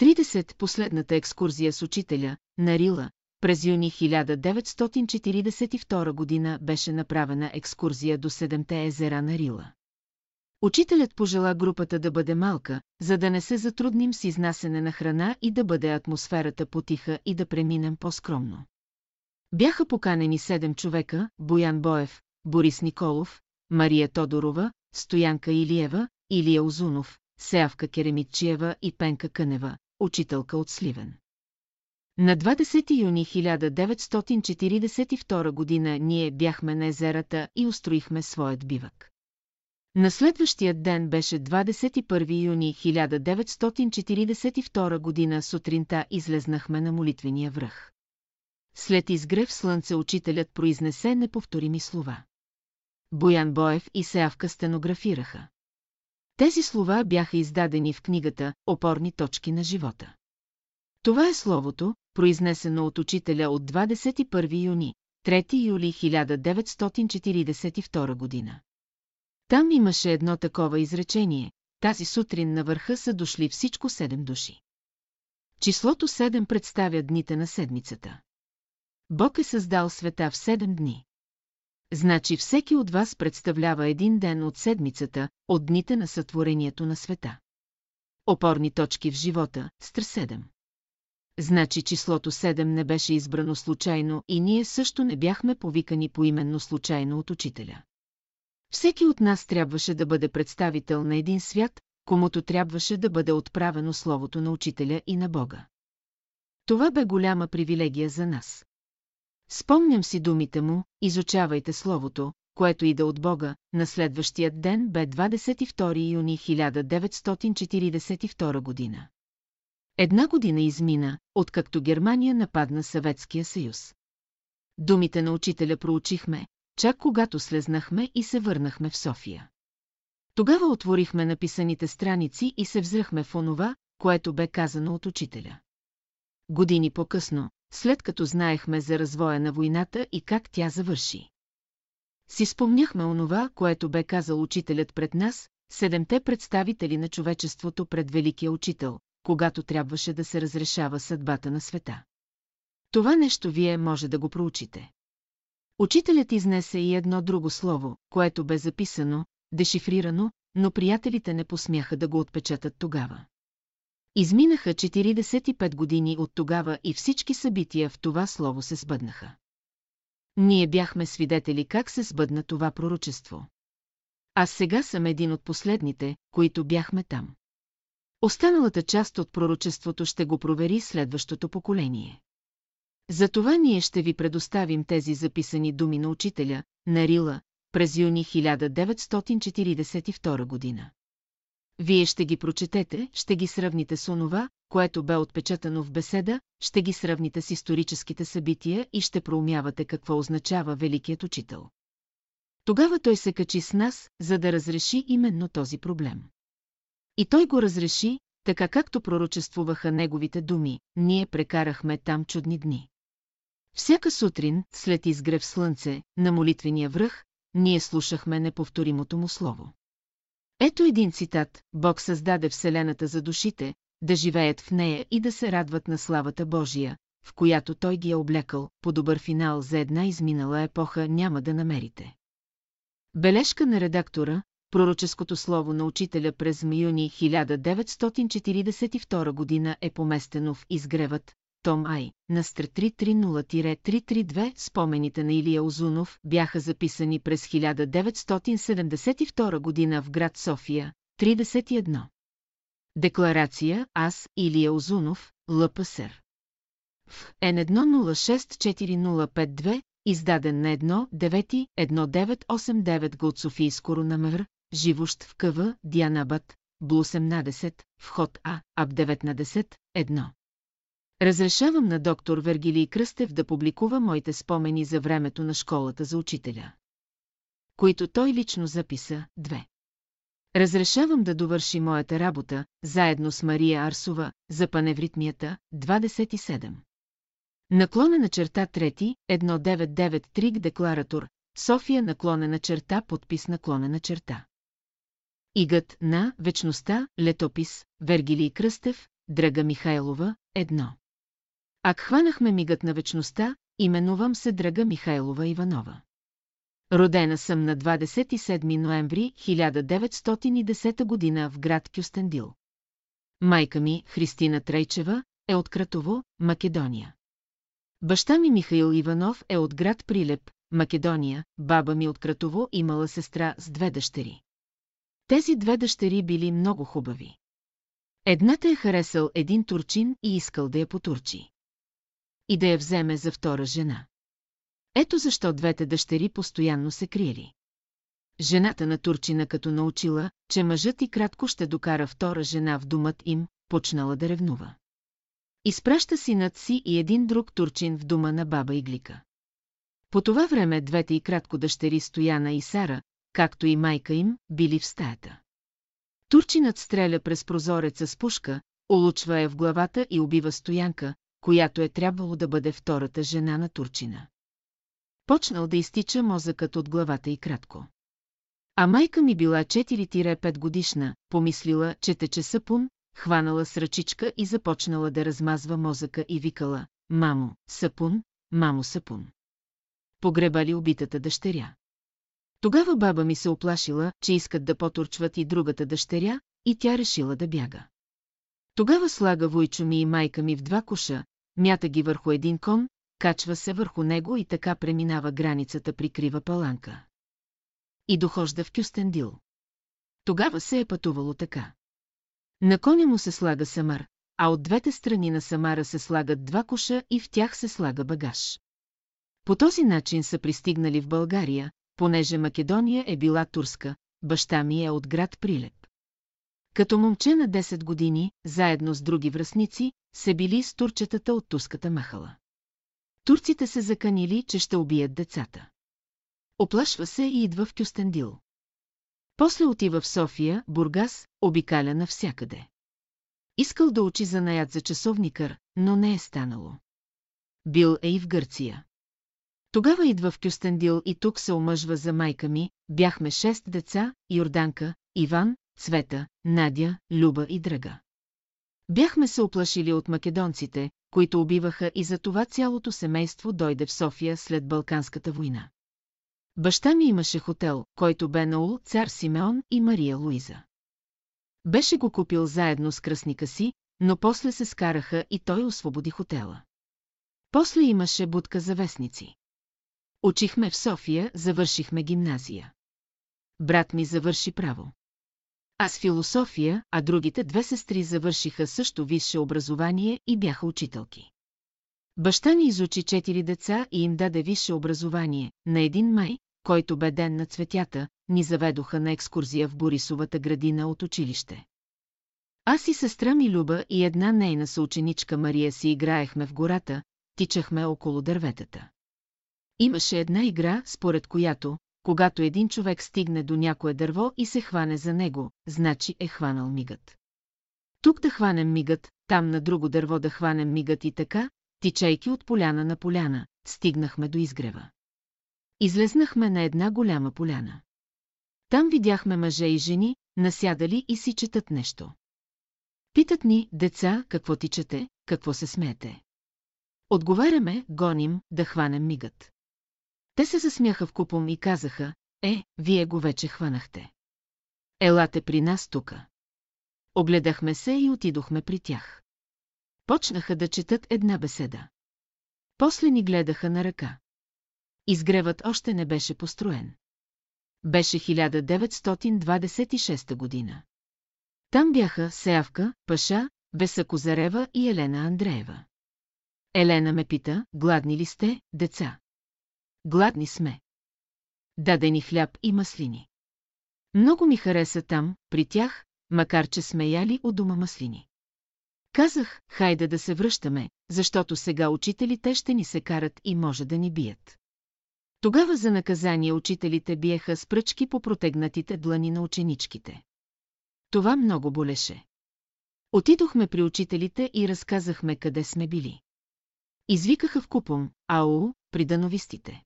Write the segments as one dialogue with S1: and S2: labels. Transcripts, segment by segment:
S1: 30. Последната екскурзия с учителя, на Рила, през юни 1942 година беше направена екскурзия до седемте езера на Рила. Учителят пожела групата да бъде малка, за да не се затрудним с изнасене на храна и да бъде атмосферата потиха и да преминем по-скромно. Бяха поканени седем човека – Боян Боев, Борис Николов, Мария Тодорова, Стоянка Илиева, Илия Озунов, Сеавка Керемитчиева и Пенка Кънева, учителка от Сливен. На 20 юни 1942 година ние бяхме на езерата и устроихме своят бивък. На следващия ден беше 21 юни 1942 година сутринта излезнахме на молитвения връх. След изгрев слънце учителят произнесе неповторими слова. Боян Боев и Сеавка стенографираха. Тези слова бяха издадени в книгата «Опорни точки на живота». Това е словото, произнесено от учителя от 21 юни, 3 юли 1942 година. Там имаше едно такова изречение. Тази сутрин на върха са дошли всичко седем души. Числото 7 представя дните на седмицата. Бог е създал света в седем дни. Значи всеки от вас представлява един ден от седмицата, от дните на сътворението на света. Опорни точки в живота, стр 7. Значи числото 7 не беше избрано случайно и ние също не бяхме повикани поименно случайно от учителя. Всеки от нас трябваше да бъде представител на един свят, комуто трябваше да бъде отправено словото на учителя и на Бога. Това бе голяма привилегия за нас. Спомням си думите му, изучавайте Словото, което иде от Бога, на следващия ден бе 22 юни 1942 година. Една година измина, откакто Германия нападна Съветския съюз. Думите на учителя проучихме, чак когато слезнахме и се върнахме в София. Тогава отворихме написаните страници и се взръхме в онова, което бе казано от учителя. Години по-късно, след като знаехме за развоя на войната и как тя завърши. Си спомняхме онова, което бе казал учителят пред нас, седемте представители на човечеството пред Великия Учител, когато трябваше да се разрешава съдбата на света. Това нещо вие може да го проучите. Учителят изнесе и едно друго слово, което бе записано, дешифрирано, но приятелите не посмяха да го отпечатат тогава. Изминаха 45 години от тогава и всички събития в това слово се сбъднаха. Ние бяхме свидетели как се сбъдна това пророчество. Аз сега съм един от последните, които бяхме там. Останалата част от пророчеството ще го провери следващото поколение. Затова ние ще ви предоставим тези записани думи на учителя, на Рила, през юни 1942 година. Вие ще ги прочетете, ще ги сравните с онова, което бе отпечатано в беседа, ще ги сравните с историческите събития и ще проумявате какво означава Великият Учител. Тогава той се качи с нас, за да разреши именно този проблем. И той го разреши, така както пророчествуваха неговите думи, ние прекарахме там чудни дни. Всяка сутрин, след изгрев слънце, на молитвения връх, ние слушахме неповторимото му слово. Ето един цитат, Бог създаде Вселената за душите, да живеят в нея и да се радват на славата Божия, в която Той ги е облекал, по добър финал за една изминала епоха няма да намерите. Бележка на редактора, пророческото слово на учителя през юни 1942 година е поместено в изгревът, том Ай, на Стр 330-332 спомените на Илия Озунов бяха записани през 1972 година в град София, 31. Декларация Аз, Илия Озунов, ЛПСР. В Н106405 издаден на 1-9-1989 г. от Софийско Рунамър, живущ в КВ, Дианабът, Бл 18, вход А, АБ 19, 1. Разрешавам на доктор Вергилий Кръстев да публикува моите спомени за времето на школата за учителя. Които той лично записа, две. Разрешавам да довърши моята работа, заедно с Мария Арсова, за паневритмията, 27. Наклонена черта 3, 1993 декларатор, София наклонена черта подпис наклонена черта. Игът на вечността, летопис, Вергилий Кръстев, Драга Михайлова, едно. Ак хванахме мигът на вечността, именувам се Драга Михайлова Иванова. Родена съм на 27 ноември 1910 година в град Кюстендил. Майка ми, Христина Трейчева, е от Кратово, Македония. Баща ми Михаил Иванов е от град Прилеп, Македония, баба ми от Кратово имала сестра с две дъщери. Тези две дъщери били много хубави. Едната е харесал един турчин и искал да я потурчи. И да я вземе за втора жена. Ето защо двете дъщери постоянно се криели. Жената на турчина като научила, че мъжът и кратко ще докара втора жена в домът им, почнала да ревнува. Изпраща синът си и един друг турчин в дома на баба Иглика. По това време двете и кратко дъщери Стояна и Сара, както и майка им, били в стаята. Турчинът стреля през прозореца с пушка, улучва я в главата и убива Стоянка, която е трябвало да бъде втората жена на Турчина. Почнал да изтича мозъкът от главата и кратко. А майка ми била 4-5 годишна, помислила, че тече сапун, хванала с ръчичка и започнала да размазва мозъка и викала «Мамо, сапун, мамо, сапун». Погребали убитата дъщеря. Тогава баба ми се оплашила, че искат да потурчват и другата дъщеря, и тя решила да бяга. Тогава слага Войчо ми и майка ми в два коша, мята ги върху един кон, качва се върху него и така преминава границата при крива паланка. И дохожда в Кюстендил. Тогава се е пътувало така. На коня му се слага самар, а от двете страни на самара се слагат два коша и в тях се слага багаж. По този начин са пристигнали в България, понеже Македония е била турска, баща ми е от град Прилеп. Като момче на 10 години, заедно с други връзници, се били с турчетата от туската махала. Турците се заканили, че ще убият децата. Оплашва се и идва в Кюстендил. После отива в София, Бургас, обикаля навсякъде. Искал да учи занаят за часовникър, но не е станало. Бил е и в Гърция. Тогава идва в Кюстендил и тук се омъжва за майка ми, бяхме шест деца, Йорданка, Иван, Цвета, Надя, Люба и Драга. Бяхме се оплашили от македонците, които убиваха и за това цялото семейство дойде в София след Балканската война. Баща ми имаше хотел, който бе наул цар Симеон и Мария Луиза. Беше го купил заедно с кръсника си, но после се скараха и той освободи хотела. После имаше будка за вестници. Учихме в София, завършихме гимназия. Брат ми завърши право. Аз философия, а другите две сестри завършиха също висше образование и бяха учителки. Баща ни изучи четири деца и им даде висше образование. На един май, който бе ден на цветята, ни заведоха на екскурзия в Борисовата градина от училище. Аз и сестра ми Люба и една нейна съученичка Мария си играехме в гората, тичахме около дърветата. Имаше една игра, според която, когато един човек стигне до някое дърво и се хване за него, значи е хванал мигът. Тук да хванем мигът, там на друго дърво да хванем мигът и така, тичайки от поляна на поляна, стигнахме до изгрева. Излезнахме на една голяма поляна. Там видяхме мъже и жени, насядали и си четат нещо. Питат ни, деца, какво тичате, какво се смеете. Отговаряме, гоним, да хванем мигът. Те се засмяха в купом и казаха, е, вие го вече хванахте. Елате при нас тука. Огледахме се и отидохме при тях. Почнаха да четат една беседа. После ни гледаха на ръка. Изгревът още не беше построен. Беше 1926 година. Там бяха Сеавка, Паша, Беса Козарева и Елена Андреева. Елена ме пита, гладни ли сте, деца? Гладни сме. Даде ни хляб и маслини. Много ми хареса там, при тях, макар че сме яли у дома маслини. Казах, хайде да се връщаме, защото сега учителите ще ни се карат и може да ни бият. Тогава за наказание учителите биеха с пръчки по протегнатите длани на ученичките. Това много болеше. Отидохме при учителите и разказахме къде сме били. Извикаха в купом, ау, при дановистите.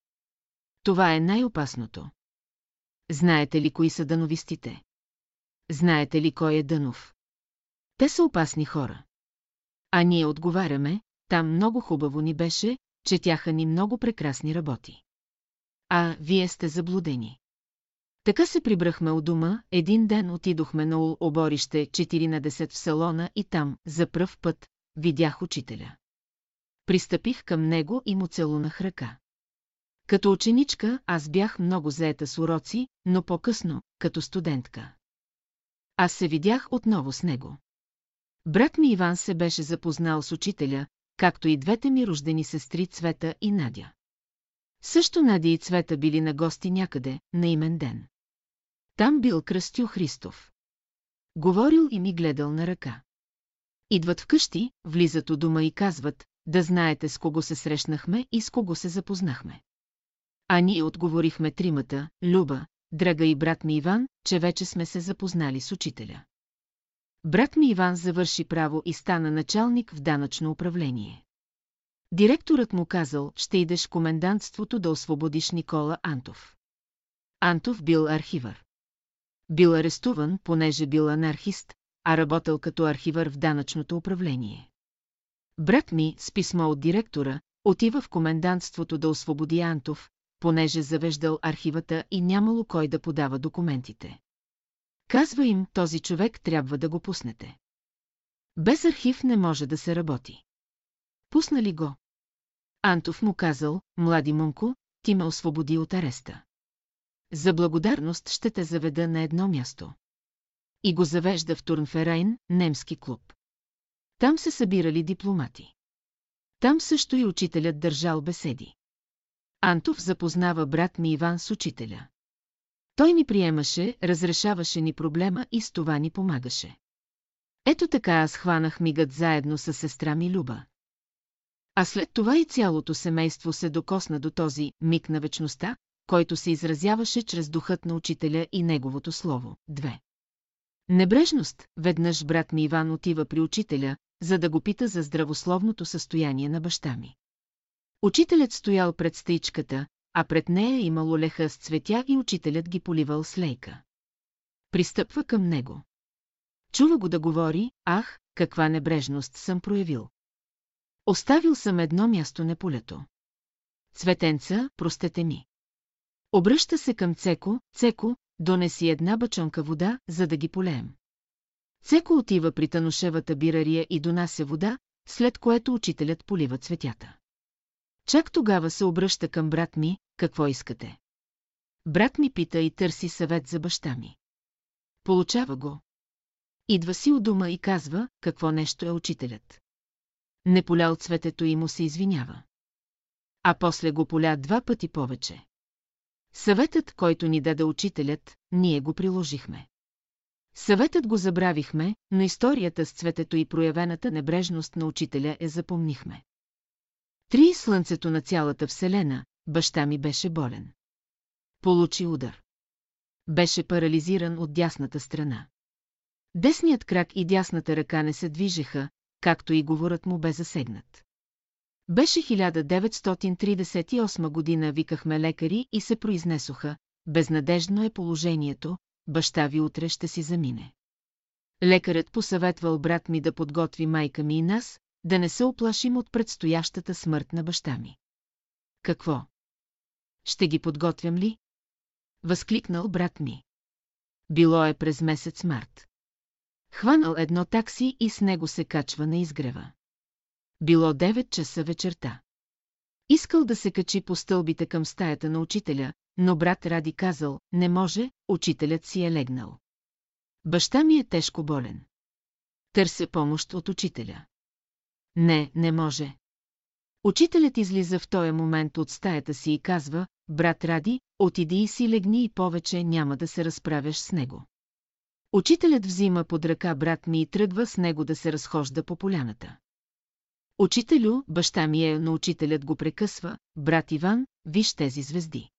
S1: Това е най-опасното. Знаете ли кои са дановистите? Знаете ли кой е Дънов? Те са опасни хора. А ние отговаряме, там много хубаво ни беше, четяха ни много прекрасни работи. А, вие сте заблудени. Така се прибрахме у дома, един ден отидохме на ул оборище 14 в салона и там, за пръв път, видях учителя. Пристъпих към него и му целунах ръка. Като ученичка аз бях много заета с уроци, но по-късно, като студентка. Аз се видях отново с него. Брат ми Иван се беше запознал с учителя, както и двете ми рождени сестри Цвета и Надя. Също Надя и Цвета били на гости някъде, на имен ден. Там бил Кръстю Христов. Говорил и ми гледал на ръка. Идват вкъщи, влизат у дома и казват, да знаете с кого се срещнахме и с кого се запознахме. А ние отговорихме тримата, Люба, Драга и брат ми Иван, че вече сме се запознали с учителя. Брат ми Иван завърши право и стана началник в данъчно управление. Директорът му казал, ще идеш в комендантството да освободиш Никола Антов. Антов бил архивър. Бил арестуван, понеже бил анархист, а работил като архивър в данъчното управление. Брат ми, с писмо от директора, отива в комендантството да освободи Антов, понеже завеждал архивата и нямало кой да подава документите. Казва им, този човек трябва да го пуснете. Без архив не може да се работи. Пуснали го. Антов му казал, млади мунко, ти ме освободи от ареста. За благодарност ще те заведа на едно място. И го завежда в Турнферайн, немски клуб. Там се събирали дипломати. Там също и учителят държал беседи. Антов запознава брат ми Иван с учителя. Той ни приемаше, разрешаваше ни проблема и с това ни помагаше. Ето така аз хванах мигът заедно с сестра ми Люба. А след това и цялото семейство се докосна до този миг на вечността, който се изразяваше чрез духът на учителя и неговото слово. Две. Небрежност, веднъж брат ми Иван отива при учителя, за да го пита за здравословното състояние на баща ми. Учителят стоял пред стъичката, а пред нея имало леха с цветя и учителят ги поливал с лейка. Пристъпва към него. Чува го да говори, ах, каква небрежност съм проявил. Оставил съм едно място на полето. Цветенца, простете ми. Обръща се към Цеко, Цеко, донеси една бачонка вода, за да ги полеем. Цеко отива при танушевата бирария и донася вода, след което учителят полива цветята. Чак тогава се обръща към брат ми, какво искате? Брат ми пита и търси съвет за баща ми. Получава го. Идва си у дома и казва, какво нещо е учителят. Не полял цветето и му се извинява. А после го поля два пъти повече. Съветът, който ни даде учителят, ние го приложихме. Съветът го забравихме, но историята с цветето и проявената небрежност на учителя е запомнихме. Три слънцето на цялата вселена, баща ми беше болен. Получи удар. Беше парализиран от дясната страна. Десният крак и дясната ръка не се движеха, както и говорът му бе засегнат. Беше 1938 година, викахме лекари и се произнесоха, безнадежно е положението, баща ви утре ще си замине. Лекарът посъветвал брат ми да подготви майка ми и нас, да не се оплашим от предстоящата смърт на баща ми. Какво? Ще ги подготвям ли? Възкликнал брат ми. Било е през месец март. Хванал едно такси и с него се качва на изгрева. Било 9 часа вечерта. Искал да се качи по стълбите към стаята на учителя, но брат Ради казал, не може, учителят си е легнал. Баща ми е тежко болен. Търся помощ от учителя. Не, не може. Учителят излиза в този момент от стаята си и казва, брат Ради, отиди и си легни и повече няма да се разправяш с него. Учителят взима под ръка брат ми и тръгва с него да се разхожда по поляната. Учителю, баща ми е, но учителят го прекъсва, брат Иван, виж тези звезди.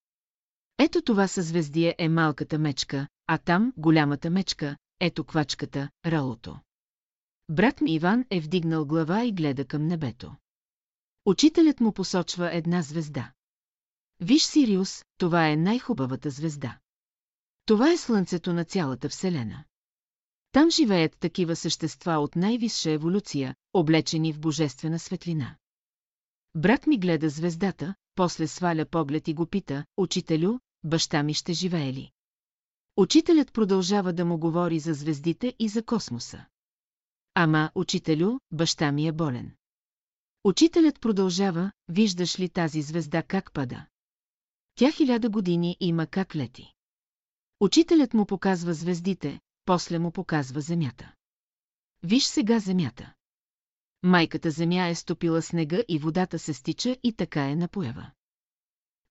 S1: Ето това са звезди е малката мечка, а там голямата мечка, ето квачката, ралото. Брат ми Иван е вдигнал глава и гледа към небето. Учителят му посочва една звезда. Виж, Сириус, това е най-хубавата звезда. Това е слънцето на цялата Вселена. Там живеят такива същества от най-висша еволюция, облечени в божествена светлина. Брат ми гледа звездата, после сваля поглед и го пита, учителю, баща ми ще живее ли? Учителят продължава да му говори за звездите и за космоса. Ама, учителю, баща ми е болен. Учителят продължава, виждаш ли тази звезда как пада? Тя хиляда години има как лети. Учителят му показва звездите, после му показва земята. Виж сега земята. Майката земя е стопила снега и водата се стича и така е напоява.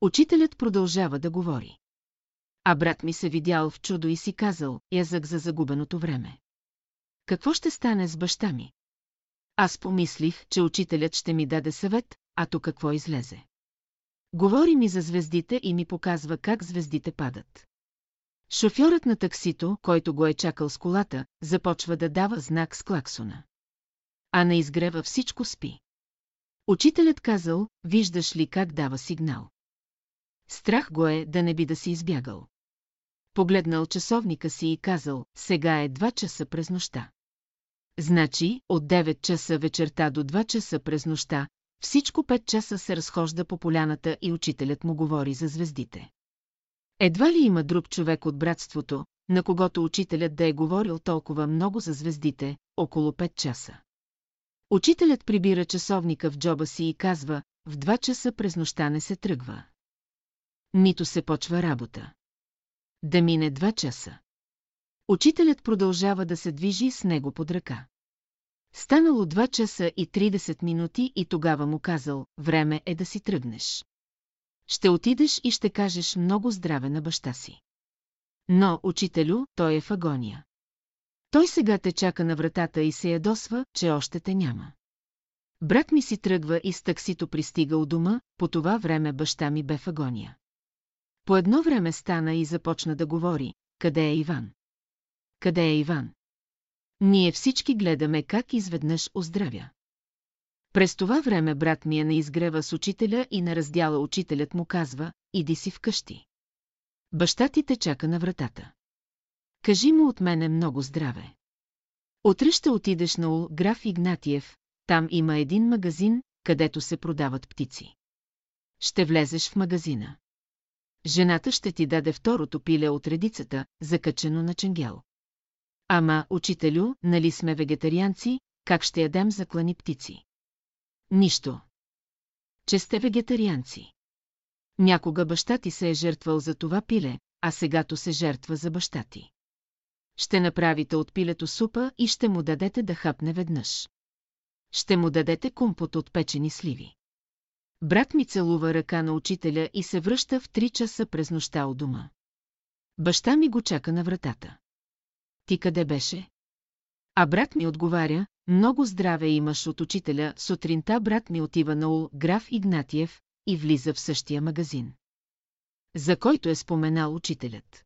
S1: Учителят продължава да говори. А брат ми се видял в чудо и си казал, язък за загубеното време. Какво ще стане с баща ми? Аз помислих, че учителят ще ми даде съвет, а то какво излезе. Говори ми за звездите и ми показва как звездите падат. Шофьорът на таксито, който го е чакал с колата, започва да дава знак с клаксона. А на изгрева всичко спи. Учителят казал, виждаш ли как дава сигнал. Страх го е да не би да си избягал. Погледнал часовника си и казал, сега е 2 часа през нощта. Значи, от 9 часа вечерта до 2 часа през нощта, всичко 5 часа се разхожда по поляната и учителят му говори за звездите. Едва ли има друг човек от братството, на когото учителят да е говорил толкова много за звездите, около 5 часа. Учителят прибира часовника в джоба си и казва, в 2 часа през нощта не се тръгва. Нито се почва работа. Да мине 2 часа. Учителят продължава да се движи с него под ръка. Станало 2 часа и 30 минути и тогава му казал, време е да си тръгнеш. Ще отидеш и ще кажеш много здраве на баща си. Но, учителю, той е в агония. Той сега те чака на вратата и се ядосва, че още те няма. Брат ми си тръгва и с таксито пристига у дома, по това време баща ми бе в агония. По едно време стана и започна да говори, къде е Иван? Къде е Иван? Ние всички гледаме как изведнъж оздравя. През това време брат ми е на изгрева с учителя и на раздяла учителят му казва, иди си вкъщи. Баща ти те чака на вратата. Кажи му от мене много здраве. Утре ще отидеш на Ул граф Игнатиев, там има един магазин, където се продават птици. Ще влезеш в магазина. Жената ще ти даде второто пиле от редицата, закачено на ченгел. Ама, учителю, нали сме вегетарианци, как ще ядем заклани птици? Нищо. Че сте вегетарианци. Някога баща ти се е жертвал за това пиле, а сегато се жертва за баща ти. Ще направите от пилето супа и ще му дадете да хапне веднъж. Ще му дадете компот от печени сливи. Брат ми целува ръка на учителя и се връща в три часа през нощта от дома. Баща ми го чака на вратата. Ти къде беше? А брат ми отговаря, много здраве имаш от учителя, сутринта брат ми отива на ул граф Игнатиев и влиза в същия магазин. За който е споменал учителят.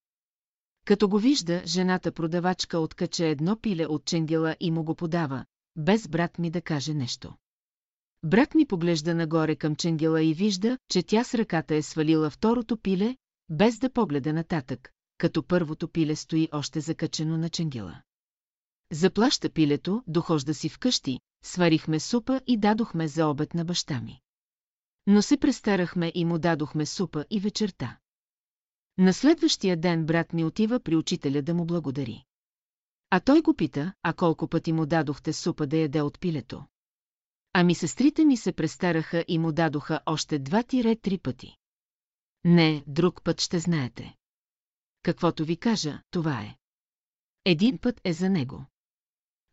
S1: Като го вижда, жената продавачка откача едно пиле от ченгела и му го подава, без брат ми да каже нещо. Брат ми поглежда нагоре към ченгела и вижда, че тя с ръката е свалила второто пиле, без да погледа нататък, като първото пиле стои още закачено на ченгела. Заплаща пилето, дохожда си вкъщи, сварихме супа и дадохме за обед на баща ми. Но се престарахме и му дадохме супа и вечерта. На следващия ден брат ми отива при учителя да му благодари. А той го пита, а колко пъти му дадохте супа да яде от пилето. Ами сестрите ми се престараха и му дадоха още два-три пъти. Не, друг път ще знаете. Каквото ви кажа, това е. Един път е за него.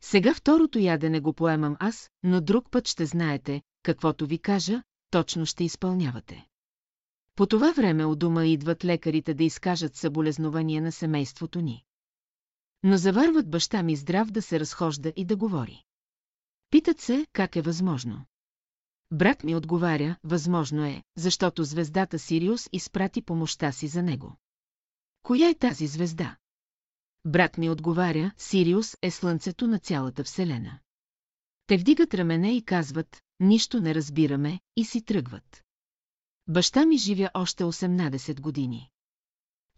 S1: Сега второто ядене го поемам аз, но друг път ще знаете, каквото ви кажа, точно ще изпълнявате. По това време у дома идват лекарите да изкажат съболезнования на семейството ни. Но заварват баща ми здрав да се разхожда и да говори. Питат се, как е възможно. Брат ми отговаря, възможно е, защото звездата Сириус изпрати помощта си за него. Коя е тази звезда? Брат ми отговаря, Сириус е слънцето на цялата Вселена. Те вдигат рамене и казват, нищо не разбираме, и си тръгват. Баща ми живя още 18 години.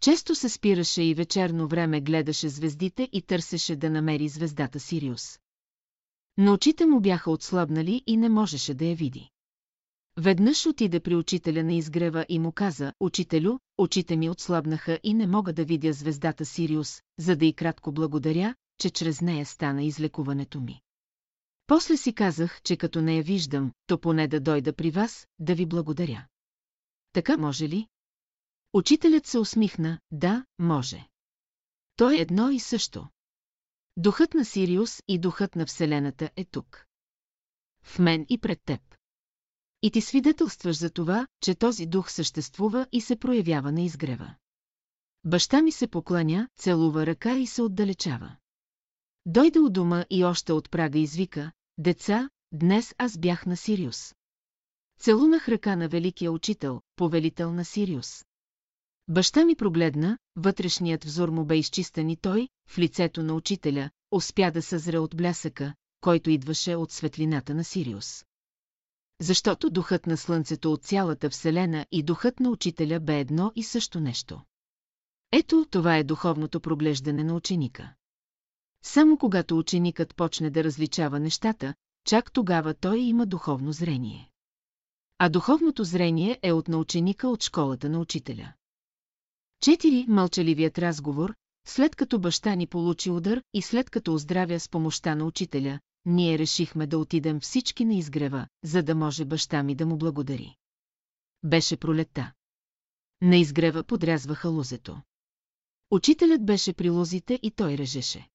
S1: Често се спираше и вечерно време гледаше звездите и търсеше да намери звездата Сириус. Но очите му бяха отслабнали и не можеше да я види. Веднъж отиде при учителя на изгрева и му каза, «Учителю, очите ми отслабнаха и не мога да видя звездата Сириус, за да и кратко благодаря, че чрез нея стана излекуването ми. После си казах, че като не я виждам, то поне да дойда при вас, да ви благодаря. Така може ли? Учителят се усмихна, да, може. То е едно и също. Духът на Сириус и духът на Вселената е тук. В мен и пред теб. И ти свидетелстваш за това, че този дух съществува и се проявява на изгрева. Баща ми се покланя, целува ръка и се отдалечава. Дойде у дома и още от прага извика, деца, днес аз бях на Сириус. Целунах ръка на великия учител, повелител на Сириус. Баща ми прогледна, вътрешният взор му бе изчистен и той, в лицето на учителя, успя да съзре от блясъка, който идваше от светлината на Сириус. Защото духът на Слънцето от цялата Вселена и духът на учителя бе едно и също нещо. Ето, това е духовното проглеждане на ученика. Само когато ученикът почне да различава нещата, чак тогава той има духовно зрение. А духовното зрение е от наученика от школата на учителя. Четири мълчаливият разговор, след като баща ни получи удар и след като оздравя с помощта на учителя, ние решихме да отидем всички на изгрева, за да може баща ми да му благодари. Беше пролетта. На изгрева подрязваха лузето. Учителят беше при лузите и той режеше.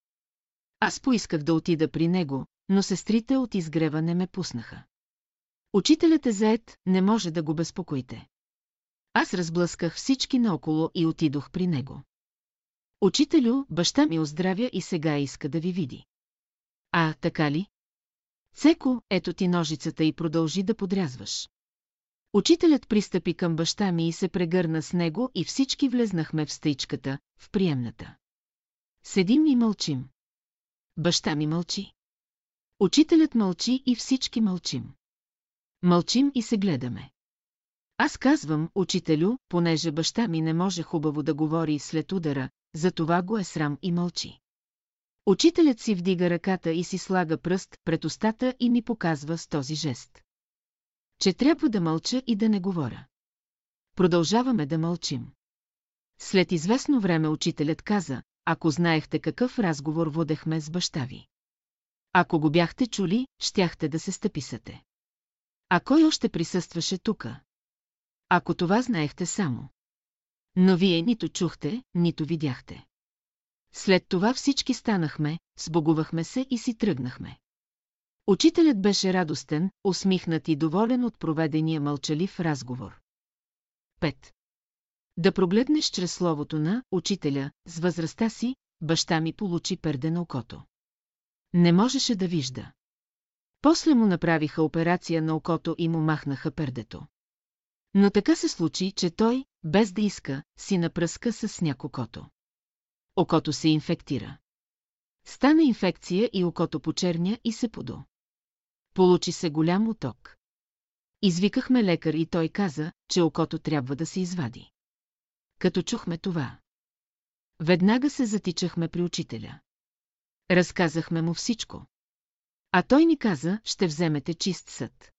S1: Аз поисках да отида при него, но сестрите от изгрева не ме пуснаха. Учителят е заед, не може да го безпокоите. Аз разблъсках всички наоколо и отидох при него. Учителю, баща ми оздравя и сега иска да ви види. А, така ли? Цеко, ето ти ножицата и продължи да подрязваш. Учителят пристъпи към баща ми и се прегърна с него и всички влезнахме в стъичката, в приемната. Седим и мълчим. Баща ми мълчи. Учителят мълчи и всички мълчим. Мълчим и се гледаме. Аз казвам, учителю, понеже баща ми не може хубаво да говори след удара, за това го е срам и мълчи. Учителят си вдига ръката и си слага пръст пред устата и ми показва с този жест. Че трябва да мълча и да не говоря. Продължаваме да мълчим. След известно време учителят каза, ако знаехте какъв разговор водехме с баща ви. Ако го бяхте чули, щяхте да се стъписате. А кой още присъстваше тука? Ако това знаехте само. Но вие нито чухте, нито видяхте. След това всички станахме, сбогувахме се и си тръгнахме. Учителят беше радостен, усмихнат и доволен от проведения мълчалив разговор. 5. Да прогледнеш чрез словото на учителя, с възрастта си, баща ми получи перде на окото. Не можеше да вижда. После му направиха операция на окото и му махнаха пердето. Но така се случи, че той, без да иска, си напръска с сняг окото. Окото се инфектира. Стана инфекция и окото почерня и се подо. Получи се голям оток. Извикахме лекар и той каза, че окото трябва да се извади. Като чухме това. Веднага се затичахме при учителя. Разказахме му всичко. А той ни каза, ще вземете чист съд.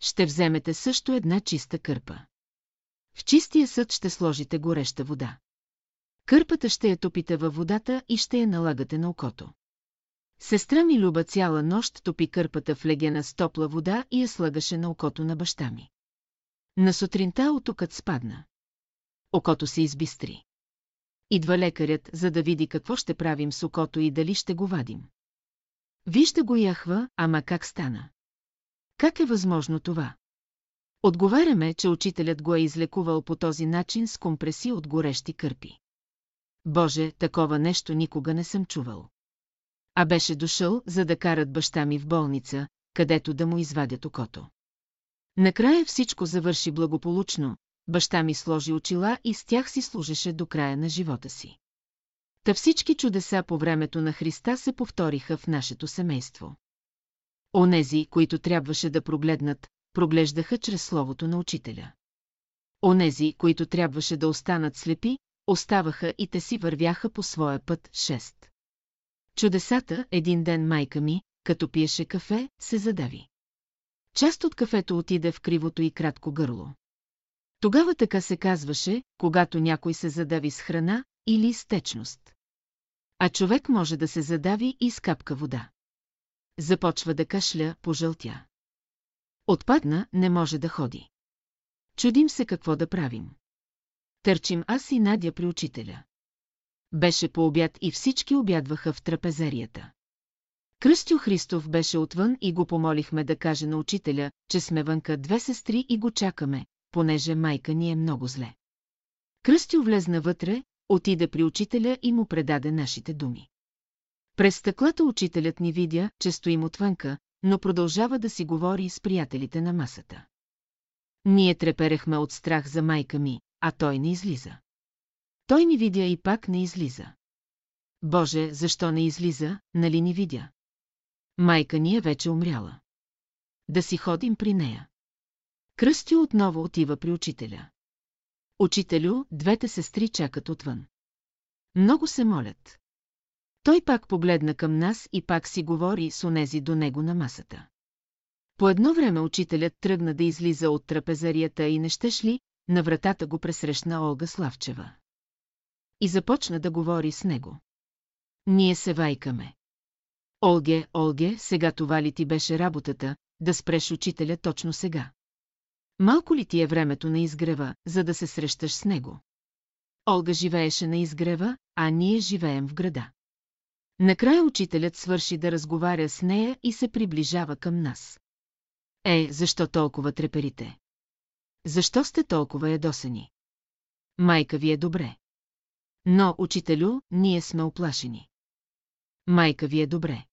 S1: Ще вземете също една чиста кърпа. В чистия съд ще сложите гореща вода. Кърпата ще я топите във водата и ще я налагате на окото. Сестра ми Люба цяла нощ топи кърпата в легена с топла вода и я слагаше на окото на баща ми. На сутринта отокът спадна. Окото се избистри. Идва лекарят, за да види какво ще правим с окото и дали ще го вадим. Вижда го яхва, ама как стана? Как е възможно това? Отговаряме, че учителят го е излекувал по този начин с компреси от горещи кърпи. Боже, такова нещо никога не съм чувал. А беше дошъл, за да карат баща ми в болница, където да му извадят окото. Накрая всичко завърши благополучно, баща ми сложи очила и с тях си служеше до края на живота си. Та всички чудеса по времето на Христа се повториха в нашето семейство. Онези, които трябваше да прогледнат, проглеждаха чрез словото на учителя. Онези, които трябваше да останат слепи, оставаха и те си вървяха по своя път шест. Чудесата, един ден майка ми, като пиеше кафе, се задави. Част от кафето отиде в кривото и кратко гърло. Тогава така се казваше, когато някой се задави с храна или с течност. А човек може да се задави и с капка вода. Започва да кашля, пожълтя. Отпадна, не може да ходи. Чудим се какво да правим. Търчим аз и Надя при учителя. Беше по обяд и всички обядваха в трапезерията. Кръстю Христов беше отвън и го помолихме да каже на учителя, че сме вънка две сестри и го чакаме, понеже майка ни е много зле. Кръстю влезна вътре, отиде при учителя и му предаде нашите думи. През стъклата учителят ни видя, че стоим отвънка, но продължава да си говори с приятелите на масата. Ние треперехме от страх за майка ми, а той не излиза. Той ни видя и пак не излиза. Боже, защо не излиза, нали ни видя? Майка ни е вече умряла. Да си ходим при нея. Кръстю отново отива при учителя. Учителю, двете сестри чакат отвън. Много се молят. Той пак погледна към нас и пак си говори с онези до него на масата. По едно време учителят тръгна да излиза от трапезарията и не щеш ли, на вратата го пресрещна Олга Славчева. И започна да говори с него. Ние се вайкаме. Олге, Олге, сега това ли ти беше работата, да спреш учителя точно сега? Малко ли ти е времето на изгрева, за да се срещаш с него? Олга живееше на изгрева, а ние живеем в града. Накрая учителят свърши да разговаря с нея и се приближава към нас. Е, защо толкова треперите? Защо сте толкова ядосани? Майка ви е добре. Но, учителю, ние сме оплашени. Майка ви е добре.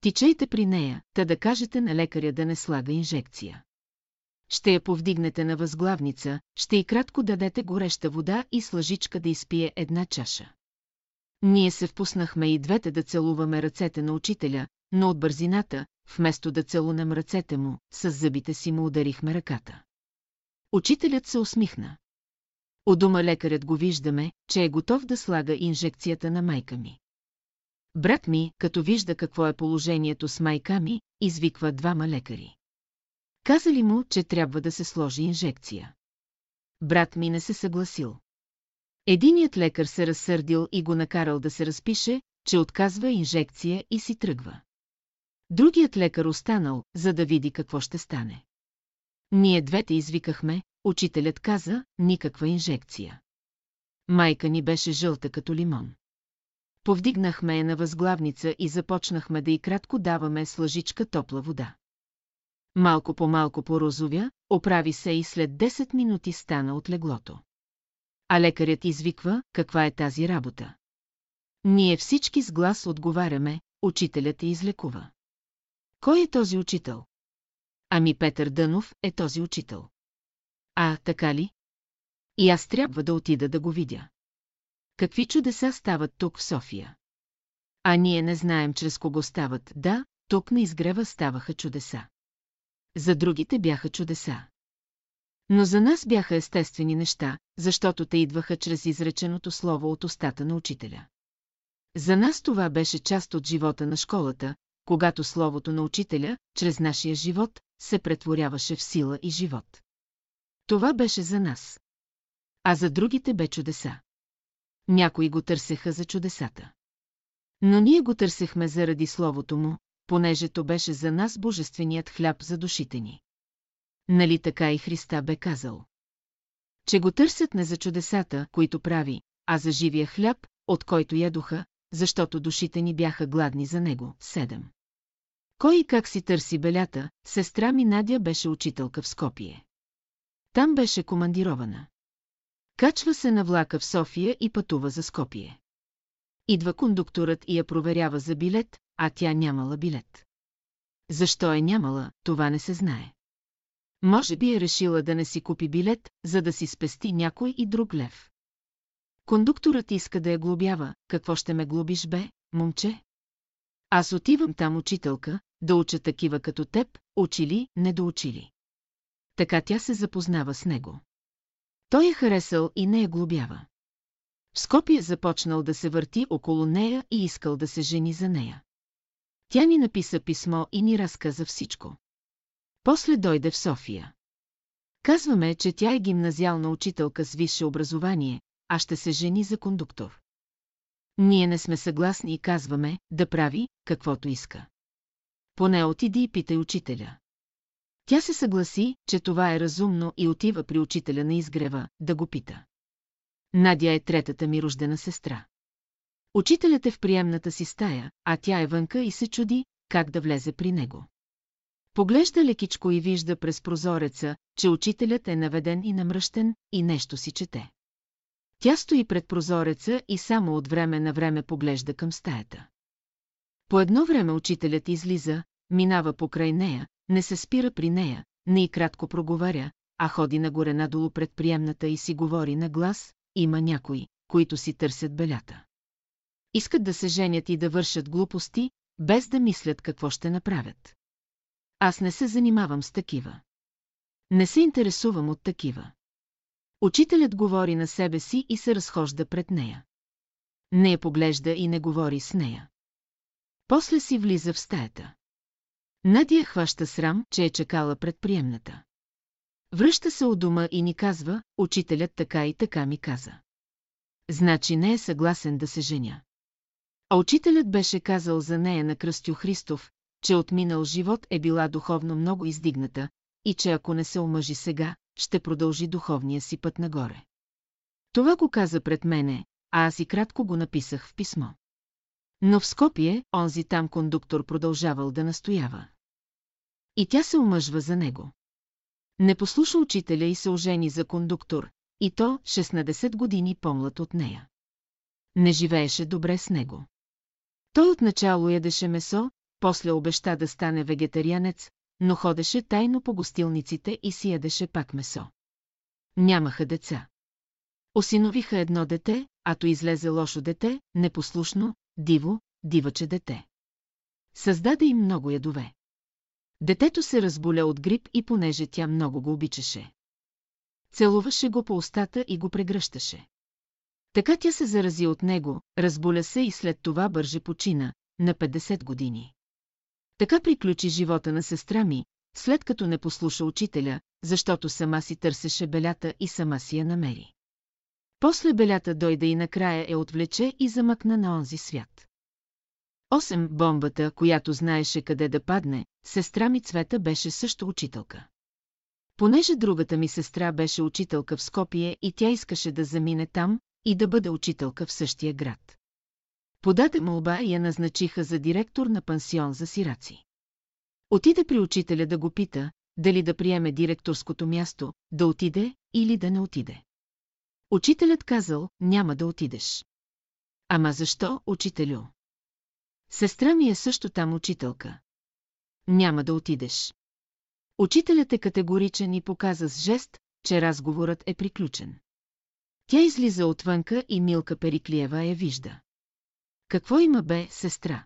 S1: Тичайте при нея, та да кажете на лекаря да не слага инжекция. Ще я повдигнете на възглавница, ще и кратко дадете гореща вода и с лъжичка да изпие една чаша. Ние се впуснахме и двете да целуваме ръцете на учителя, но от бързината, вместо да целунем ръцете му, с зъбите си му ударихме ръката. Учителят се усмихна. У дома лекарят го виждаме, че е готов да слага инжекцията на майка ми. Брат ми, като вижда какво е положението с майка ми, извиква двама лекари. Казали му, че трябва да се сложи инжекция. Брат ми не се съгласил. Единият лекар се разсърдил и го накарал да се разпише, че отказва инжекция и си тръгва. Другият лекар останал, за да види какво ще стане. Ние двете извикахме, учителят каза, никаква инжекция. Майка ни беше жълта като лимон. Повдигнахме я на възглавница и започнахме да и кратко даваме с лъжичка топла вода. Малко по малко порозовя, оправи се и след 10 минути стана от леглото. А лекарят извиква, каква е тази работа. Ние всички с глас отговаряме, учителят е излекува. Кой е този учител? Ами Петър Дънов е този учител. А, така ли? И аз трябва да отида да го видя. Какви чудеса стават тук в София? А ние не знаем чрез кого стават. Да, тук на изгрева ставаха чудеса. За другите бяха чудеса. Но за нас бяха естествени неща, защото те идваха чрез изреченото слово от устата на учителя. За нас това беше част от живота на школата, когато словото на учителя, чрез нашия живот, се претворяваше в сила и живот. Това беше за нас. А за другите бе чудеса. Някои го търсеха за чудесата. Но ние го търсехме заради словото му, понеже то беше за нас божественият хляб за душите ни. Нали така и Христа бе казал? Че го търсят не за чудесата, които прави, а за живия хляб, от който ядоха, защото душите ни бяха гладни за него. 7. Кой и как си търси белята, сестра ми Надя беше учителка в Скопие. Там беше командирована. Качва се на влака в София и пътува за Скопие. Идва кондукторът и я проверява за билет, а тя нямала билет. Защо е нямала, това не се знае. Може би е решила да не си купи билет, за да си спести някой и друг лев. Кондукторът иска да я глобява, какво ще ме глобиш бе, момче? Аз отивам там учителка, да уча такива като теб, учили, недоучили. Така тя се запознава с него. Той е харесал и не я глобява. В Скопие започнал да се върти около нея и искал да се жени за нея. Тя ни написа писмо и ни разказа всичко. После дойде в София. Казваме, че тя е гимназиална учителка с висше образование, а ще се жени за кондуктор. Ние не сме съгласни и казваме да прави каквото иска. Поне отиди и питай учителя. Тя се съгласи, че това е разумно и отива при учителя на изгрева да го пита. Надя е третата ми рождена сестра. Учителят е в приемната си стая, а тя е вънка и се чуди, как да влезе при него. Поглежда лекичко и вижда през прозореца, че учителят е наведен и намръщен и нещо си чете. Тя стои пред прозореца и само от време на време поглежда към стаята. По едно време учителят излиза, минава покрай нея, не се спира при нея, не и кратко проговаря, а ходи нагоре надолу пред приемната и си говори на глас, има някои, които си търсят белята. Искат да се женят и да вършат глупости, без да мислят какво ще направят. Аз не се занимавам с такива. Не се интересувам от такива. Учителят говори на себе си и се разхожда пред нея. Не я поглежда и не говори с нея. После си влиза в стаята. Надя хваща срам, че е чекала пред приемната. Връща се от дома и ни казва, учителят така и така ми каза. Значи не е съгласен да се женя. А учителят беше казал за нея на Кръстю Христов, че от минал живот е била духовно много издигната и че ако не се омъжи сега, ще продължи духовния си път нагоре. Това го каза пред мене, а аз и кратко го написах в писмо. Но в Скопие, онзи там кондуктор продължавал да настоява. И тя се омъжва за него. Не послуша учителя и се ожени за кондуктор, и то 16 години по-млад от нея. Не живееше добре с него. Той отначало ядеше месо, после обеща да стане вегетарианец, но ходеше тайно по гостилниците и си ядеше пак месо. Нямаха деца. Осиновиха едно дете, а то излезе лошо дете, непослушно, диво, диваче дете. Създаде им много ядове. Детето се разболя от грип и понеже тя много го обичаше. Целуваше го по устата и го прегръщаше. Така тя се зарази от него, разболя се и след това бърже почина, на 50 години. Така приключи живота на сестра ми, след като не послуша учителя, защото сама си търсеше белята и сама си я намери. После белята дойде и накрая я отвлече и замъкна на онзи свят. Осем бомбата, която знаеше къде да падне, сестра ми Цвета беше също учителка. Понеже другата ми сестра беше учителка в Скопие и тя искаше да замине там и да бъде учителка в същия град. Подаде молба и я назначиха за директор на пансион за сираци. Отиде при учителя да го пита, дали да приеме директорското място, да отиде или да не отиде. Учителят казал, няма да отидеш. Ама защо, учителю? Сестра ми е също там учителка. Няма да отидеш. Учителят е категоричен и показа с жест, че разговорът е приключен. Тя излиза отвънка и Милка Периклиева я вижда. Какво има бе, сестра?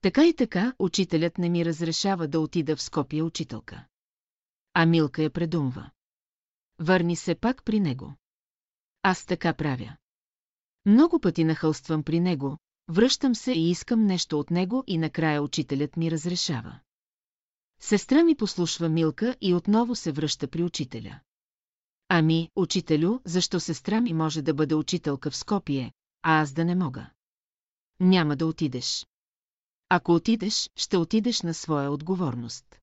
S1: Така и така, учителят не ми разрешава да отида в Скопия учителка. А Милка я предумва. Върни се пак при него. Аз така правя. Много пъти нахълствам при него, връщам се и искам нещо от него и накрая учителят ми разрешава. Сестра ми послушва Милка и отново се връща при учителя. Ами, учителю, защо сестра ми може да бъде учителка в Скопие, а аз да не мога? Няма да отидеш. Ако отидеш, ще отидеш на своя отговорност.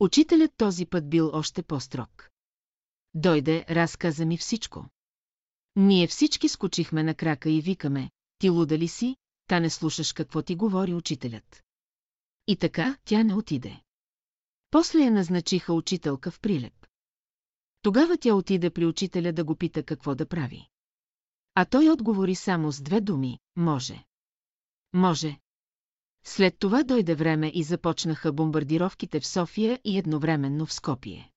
S1: Учителят този път бил още по-строг. Дойде, разказа ми всичко. Ние всички скочихме на крака и викаме, ти луда ли си, та не слушаш какво ти говори учителят. И така тя не отиде. После я назначиха учителка в прилеп. Тогава тя отиде при учителя да го пита какво да прави. А той отговори само с две думи – може. Може. След това дойде време и започнаха бомбардировките в София и едновременно в Скопие.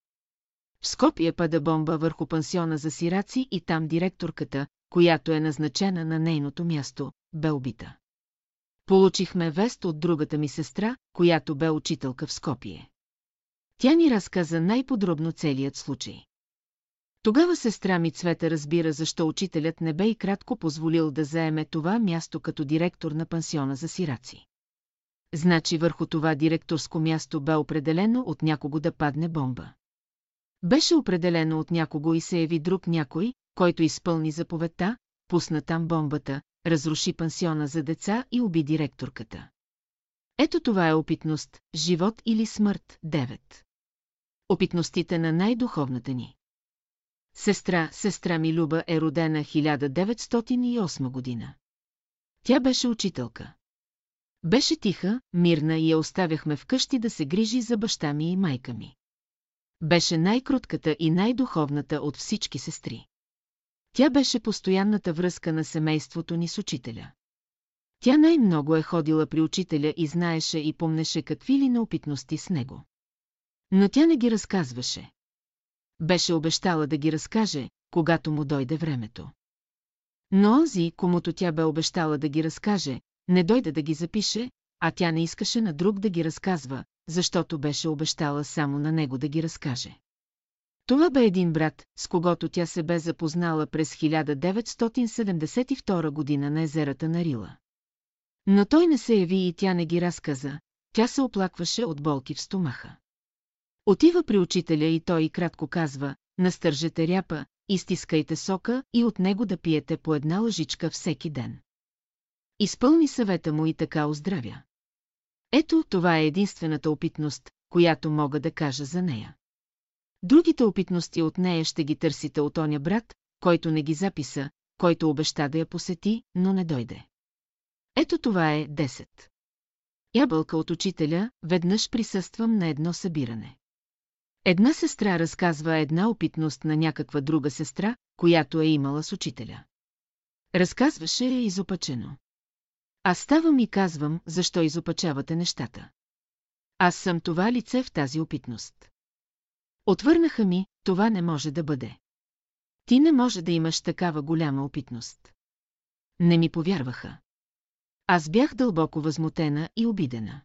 S1: В Скопие пада бомба върху пансиона за сираци и там директорката, която е назначена на нейното място, бе убита. Получихме вест от другата ми сестра, която бе учителка в Скопие. Тя ни разказа най-подробно целият случай. Тогава сестра ми Цвета разбира защо учителят не бе и кратко позволил да заеме това място като директор на пансиона за сираци. Значи върху това директорско място бе определено от някого да падне бомба. Беше определено от някого и се яви друг някой, който изпълни заповедта, пусна там бомбата, разруши пансиона за деца и уби директорката. Ето това е опитност, живот или смърт, 9. Опитностите на най-духовната ни. Сестра, сестра ми Люба е родена 1908 година. Тя беше учителка. Беше тиха, мирна и я оставяхме вкъщи да се грижи за баща ми и майка ми. Беше най-кротката и най-духовната от всички сестри. Тя беше постоянната връзка на семейството ни с учителя. Тя най-много е ходила при учителя и знаеше и помнеше какви ли неопитности с него. Но тя не ги разказваше. Беше обещала да ги разкаже, когато му дойде времето. Но онзи, комуто тя бе обещала да ги разкаже, не дойде да ги запише, а тя не искаше на друг да ги разказва, защото беше обещала само на него да ги разкаже. Това бе един брат, с когото тя се бе запознала през 1972 година на езерата на Рила. Но той не се яви и тя не ги разказа, тя се оплакваше от болки в стомаха. Отива при учителя и той кратко казва, настържете ряпа, изтискайте сока и от него да пиете по една лъжичка всеки ден. Изпълни съвета му и така оздравя. Ето, това е единствената опитност, която мога да кажа за нея. Другите опитности от нея ще ги търсите от оня брат, който не ги записа, който обеща да я посети, но не дойде. Ето това е 10. Ябълка от учителя, веднъж присъствам на едно събиране. Една сестра разказва една опитност на някаква друга сестра, която е имала с учителя. Разказваше я изопачено. Аз ставам и казвам, защо изопачавате нещата. Аз съм това лице в тази опитност. Отвърнаха ми, това не може да бъде. Ти не може да имаш такава голяма опитност. Не ми повярваха. Аз бях дълбоко възмутена и обидена.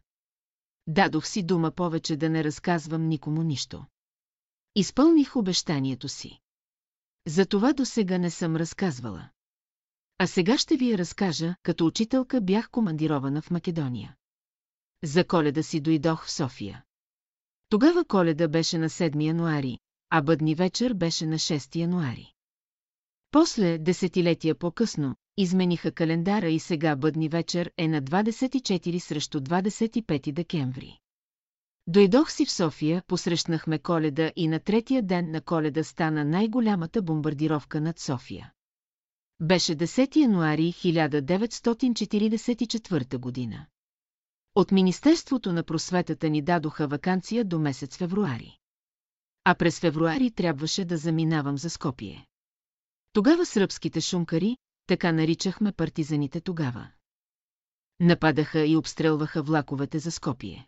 S1: Дадох си дума повече да не разказвам никому нищо. Изпълних обещанието си. За това до сега не съм разказвала. А сега ще ви я разкажа, като учителка бях командирована в Македония. За коледа си дойдох в София. Тогава коледа беше на 7 януари, а бъдни вечер беше на 6 януари. После, десетилетия по-късно, измениха календара и сега бъдни вечер е на 24 срещу 25 декември. Дойдох си в София, посрещнахме коледа и на третия ден на коледа стана най-голямата бомбардировка над София. Беше 10 януари 1944 година. От Министерството на просветата ни дадоха вакансия до месец февруари. А през февруари трябваше да заминавам за Скопие. Тогава сръбските шумкари, така наричахме партизаните тогава. Нападаха и обстрелваха влаковете за Скопие.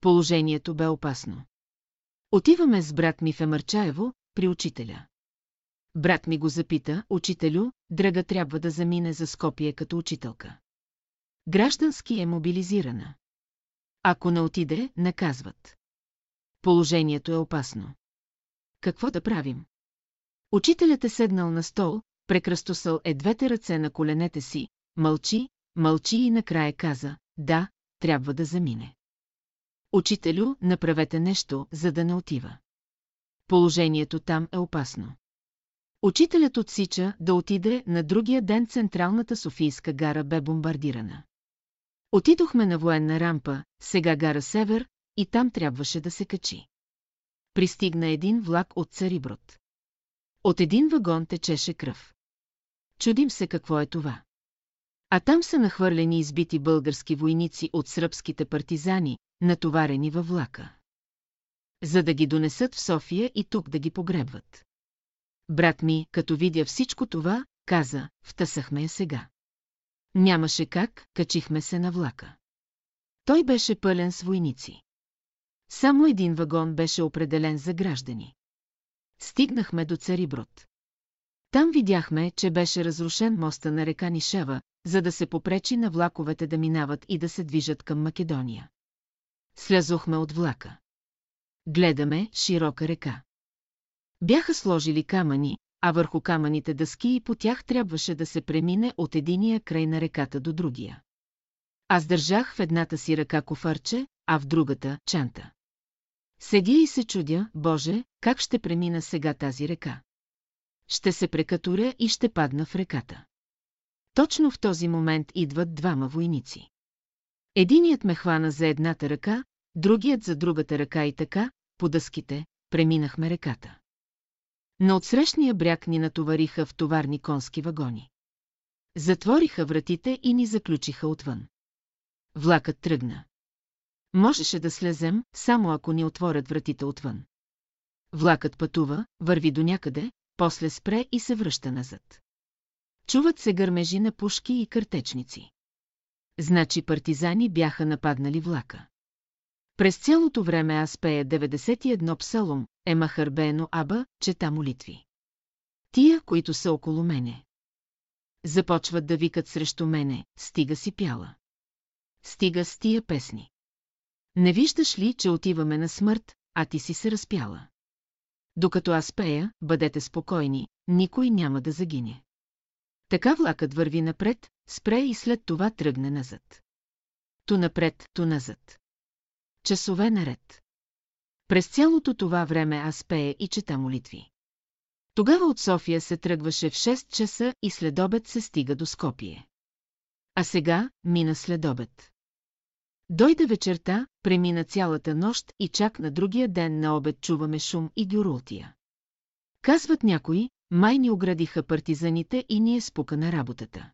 S1: Положението бе опасно. Отиваме с брат ми в Емърчаево, при учителя. Брат ми го запита, учителю, Драга трябва да замине за Скопие като учителка. Граждански е мобилизирана. Ако не отиде, наказват. Положението е опасно. Какво да правим? Учителят е седнал на стол, прекръстосал е двете ръце на коленете си, мълчи, мълчи и накрая каза, да, трябва да замине. Учителю, направете нещо, за да не отива. Положението там е опасно. Учителят отсича да отиде на другия ден централната Софийска гара бе бомбардирана. Отидохме на военна рампа, сега гара Север, и там трябваше да се качи. Пристигна един влак от Цариброд. От един вагон течеше кръв. Чудим се какво е това. А там са нахвърлени избити български войници от сръбските партизани, натоварени във влака. За да ги донесат в София и тук да ги погребват. Брат ми, като видя всичко това, каза, втъсахме я сега. Нямаше как, качихме се на влака. Той беше пълен с войници. Само един вагон беше определен за граждани. Стигнахме до Цариброд. Там видяхме, че беше разрушен моста на река Нишева, за да се попречи на влаковете да минават и да се движат към Македония. Слязохме от влака. Гледаме широка река. Бяха сложили камъни, а върху камъните дъски и по тях трябваше да се премине от единия край на реката до другия. Аз държах в едната си ръка кофарче, а в другата – чанта. Седя и се чудя, Боже, как ще премина сега тази река. Ще се прекатуря и ще падна в реката. Точно в този момент идват двама войници. Единият ме хвана за едната ръка, другият за другата ръка и така, по дъските, преминахме реката. На отсрещния бряг ни натовариха в товарни конски вагони. Затвориха вратите и ни заключиха отвън. Влакът тръгна. Можеше да слезем, само ако ни отворят вратите отвън. Влакът пътува, върви до някъде, после спре и се връща назад. Чуват се гърмежи на пушки и картечници. Значи партизани бяха нападнали влака. През цялото време аз пея 91 псалом, ема хърбено аба, чета молитви. Тия, които са около мене. Започват да викат срещу мене, стига си пяла. Стига с тия песни. Не виждаш ли, че отиваме на смърт, а ти си се разпяла? Докато аз пея, бъдете спокойни, никой няма да загине. Така влакът върви напред, спре и след това тръгне назад. То напред, то назад. Часове наред. През цялото това време аз пея и чета молитви. Тогава от София се тръгваше в 6 часа и след обед се стига до Скопие. А сега мина след обед. Дойде вечерта, премина цялата нощ и чак на другия ден на обед чуваме шум и гюрултия. Казват някои, май ни оградиха партизаните и ние спука на работата.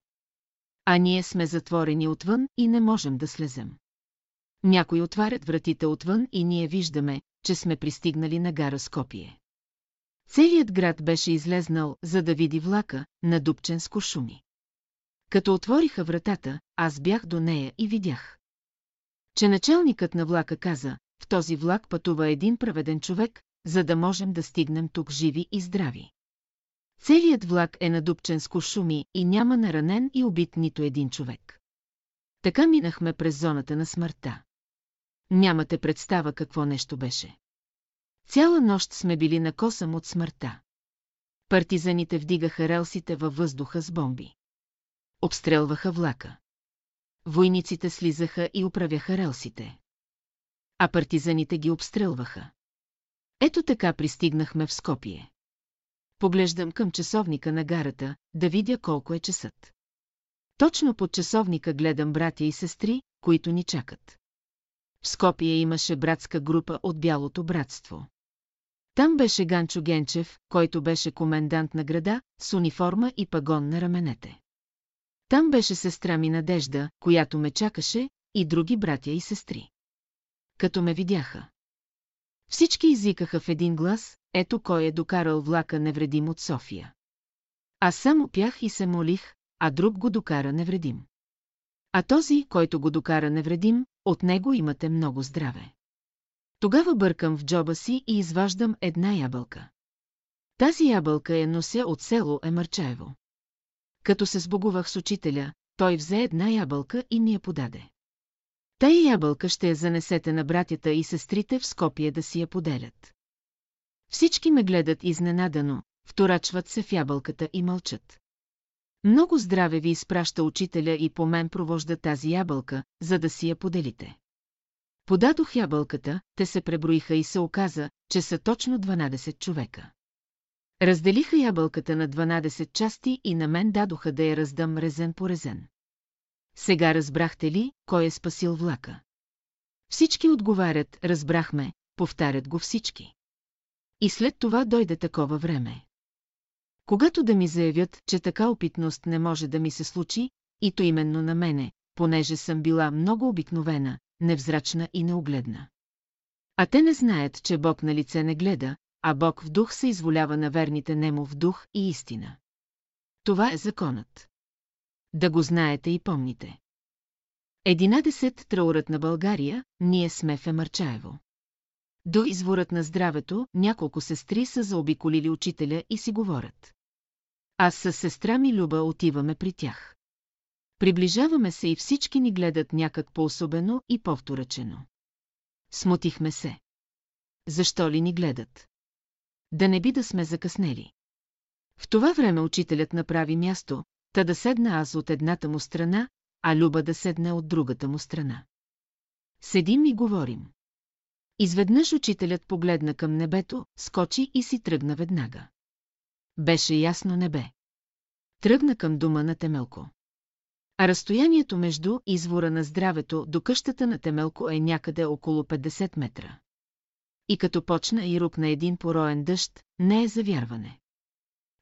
S1: А ние сме затворени отвън и не можем да слезем. Някои отварят вратите отвън и ние виждаме, че сме пристигнали на гара Скопие. Целият град беше излезнал, за да види влака, надупчен с кошуми. Като отвориха вратата, аз бях до нея и видях. Че началникът на влака каза, в този влак пътува един праведен човек, за да можем да стигнем тук живи и здрави. Целият влак е надупчен с кошуми и няма наранен и убит нито един човек. Така минахме през зоната на смъртта. Нямате представа какво нещо беше. Цяла нощ сме били на косъм от смъртта. Партизаните вдигаха релсите във въздуха с бомби. Обстрелваха влака. Войниците слизаха и управяха релсите. А партизаните ги обстрелваха. Ето така пристигнахме в Скопие. Поглеждам към часовника на гарата, да видя колко е часът. Точно под часовника гледам братя и сестри, които ни чакат. В Скопие имаше братска група от Бялото братство. Там беше Ганчо Генчев, който беше комендант на града, с униформа и пагон на раменете. Там беше сестра ми Надежда, която ме чакаше, и други братя и сестри. Като ме видяха. Всички изикаха в един глас, ето кой е докарал влака невредим от София. Аз само пях и се молих, а друг го докара невредим. А този, който го докара невредим, от него имате много здраве. Тогава бъркам в джоба си и изваждам една ябълка. Тази ябълка я нося от село Емърчаево. Като се сбогувах с учителя, той взе една ябълка и ми я подаде. Тая ябълка ще я занесете на братята и сестрите в Скопие да си я поделят. Всички ме гледат изненадано, вторачват се в ябълката и мълчат. Много здраве ви изпраща учителя и по мен провожда тази ябълка, за да си я поделите. Подадох ябълката, те се преброиха и се оказа, че са точно 12 човека. Разделиха ябълката на 12 части и на мен дадоха да я раздам резен по резен. Сега разбрахте ли, кой е спасил влака? Всички отговарят, разбрахме, повтарят го всички. И след това дойде такова време. Когато да ми заявят, че така опитност не може да ми се случи, и то именно на мене, понеже съм била много обикновена, невзрачна и неогледна. А те не знаят, че Бог на лице не гледа, а Бог в дух се изволява на верните нему в дух и истина. Това е законът. Да го знаете и помните. Единадесет траурът на България, ние сме в Емърчаево. До изворът на здравето, няколко сестри са заобиколили учителя и си говорят. Аз с сестра ми Люба отиваме при тях. Приближаваме се и всички ни гледат някак по-особено и по-вторачено. Смутихме се. Защо ли ни гледат? Да не би да сме закъснели. В това време учителят направи място, та да седна аз от едната му страна, а Люба да седне от другата му страна. Седим и говорим. Изведнъж учителят погледна към небето, скочи и си тръгна веднага. Беше ясно небе. Тръгна към дома на Темелко. А разстоянието между извора на здравето до къщата на Темелко е някъде около 50 метра. И като почна и рупна един пороен дъжд, не е завярване.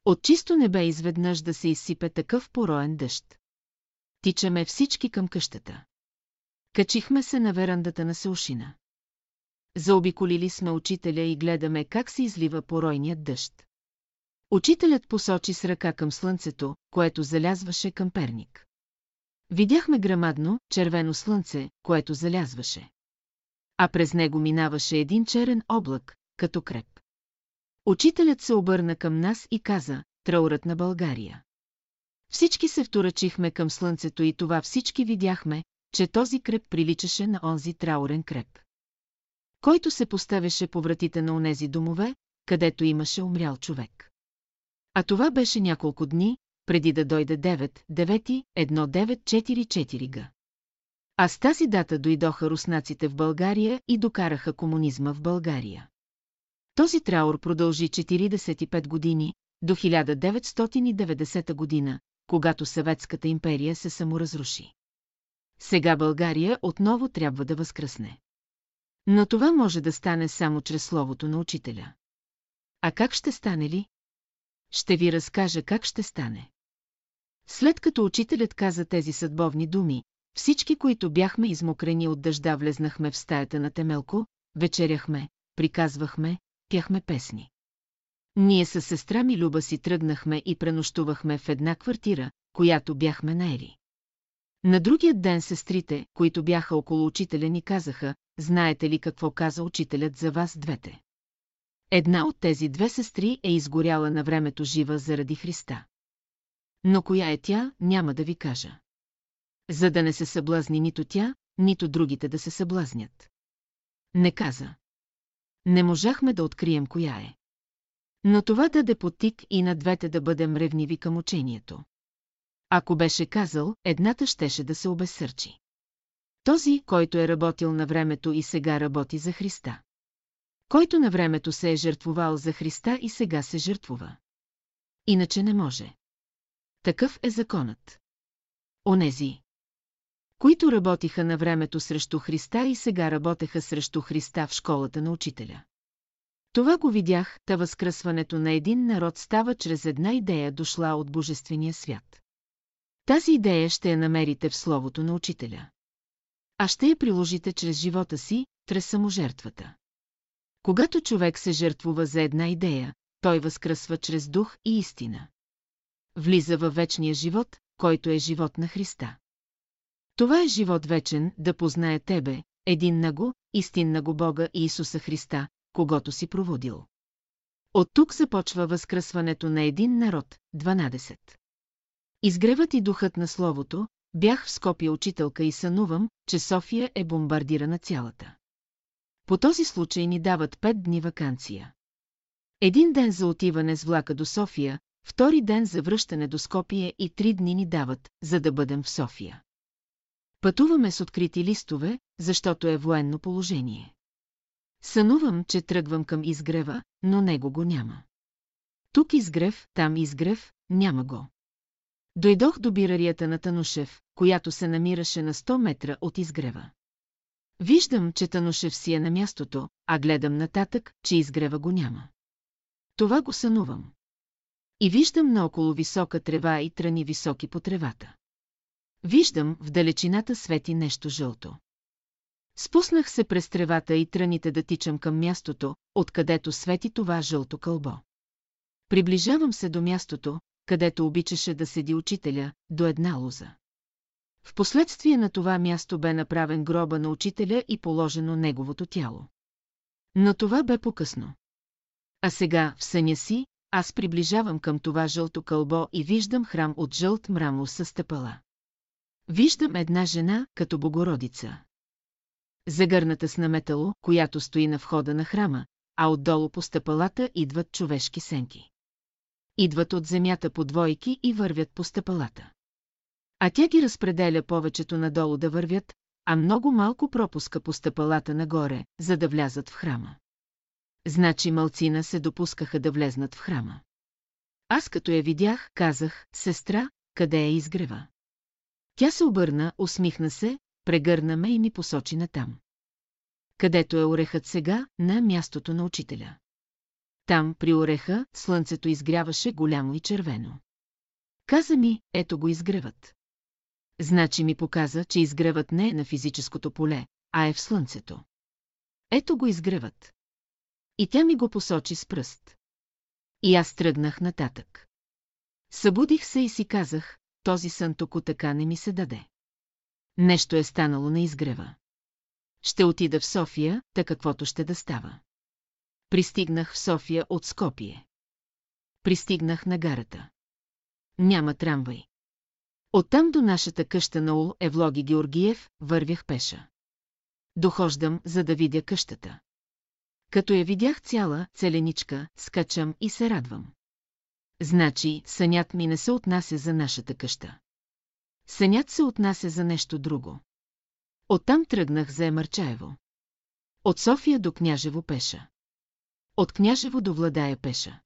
S1: От чисто небе изведнъж да се изсипе такъв пороен дъжд. Тичаме всички към къщата. Качихме се на верандата на Сеушина. Заобиколили сме учителя и гледаме как се излива поройният дъжд. Учителят посочи с ръка към слънцето, което залязваше към перник. Видяхме грамадно, червено слънце, което залязваше. А през него минаваше един черен облак, като креп. Учителят се обърна към нас и каза, траурът на България. Всички се вторачихме към слънцето и това всички видяхме, че този креп приличаше на онзи траурен креп. Който се поставяше по вратите на онези домове, където имаше умрял човек. А това беше няколко дни, преди да дойде 9, 9, 1944 г. А с тази дата дойдоха руснаците в България и докараха комунизма в България. Този траур продължи 45 години, до 1990 година, когато Съветската империя се саморазруши. Сега България отново трябва да възкръсне. Но това може да стане само чрез словото на учителя. А как ще стане ли? Ще ви разкажа как ще стане. След като учителят каза тези съдбовни думи, всички, които бяхме измокрени от дъжда, влезнахме в стаята на Темелко, вечеряхме, приказвахме, пяхме песни. Ние с сестра ми Люба си тръгнахме и пренощувахме в една квартира, която бяхме наели. На другия ден сестрите, които бяха около учителя ни казаха, знаете ли какво каза учителят за вас двете? Една от тези две сестри е изгоряла на времето жива заради Христа. Но коя е тя, няма да ви кажа. За да не се съблазни нито тя, нито другите да се съблазнят. Не каза. Не можахме да открием коя е. Но това даде потик и на двете да бъдем ревниви към учението. Ако беше казал, едната щеше да се обесърчи. Този, който е работил на времето и сега работи за Христа. Който на времето се е жертвувал за Христа и сега се жертвува. Иначе не може. Такъв е законът. Онези, които работиха на времето срещу Христа и сега работеха срещу Христа в школата на учителя. Това го видях, та възкръсването на един народ става чрез една идея дошла от Божествения свят. Тази идея ще я намерите в Словото на Учителя. А ще я приложите чрез живота си, чрез саможертвата. Когато човек се жертвува за една идея, той възкръсва чрез дух и истина. Влиза във вечния живот, който е живот на Христа. Това е живот вечен, да познае Тебе, един на го, истинна го Бога и Исуса Христа, когато си проводил. От тук започва възкръсването на един народ, 12. Изгревът и духът на словото, бях в Скопия учителка и сънувам, че София е бомбардирана цялата. По този случай ни дават пет дни вакансия. Един ден за отиване с влака до София, втори ден за връщане до Скопие и три дни ни дават, за да бъдем в София. Пътуваме с открити листове, защото е военно положение. Сънувам, че тръгвам към изгрева, но него го няма. Тук изгрев, там изгрев, няма го. Дойдох до бирарията на Танушев, която се намираше на 100 метра от изгрева. Виждам, че Танушев си е на мястото, а гледам нататък, че изгрева го няма. Това го сънувам. И виждам наоколо висока трева и трани високи по тревата. Виждам, в далечината свети нещо жълто. Спуснах се през тревата и тръните да тичам към мястото, откъдето свети това жълто кълбо. Приближавам се до мястото, където обичаше да седи учителя, до една лоза. Впоследствие на това място бе направен гроба на учителя и положено неговото тяло. Но това бе по-късно. А сега, в съня си, аз приближавам към това жълто кълбо и виждам храм от жълт мрамор с стъпала. Виждам една жена, като Богородица. Загърната с наметало, която стои на входа на храма, а отдолу по стъпалата идват човешки сенки. Идват от земята по двойки и вървят по стъпалата. А тя ги разпределя повечето надолу да вървят, а много малко пропуска по стъпалата нагоре, за да влязат в храма. Значи малцина се допускаха да влезнат в храма. Аз като я видях, казах, сестра, къде е изгрева. Тя се обърна, усмихна се, прегърна ме и ми посочи натам. Където е орехът сега, на мястото на учителя. Там, при ореха, слънцето изгряваше голямо и червено. Каза ми, ето го изгреват. Значи ми показа, че изгревът не е на физическото поле, а е в слънцето. Ето го изгреват. И тя ми го посочи с пръст. И аз тръгнах нататък. Събудих се и си казах, този сън току така не ми се даде. Нещо е станало на изгрева. Ще отида в София, та каквото ще да става. Пристигнах в София от Скопие. Пристигнах на гарата. Няма трамвай. Оттам до нашата къща на Ул Евлоги Георгиев вървях пеша. Дохождам, за да видя къщата. Като я видях цяла, целеничка, скачам и се радвам. Значи, сънят ми не се отнася за нашата къща. Сънят се отнася за нещо друго. Оттам тръгнах за Емърчаево. От София до Княжево пеша. От Княжево до Владая пеша.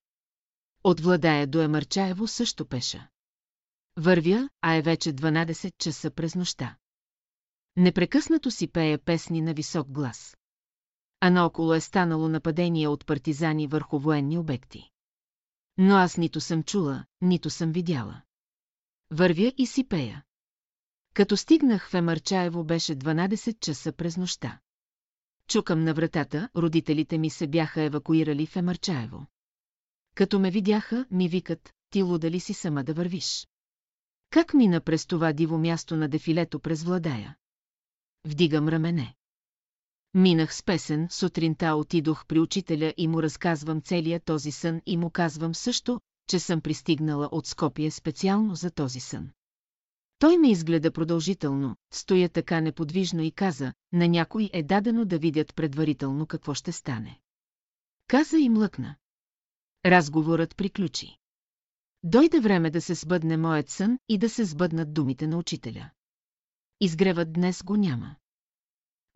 S1: От Владая до Емърчаево също пеша. Вървя, а е вече 12 часа през нощта. Непрекъснато си пея песни на висок глас. А наоколо е станало нападение от партизани върху военни обекти. Но аз нито съм чула, нито съм видяла. Вървя и си пея. Като стигнах в Емърчаево беше 12 часа през нощта. Чукам на вратата, родителите ми се бяха евакуирали в Емърчаево. Като ме видяха, ми викат, ти луда ли си сама да вървиш? Как мина през това диво място на дефилето през Владая? Вдигам рамене. Минах с песен, сутринта отидох при учителя и му разказвам целия този сън и му казвам също, че съм пристигнала от Скопие специално за този сън. Той ме изгледа продължително, стоя така неподвижно и каза, на някой е дадено да видят предварително какво ще стане. Каза и млъкна. Разговорът приключи. Дойде време да се сбъдне моят сън и да се сбъднат думите на учителя. Изгревът днес го няма.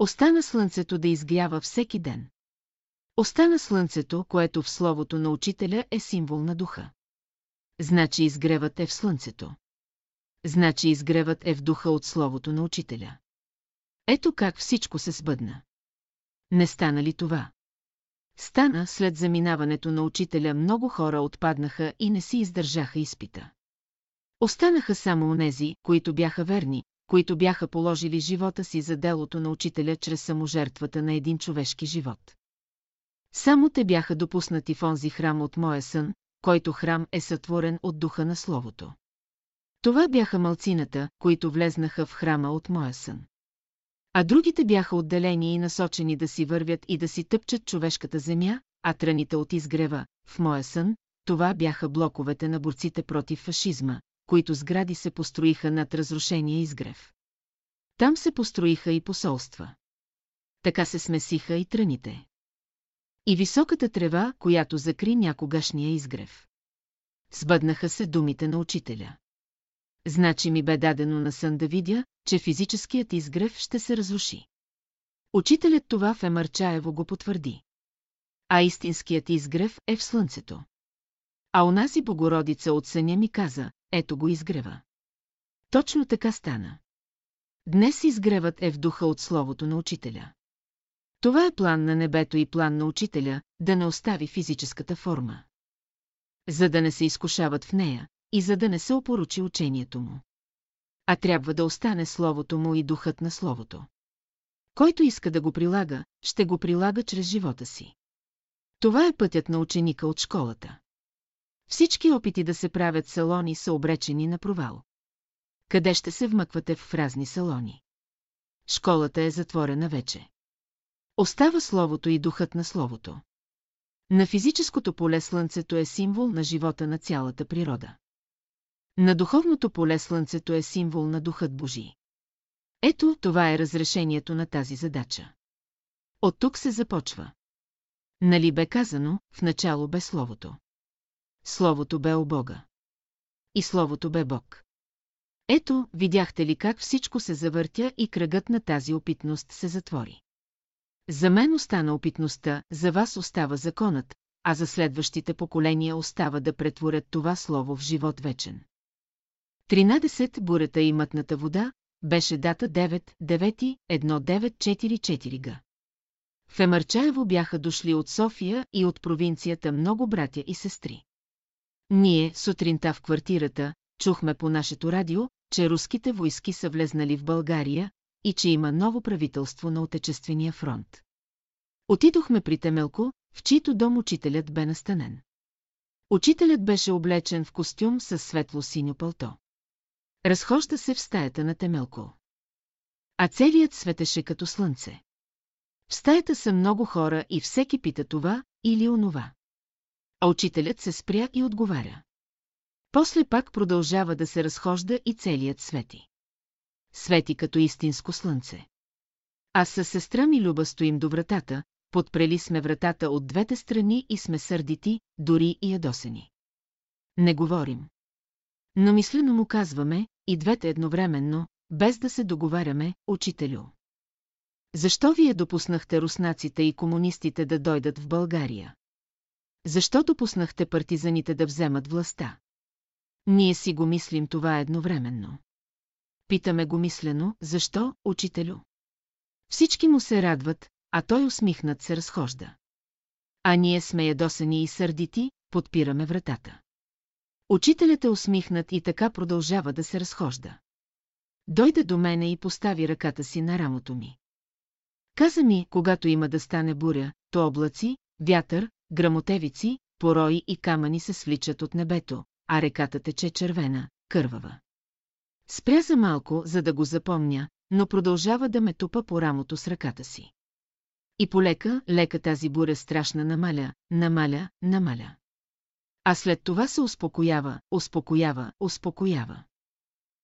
S1: Остана слънцето да изгрява всеки ден. Остана слънцето, което в словото на учителя е символ на духа. Значи изгревът е в слънцето. Значи изгревът е в духа от словото на учителя. Ето как всичко се сбъдна. Не стана ли това? Стана след заминаването на учителя много хора отпаднаха и не си издържаха изпита. Останаха само онези, които бяха верни, които бяха положили живота си за делото на учителя чрез саможертвата на един човешки живот. Само те бяха допуснати в онзи храм от моя сън, който храм е сътворен от духа на Словото. Това бяха малцината, които влезнаха в храма от моя сън. А другите бяха отделени и насочени да си вървят и да си тъпчат човешката земя, а тръните от изгрева, в моя сън, това бяха блоковете на борците против фашизма, които сгради се построиха над разрушения изгрев. Там се построиха и посолства. Така се смесиха и тръните. И високата трева, която закри някогашния изгрев. Сбъднаха се думите на учителя. Значи ми бе дадено на сън да видя, че физическият изгрев ще се разруши. Учителят това в Емърчаево го потвърди. А истинският изгрев е в слънцето. А онази Богородица от съня ми каза, ето го изгрева. Точно така стана. Днес изгревът е в духа от словото на учителя. Това е план на небето и план на учителя, да не остави физическата форма. За да не се изкушават в нея и за да не се опоручи учението му. А трябва да остане словото му и духът на словото. Който иска да го прилага, ще го прилага чрез живота си. Това е пътят на ученика от школата. Всички опити да се правят салони са обречени на провал. Къде ще се вмъквате в фразни салони? Школата е затворена вече. Остава словото и духът на словото. На физическото поле Слънцето е символ на живота на цялата природа. На духовното поле Слънцето е символ на Духът Божий. Ето, това е разрешението на тази задача. От тук се започва. Нали бе казано, в начало бе Словото. Словото бе у Бога. И Словото бе Бог. Ето, видяхте ли как всичко се завъртя и кръгът на тази опитност се затвори. За мен остана опитността, за вас остава законът, а за следващите поколения остава да претворят това слово в живот вечен. 13. Бурата и мътната вода беше дата 9, 9, 1944 г. В Емърчаево бяха дошли от София и от провинцията много братя и сестри. Ние, сутринта в квартирата, чухме по нашето радио, че руските войски са влезнали в България и че има ново правителство на Отечествения фронт. Отидохме при Темелко, в чийто дом учителят бе настанен. Учителят беше облечен в костюм с светло-синьо пълто. Разхожда се в стаята на Темелко. А целият светеше като слънце. В стаята са много хора и всеки пита това или онова. А учителят се спря и отговаря. После пак продължава да се разхожда и целият свети. Свети като истинско слънце. Аз със сестра ми Люба стоим до вратата, подпрели сме вратата от двете страни и сме сърдити, дори и ядосени. Не говорим. Но мислено му казваме, и двете едновременно, без да се договаряме, учителю. Защо вие допуснахте руснаците и комунистите да дойдат в България? Защо допуснахте партизаните да вземат властта? Ние си го мислим това едновременно. Питаме го мислено, защо, учителю? Всички му се радват, а той усмихнат се разхожда. А ние сме ядосани и сърдити, подпираме вратата. Учителят е усмихнат и така продължава да се разхожда. Дойде до мене и постави ръката си на рамото ми. Каза ми, когато има да стане буря, то облаци, вятър, грамотевици, порои и камъни се свличат от небето, а реката тече червена, кървава. Спря за малко, за да го запомня, но продължава да ме тупа по рамото с ръката си. И полека, лека тази буря страшна намаля, намаля, намаля. А след това се успокоява, успокоява, успокоява.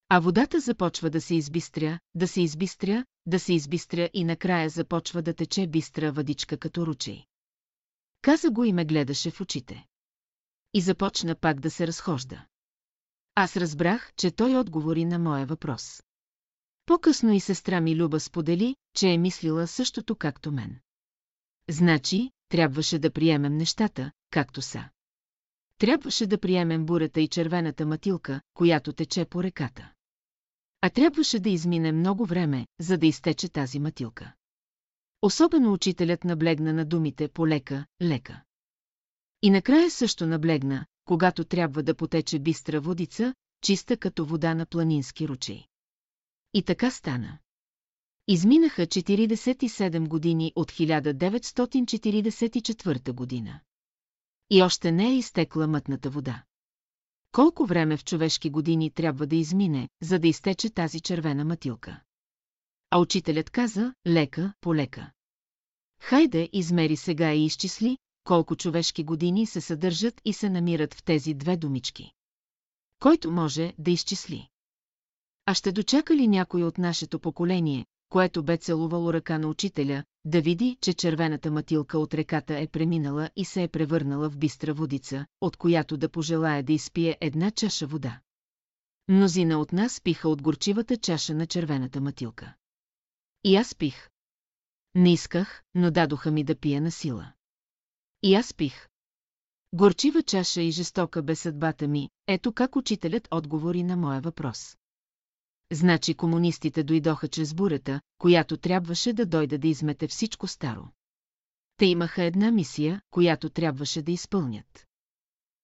S1: А водата започва да се избистря, да се избистря, да се избистря и накрая започва да тече бистра въдичка като ручей. Каза го и ме гледаше в очите. И започна пак да се разхожда. Аз разбрах, че той отговори на моя въпрос. По-късно и сестра ми Люба сподели, че е мислила същото както мен. Значи, трябваше да приемем нещата, както са. Трябваше да приемем бурата и червената матилка, която тече по реката. А трябваше да измине много време, за да изтече тази матилка. Особено учителят наблегна на думите полека, лека. И накрая също наблегна, когато трябва да потече бистра водица, чиста като вода на планински ручей. И така стана. Изминаха 47 години от 1944 година. И още не е изтекла мътната вода. Колко време в човешки години трябва да измине, за да изтече тази червена матилка? А учителят каза, лека, полека. Хайде, измери сега и изчисли, колко човешки години се съдържат и се намират в тези две думички. Който може да изчисли. А ще дочака ли някой от нашето поколение, което бе целувало ръка на учителя, да види, че червената матилка от реката е преминала и се е превърнала в бистра водица, от която да пожелая да изпие една чаша вода. Мнозина от нас пиха от горчивата чаша на червената матилка. И аз пих. Не исках, но дадоха ми да пия на сила. И аз пих. Горчива чаша и жестока бе съдбата ми, ето как учителят отговори на моя въпрос. Значи комунистите дойдоха чрез бурята, която трябваше да дойде да измете всичко старо. Те имаха една мисия, която трябваше да изпълнят.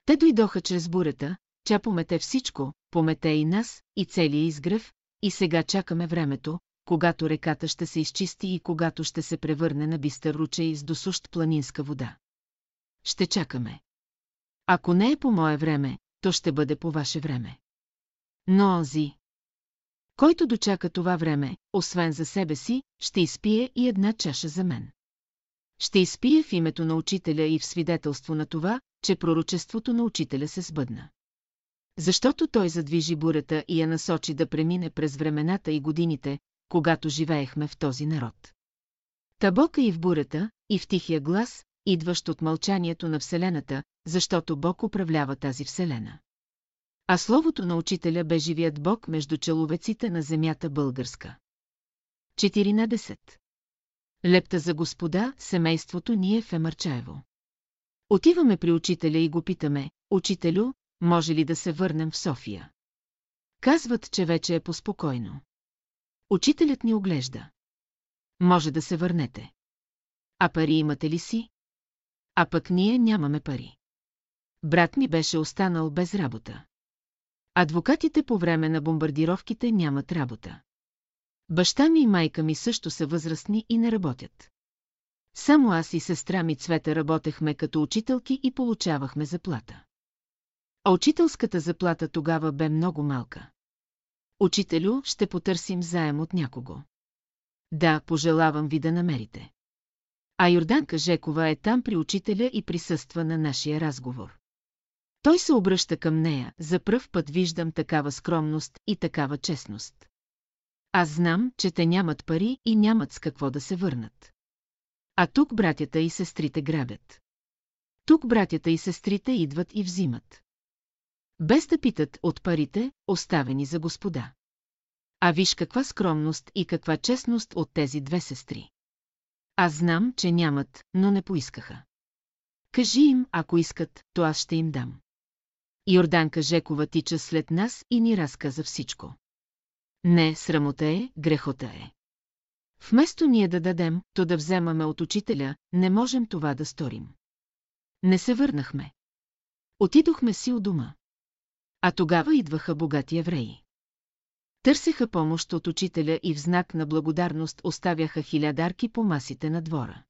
S1: Те дойдоха чрез бурята, ча помете всичко, помете и нас, и целия изгръв, и сега чакаме времето, когато реката ще се изчисти и когато ще се превърне на бистър ручей с досущ планинска вода. Ще чакаме. Ако не е по мое време, то ще бъде по ваше време. Но онзи, който дочака това време, освен за себе си, ще изпие и една чаша за мен. Ще изпие в името на учителя и в свидетелство на това, че пророчеството на учителя се сбъдна. Защото той задвижи бурята и я насочи да премине през времената и годините, когато живеехме в този народ. Табока и в бурята, и в тихия глас, идващ от мълчанието на Вселената, защото Бог управлява тази Вселена. А словото на учителя бе живият Бог между человеците на земята българска. 14. Лепта за господа, семейството ни е в. Отиваме при учителя и го питаме, учителю, може ли да се върнем в София? Казват, че вече е поспокойно. Учителят ни оглежда. Може да се върнете. А пари имате ли си? А пък ние нямаме пари. Брат ми беше останал без работа. Адвокатите по време на бомбардировките нямат работа. Баща ми и майка ми също са възрастни и не работят. Само аз и сестра ми Цвета работехме като учителки и получавахме заплата. А учителската заплата тогава бе много малка. Учителю, ще потърсим заем от някого. Да, пожелавам ви да намерите. А Йорданка Жекова е там при учителя и присъства на нашия разговор. Той се обръща към нея, за пръв път виждам такава скромност и такава честност. Аз знам, че те нямат пари и нямат с какво да се върнат. А тук братята и сестрите грабят. Тук братята и сестрите идват и взимат. Без да питат от парите, оставени за господа. А виж каква скромност и каква честност от тези две сестри. Аз знам, че нямат, но не поискаха. Кажи им, ако искат, то аз ще им дам. Йорданка Жекова тича след нас и ни разказа всичко. Не, срамота е, грехота е. Вместо ние да дадем, то да вземаме от учителя, не можем това да сторим. Не се върнахме. Отидохме си у дома. А тогава идваха богати евреи. Търсеха помощ от учителя и в знак на благодарност оставяха хилядарки по масите на двора.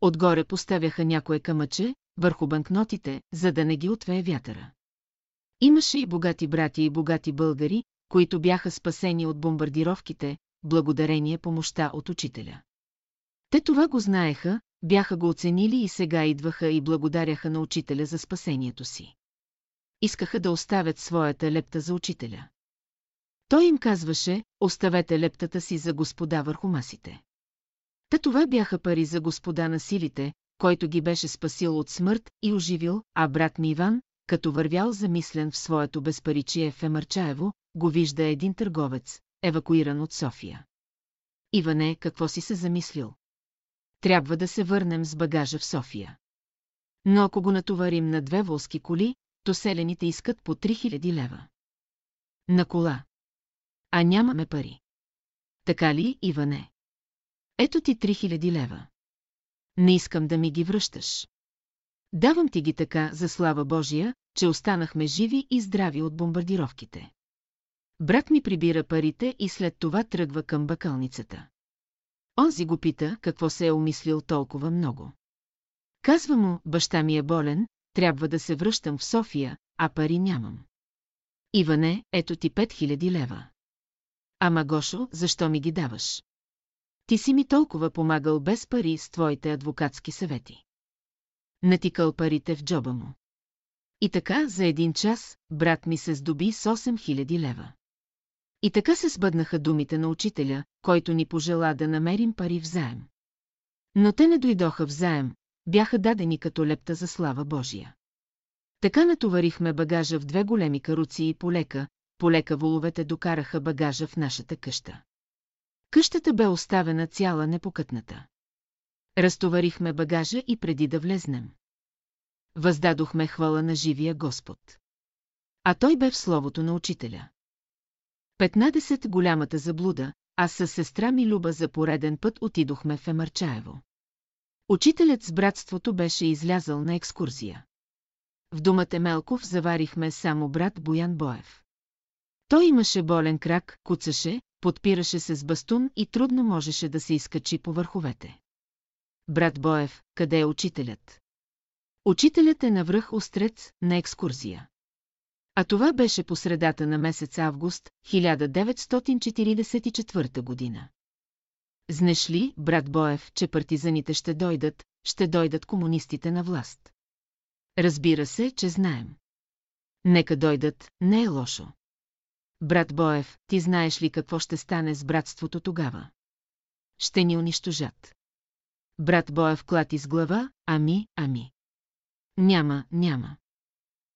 S1: Отгоре поставяха някое камъче, върху банкнотите, за да не ги отвее вятъра. Имаше и богати брати и богати българи, които бяха спасени от бомбардировките, благодарение помощта от учителя. Те това го знаеха, бяха го оценили и сега идваха и благодаряха на учителя за спасението си. Искаха да оставят своята лепта за учителя. Той им казваше, оставете лептата си за господа върху масите. Та това бяха пари за господа на силите, който ги беше спасил от смърт и оживил, а брат ми Иван, като вървял замислен в своето безпаричие в Емърчаево, го вижда един търговец, евакуиран от София. Иване, какво си се замислил? Трябва да се върнем с багажа в София. Но ако го натоварим на две волски коли, то селените искат по 3000 лева. На кола. А нямаме пари. Така ли, Иване? Ето ти 3000 лева. Не искам да ми ги връщаш. Давам ти ги така, за слава Божия, че останахме живи и здрави от бомбардировките. Брат ми прибира парите и след това тръгва към бакалницата. Онзи го пита, какво се е умислил толкова много. Казва му, баща ми е болен, трябва да се връщам в София, а пари нямам. Иване, ето ти 5000 лева. Ама Гошо, защо ми ги даваш? Ти си ми толкова помагал без пари с твоите адвокатски съвети. Натикал парите в джоба му. И така за един час брат ми се здоби с 8000 лева. И така се сбъднаха думите на учителя, който ни пожела да намерим пари в заем. Но те не дойдоха в заем, бяха дадени като лепта за слава Божия. Така натоварихме багажа в две големи каруци и полека, полека воловете докараха багажа в нашата къща. Къщата бе оставена цяла непокътната. Разтоварихме багажа и преди да влезнем. Въздадохме хвала на живия Господ. А той бе в словото на учителя. 15 голямата заблуда, а с сестра ми Люба за пореден път отидохме в Емарчаево. Учителят с братството беше излязъл на екскурзия. В думата Мелков заварихме само брат Боян Боев. Той имаше болен крак, куцаше, подпираше се с бастун и трудно можеше да се изкачи по върховете. Брат Боев, къде е учителят? Учителят е навръх острец на екскурзия. А това беше по средата на месец август 1944 година. Знеш ли, брат Боев, че партизаните ще дойдат, ще дойдат комунистите на власт? Разбира се, че знаем. Нека дойдат, не е лошо. Брат Боев, ти знаеш ли какво ще стане с братството тогава? Ще ни унищожат. Брат Боев клати с глава, ами, ами. Няма, няма.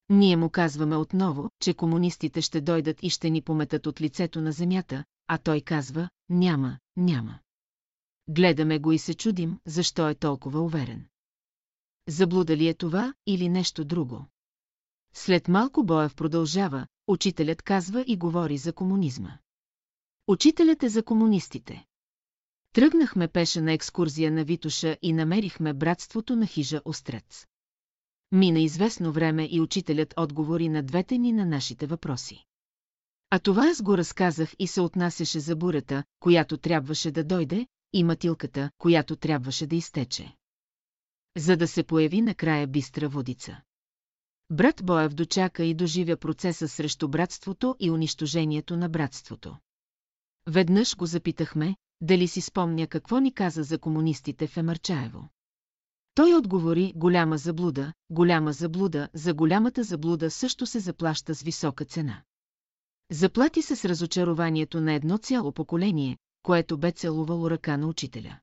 S1: Ние му казваме отново, че комунистите ще дойдат и ще ни пометат от лицето на земята, а той казва, няма, няма. Гледаме го и се чудим, защо е толкова уверен. Заблуда ли е това или нещо друго? След малко Боев продължава, учителят казва и говори за комунизма. Учителят е за комунистите. Тръгнахме пеша на екскурзия на Витуша и намерихме братството на хижа Острец. Мина известно време и учителят отговори на двете ни на нашите въпроси. А това аз го разказах и се отнасяше за бурята, която трябваше да дойде, и матилката, която трябваше да изтече. За да се появи накрая бистра водица. Брат Боев дочака и доживя процеса срещу братството и унищожението на братството. Веднъж го запитахме, дали си спомня какво ни каза за комунистите в Емарчаево. Той отговори голяма заблуда, голяма заблуда, за голямата заблуда също се заплаща с висока цена. Заплати се с разочарованието на едно цяло поколение, което бе целувало ръка на учителя.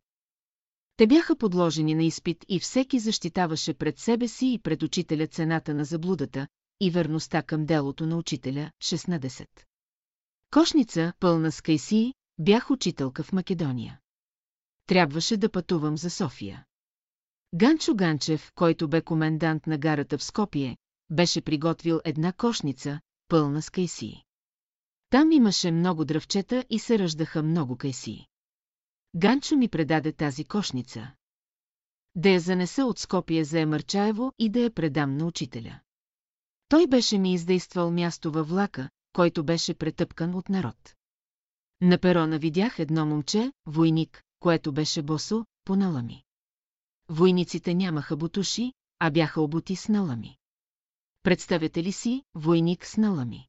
S1: Те бяха подложени на изпит и всеки защитаваше пред себе си и пред учителя цената на заблудата и верността към делото на учителя 16. Кошница, пълна с кайси, бях учителка в Македония. Трябваше да пътувам за София. Ганчо Ганчев, който бе комендант на гарата в Скопие, беше приготвил една кошница, пълна с кайси. Там имаше много дръвчета и се ръждаха много кайси. Ганчо ми предаде тази кошница. Да я занеса от Скопие за Емърчаево и да я предам на учителя. Той беше ми издействал място във влака, който беше претъпкан от народ. На перона видях едно момче, войник, което беше босо, по налами. Войниците нямаха бутуши, а бяха обути с налами. Представете ли си, войник с налами?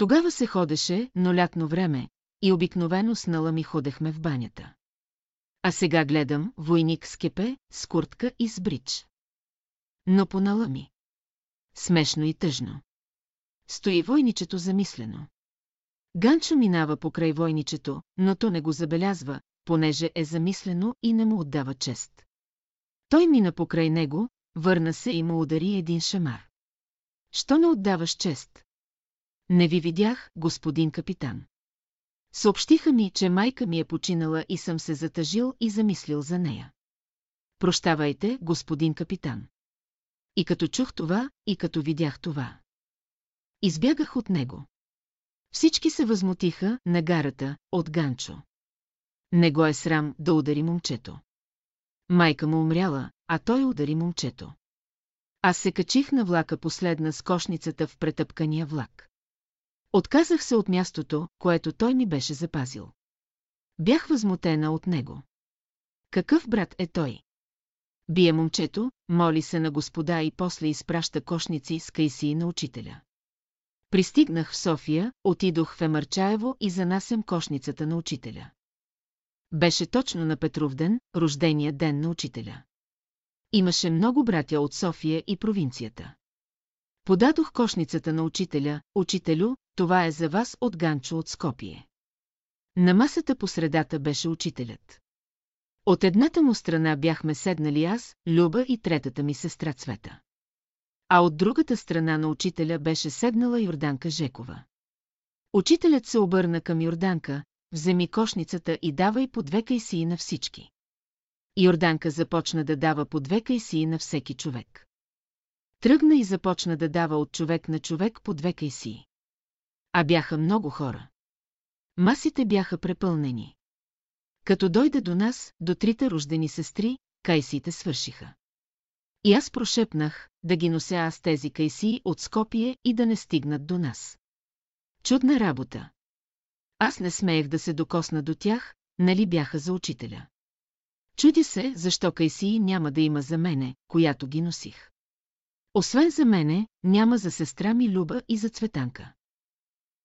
S1: Тогава се ходеше, но лятно време, и обикновено с налами ходехме в банята. А сега гледам войник с кепе, с куртка и с брич. Но по налами. Смешно и тъжно. Стои войничето замислено. Ганчо минава покрай войничето, но то не го забелязва, понеже е замислено и не му отдава чест. Той мина покрай него, върна се и му удари един шамар. Що не отдаваш чест? Не ви видях, господин капитан. Съобщиха ми, че майка ми е починала и съм се затъжил и замислил за нея. Прощавайте, господин капитан. И като чух това, и като видях това. Избягах от него. Всички се възмутиха на гарата от Ганчо. Не го е срам да удари момчето. Майка му умряла, а той удари момчето. Аз се качих на влака последна с кошницата в претъпкания влак. Отказах се от мястото, което той ми беше запазил. Бях възмутена от него. Какъв брат е той? Бие момчето, моли се на господа и после изпраща кошници с кайси на учителя. Пристигнах в София, отидох в Емърчаево и занасям кошницата на учителя. Беше точно на Петровден, рождения ден на учителя. Имаше много братя от София и провинцията. Подадох кошницата на учителя, учителю, това е за вас от Ганчо от Скопие. На масата по средата беше учителят. От едната му страна бяхме седнали аз, Люба и третата ми сестра Цвета. А от другата страна на учителя беше седнала Йорданка Жекова. Учителят се обърна към Йорданка, вземи кошницата и давай по две кайсии на всички. Йорданка започна да дава по две кайсии на всеки човек. Тръгна и започна да дава от човек на човек по две кайсии. А бяха много хора. Масите бяха препълнени. Като дойде до нас, до трите рождени сестри, кайсиите свършиха. И аз прошепнах, да ги нося аз тези кайси от Скопие и да не стигнат до нас. Чудна работа. Аз не смеех да се докосна до тях, нали бяха за учителя. Чуди се, защо кайси няма да има за мене, която ги носих. Освен за мене, няма за сестра ми Люба и за Цветанка.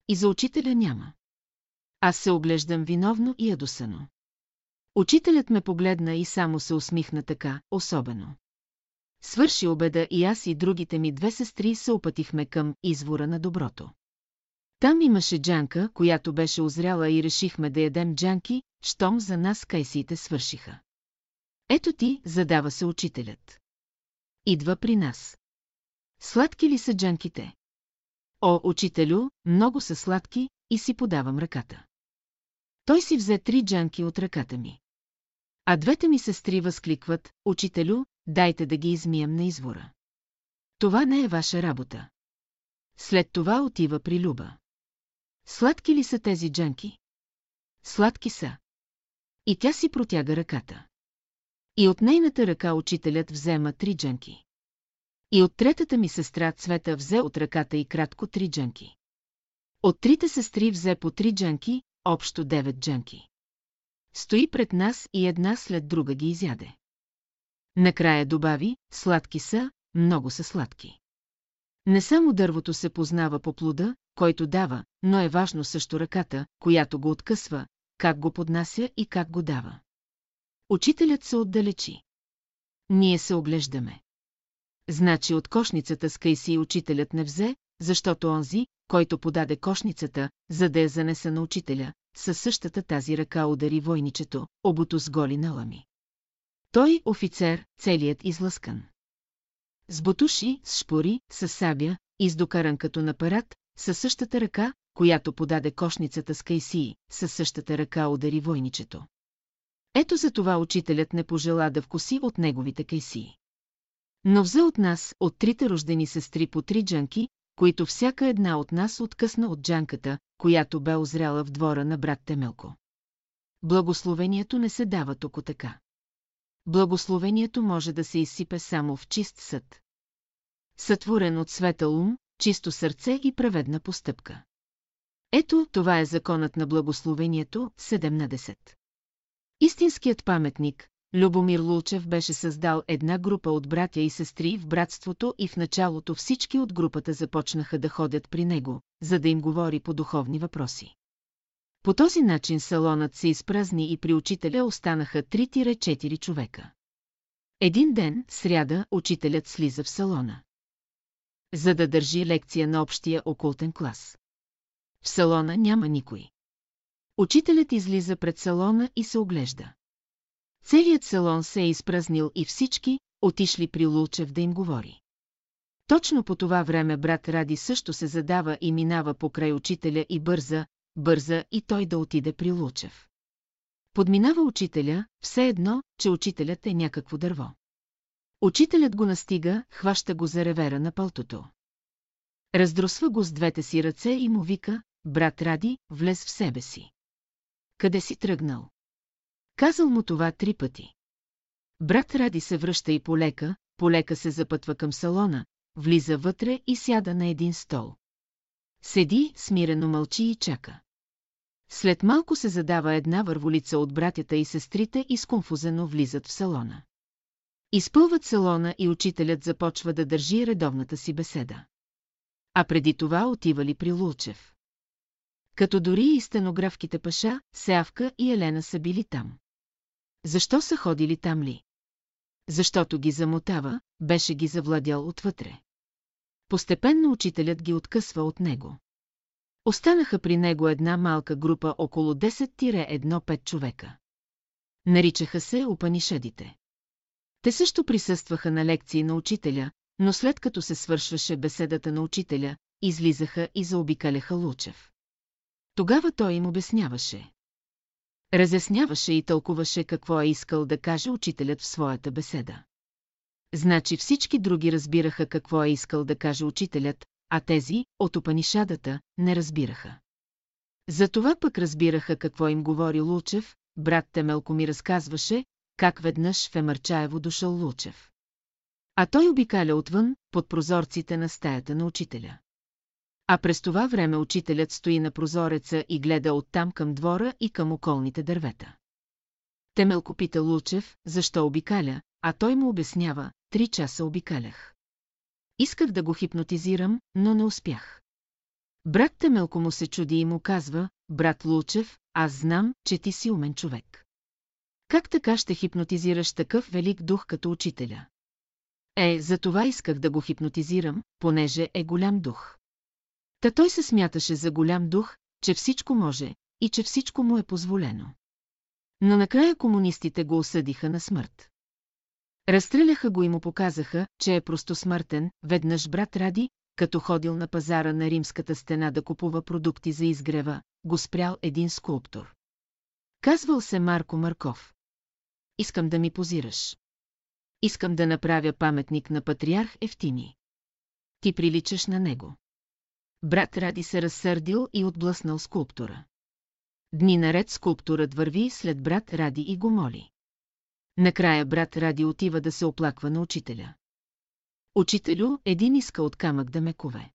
S1: И за учителя няма. Аз се оглеждам виновно и ядосано. Учителят ме погледна и само се усмихна така, особено. Свърши обеда и аз и другите ми две сестри се опътихме към извора на доброто. Там имаше джанка, която беше озряла и решихме да ядем джанки, щом за нас кайсиите свършиха. Ето ти, задава се учителят. Идва при нас. Сладки ли са джанките? О, учителю, много са сладки, и си подавам ръката. Той си взе три джанки от ръката ми. А двете ми сестри възкликват, учителю, дайте да ги измием на извора. Това не е ваша работа. След това отива при Люба. Сладки ли са тези джанки? Сладки са. И тя си протяга ръката. И от нейната ръка учителят взема три джанки. И от третата ми сестра Цвета взе от ръката и кратко три джанки. От трите сестри взе по три джанки, общо девет джанки. Стои пред нас и една след друга ги изяде. Накрая добави, сладки са, много са сладки. Не само дървото се познава по плода, който дава, но е важно също ръката, която го откъсва, как го поднася и как го дава. Учителят се отдалечи. Ние се оглеждаме. Значи от кошницата с Кайси учителят не взе, защото онзи, който подаде кошницата, за да я занеса на учителя, със същата тази ръка удари войничето, обото с голи налами. Той, офицер, целият излъскан. С бутуши, с шпори, с сабя, издокаран като на парад, със същата ръка, която подаде кошницата с Кайсии, със същата ръка удари войничето. Ето за това учителят не пожела да вкуси от неговите кайсии. Но взе от нас, от трите рождени сестри по три джанки, които всяка една от нас откъсна от джанката, която бе озряла в двора на брат Темелко. Благословението не се дава токо така. Благословението може да се изсипе само в чист съд. Сътворен от светъл ум, чисто сърце и праведна постъпка. Ето, това е законът на благословението, 17. Истинският паметник, Любомир Лулчев беше създал една група от братя и сестри в братството и в началото всички от групата започнаха да ходят при него, за да им говори по духовни въпроси. По този начин салонът се изпразни и при учителя останаха 3-4 човека. Един ден, сряда, учителят слиза в салона. За да държи лекция на общия окултен клас. В салона няма никой. Учителят излиза пред салона и се оглежда. Целият салон се е изпразнил и всички, отишли при Лулчев да им говори. Точно по това време брат Ради също се задава и минава покрай учителя и бърза, бърза и той да отиде при Лулчев. Подминава учителя, все едно, че учителят е някакво дърво. Учителят го настига, хваща го за ревера на пълтото. Раздросва го с двете си ръце и му вика, брат Ради, влез в себе си. Къде си тръгнал? Казал му това три пъти. Брат Ради се връща и полека, полека се запътва към салона, влиза вътре и сяда на един стол. Седи, смирено мълчи и чака. След малко се задава една върволица от братята и сестрите и сконфузено влизат в салона. Изпълват салона и учителят започва да държи редовната си беседа. А преди това отивали при Лулчев. Като дори и стенографките Паша, Сеавка и Елена са били там. Защо са ходили там ли? Защото ги замотава, беше ги завладял отвътре. Постепенно учителят ги откъсва от него. Останаха при него една малка група около 10-1-5 човека. Наричаха се Упанишедите. Те също присъстваха на лекции на учителя, но след като се свършваше беседата на учителя, излизаха и заобикаляха Лучев. Тогава той им обясняваше. Разясняваше и тълкуваше какво е искал да каже учителят в своята беседа. Значи всички други разбираха какво е искал да каже учителят, а тези, от опанишадата, не разбираха. Затова пък разбираха какво им говори Лучев, брат Темелко ми разказваше, как веднъж в Емърчаево дошъл Лучев. А той обикаля отвън, под прозорците на стаята на учителя. А през това време учителят стои на прозореца и гледа оттам към двора и към околните дървета. Темелко пита Лучев, защо обикаля, а той му обяснява, три часа обикалях. Исках да го хипнотизирам, но не успях. Брат Темелко му се чуди и му казва, брат Лучев, аз знам, че ти си умен човек. Как така ще хипнотизираш такъв велик дух като учителя? Е, за това исках да го хипнотизирам, понеже е голям дух. Та той се смяташе за голям дух, че всичко може и че всичко му е позволено. Но накрая комунистите го осъдиха на смърт. Разстреляха го и му показаха, че е просто смъртен, веднъж брат Ради, като ходил на пазара на римската стена да купува продукти за изгрева, го спрял един скулптор. Казвал се Марко Марков. Искам да ми позираш. Искам да направя паметник на патриарх Ефтини. Ти приличаш на него. Брат Ради се разсърдил и отблъснал скулптора. Дни наред скулпторът върви след брат Ради и го моли. Накрая брат Ради отива да се оплаква на учителя. Учителю, един иска от камък да ме кове.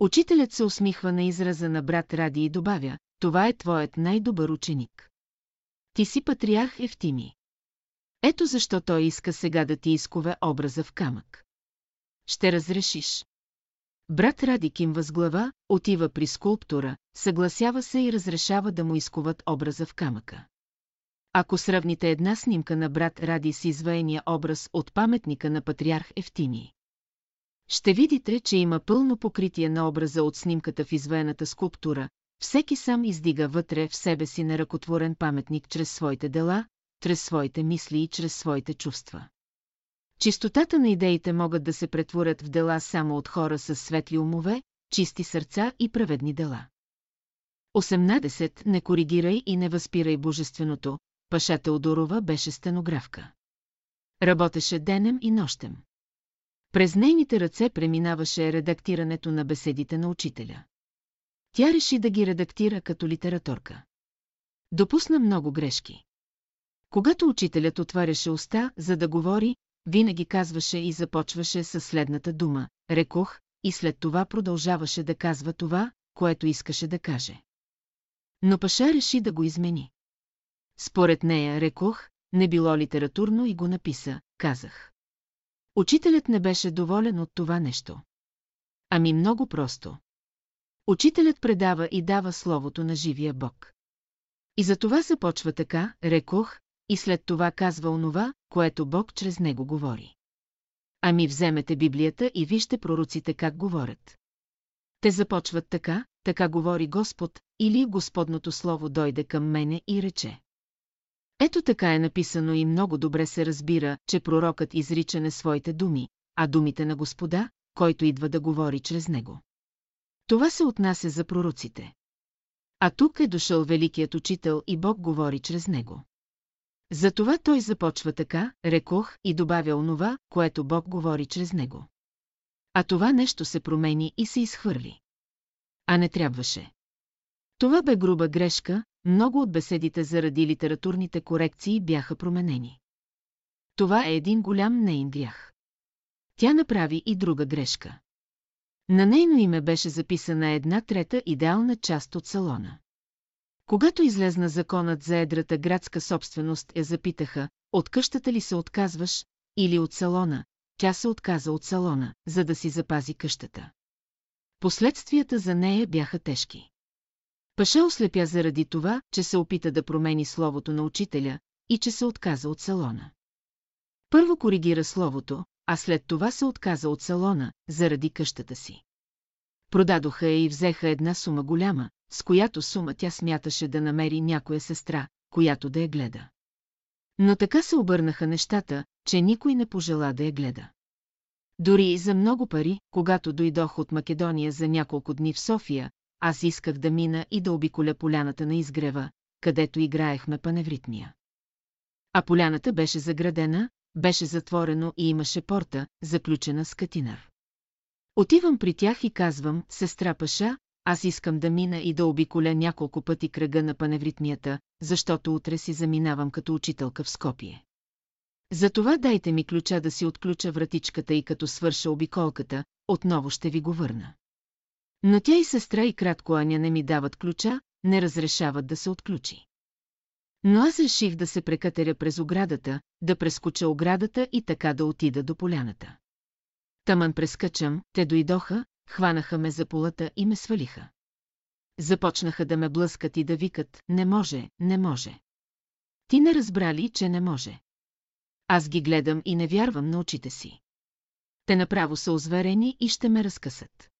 S1: Учителят се усмихва на израза на брат Ради и добавя, това е твоят най-добър ученик. Ти си патриарх Ефтими. Ето защо той иска сега да ти изкове образа в камък. Ще разрешиш. Брат Ради кимва с глава, отива при скулптора, съгласява се и разрешава да му изкуват образа в камъка. Ако сравните една снимка на брат Ради с изваяния образ от паметника на патриарх Ефтини, ще видите, че има пълно покритие на образа от снимката в изваяната скулптура, всеки сам издига вътре в себе си неръкотворен паметник чрез своите дела, чрез своите мисли и чрез своите чувства. Чистотата на идеите могат да се претворят в дела само от хора с светли умове, чисти сърца и праведни дела. 18. Не коригирай и не възпирай божественото. Паша Теодорова беше стенографка. Работеше денем и нощем. През нейните ръце преминаваше редактирането на беседите на учителя. Тя реши да ги редактира като литераторка. Допусна много грешки. Когато учителят отваряше уста, за да говори, винаги казваше и започваше със следната дума – рекох, и след това продължаваше да казва това, което искаше да каже. Но Паша реши да го измени. Според нея, рекох, не било литературно и го написа, казах. Учителят не беше доволен от това нещо. Ами много просто. Учителят предава и дава словото на живия Бог. И за това започва така, рекох, и след това казва онова, което Бог чрез него говори. Ами вземете Библията и вижте пророците как говорят. Те започват така, така говори Господ, или Господното Слово дойде към мене и рече. Ето така е написано и много добре се разбира, че пророкът изрича не своите думи, а думите на Господа, който идва да говори чрез него. Това се отнася за пророците. А тук е дошъл великият учител и Бог говори чрез него. Затова той започва така, рекох и добавя онова, което Бог говори чрез него. А това нещо се промени и се изхвърли. А не трябваше. Това бе груба грешка, много от беседите заради литературните корекции бяха променени. Това е един голям нейн грях. Тя направи и друга грешка. На нейно име беше записана една трета идеална част от салона. Когато излезна законът за едрата градска собственост, я запитаха, от къщата ли се отказваш, или от салона, тя се отказа от салона, за да си запази къщата. Последствията за нея бяха тежки. Паша ослепя заради това, че се опита да промени словото на учителя и че се отказа от салона. Първо коригира словото, а след това се отказа от салона, заради къщата си. Продадоха я и взеха една сума голяма, с която сума тя смяташе да намери някоя сестра, която да я гледа. Но така се обърнаха нещата, че никой не пожела да я гледа. Дори и за много пари, когато дойдох от Македония за няколко дни в София, аз исках да мина и да обиколя поляната на изгрева, където играехме паневритмия. А поляната беше заградена, беше затворено и имаше порта, заключена с катинар. Отивам при тях и казвам, сестра Паша, аз искам да мина и да обиколя няколко пъти кръга на паневритмията, защото утре си заминавам като учителка в Скопие. Затова дайте ми ключа да си отключа вратичката и като свърша обиколката, отново ще ви го върна. Но тя и сестра и кратко Аня не ми дават ключа, не разрешават да се отключи. Но аз реших да се прекатеря през оградата, да прескоча оградата и така да отида до поляната. Таман прескачам, те дойдоха, хванаха ме за полата и ме свалиха. Започнаха да ме блъскат и да викат, не може, не може. Ти не разбрали, че не може. Аз ги гледам и не вярвам на очите си. Те направо са озверени и ще ме разкъсат.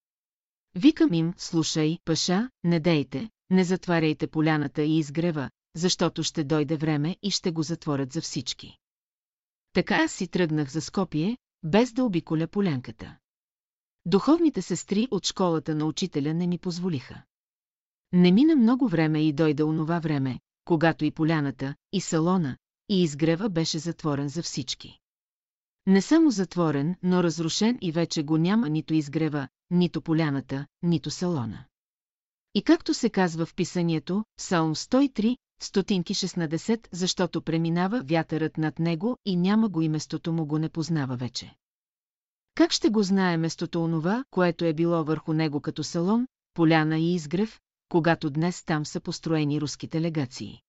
S1: Викам им, слушай, паша, не дейте, не затваряйте поляната и изгрева, защото ще дойде време и ще го затворят за всички. Така аз си тръгнах за Скопие, без да обиколя полянката. Духовните сестри от школата на учителя не ми позволиха. Не мина много време и дойде онова време, когато и поляната, и салона, и изгрева беше затворен за всички. Не само затворен, но разрушен и вече го няма нито изгрева, нито поляната, нито салона. И както се казва в писанието, Псалм 103, стотинки 16, защото преминава вятърът над него и няма го и местото му го не познава вече. Как ще го знае местото онова, което е било върху него като салон, поляна и изгрев, когато днес там са построени руските легации?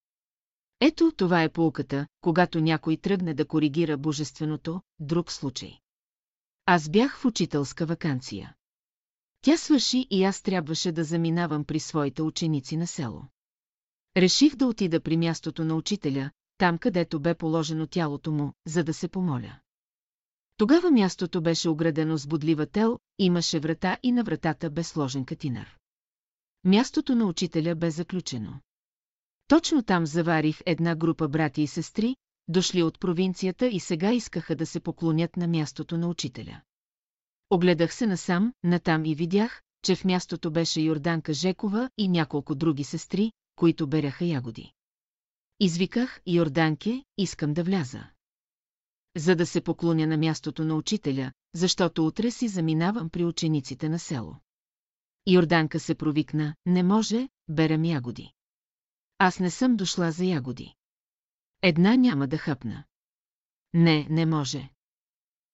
S1: Ето това е полката, когато някой тръгне да коригира божественото, друг случай. Аз бях в учителска вакансия. Тя свърши и аз трябваше да заминавам при своите ученици на село. Реших да отида при мястото на учителя, там където бе положено тялото му, за да се помоля. Тогава мястото беше оградено с бодлива тел, имаше врата и на вратата бе сложен катинар. Мястото на учителя бе заключено. Точно там заварих една група брати и сестри, дошли от провинцията и сега искаха да се поклонят на мястото на учителя. Огледах се насам, натам и видях, че в мястото беше Йорданка Жекова и няколко други сестри, които беряха ягоди. Извиках, Йорданке, искам да вляза. За да се поклоня на мястото на учителя, защото утре си заминавам при учениците на село. Йорданка се провикна, не може, берем ягоди. Аз не съм дошла за ягоди. Една няма да хъпна. Не, не може.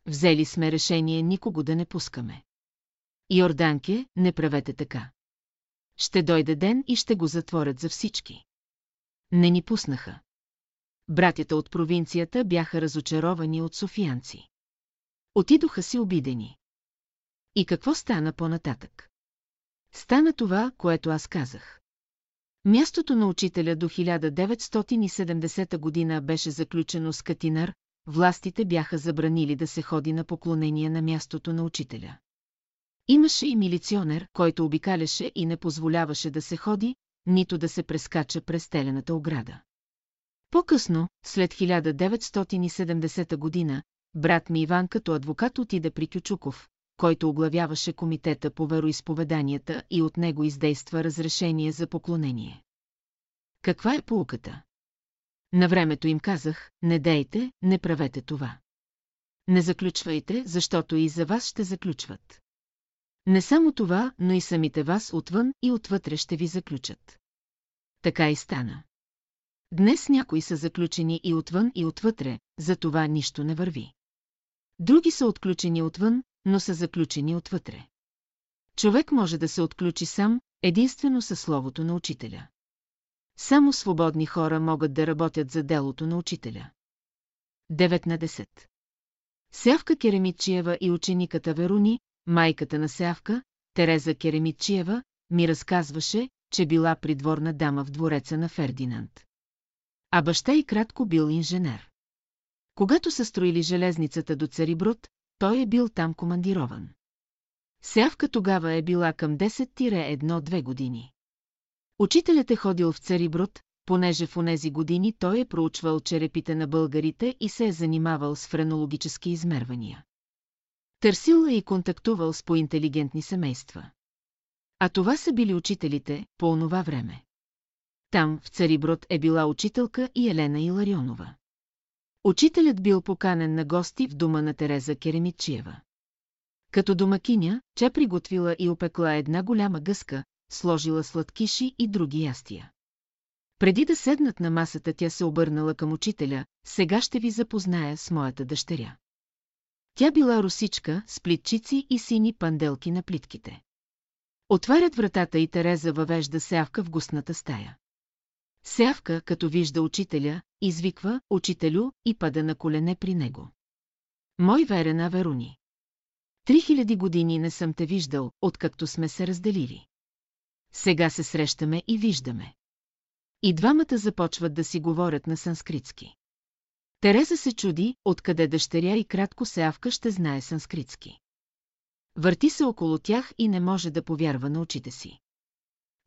S1: Взели сме решение никого да не пускаме. Йорданке, не правете така. Ще дойде ден и ще го затворят за всички. Не ни пуснаха. Братята от провинцията бяха разочаровани от софиянци. Отидоха си обидени. И какво стана по-нататък? Стана това, което аз казах. Мястото на учителя до 1970 година беше заключено с катинар, властите бяха забранили да се ходи на поклонение на мястото на учителя. Имаше и милиционер, който обикаляше и не позволяваше да се ходи, нито да се прескача през телената ограда. По-късно, след 1970 година, брат ми Иван като адвокат отиде при Кючуков, който оглавяваше комитета по вероисповеданията и от него издейства разрешение за поклонение. Каква е полуката? На времето им казах, не дейте, не правете това. Не заключвайте, защото и за вас ще заключват. Не само това, но и самите вас отвън и отвътре ще ви заключат. Така и стана. Днес някои са заключени и отвън и отвътре, за това нищо не върви. Други са отключени отвън, но са заключени отвътре. Човек може да се отключи сам, единствено със словото на учителя. Само свободни хора могат да работят за делото на учителя. 9 на 10 Сявка Керемитчиева и учениката Веруни, майката на Сявка, Тереза Керемитчиева, ми разказваше, че била придворна дама в двореца на Фердинанд. А баща и кратко бил инженер. Когато са строили железницата до Цариброд, той е бил там командирован. Сявка тогава е била към 10-1-2 години. Учителят е ходил в Цариброд, понеже в онези години той е проучвал черепите на българите и се е занимавал с френологически измервания. Търсил е и контактувал с поинтелигентни семейства. А това са били учителите по онова време. Там, в Цариброд, е била учителка и Елена Иларионова. Учителят бил поканен на гости в дома на Тереза Керемичиева. Като домакиня, че приготвила и опекла една голяма гъска, сложила сладкиши и други ястия. Преди да седнат на масата, тя се обърнала към учителя, сега ще ви запозная с моята дъщеря. Тя била русичка с плитчици и сини панделки на плитките. Отварят вратата и Тереза въвежда сявка в густната стая. Сявка, като вижда учителя, извиква «Учителю» и пада на колене при него. Мой верена Веруни. Три хиляди години не съм те виждал, откакто сме се разделили. Сега се срещаме и виждаме. И двамата започват да си говорят на санскритски. Тереза се чуди, откъде дъщеря и кратко Сявка ще знае санскритски. Върти се около тях и не може да повярва на очите си.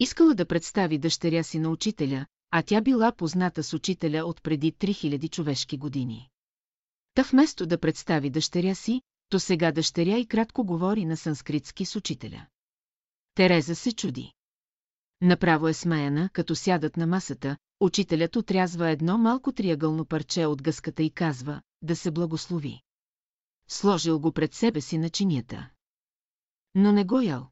S1: Искала да представи дъщеря си на учителя, а тя била позната с учителя от преди 3000 човешки години. Та вместо да представи дъщеря си, то сега дъщеря и кратко говори на санскритски с учителя. Тереза се чуди. Направо е смаяна, като сядат на масата, учителят отрязва едно малко триъгълно парче от гъската и казва, да се благослови. Сложил го пред себе си на чинията. Но не го ял.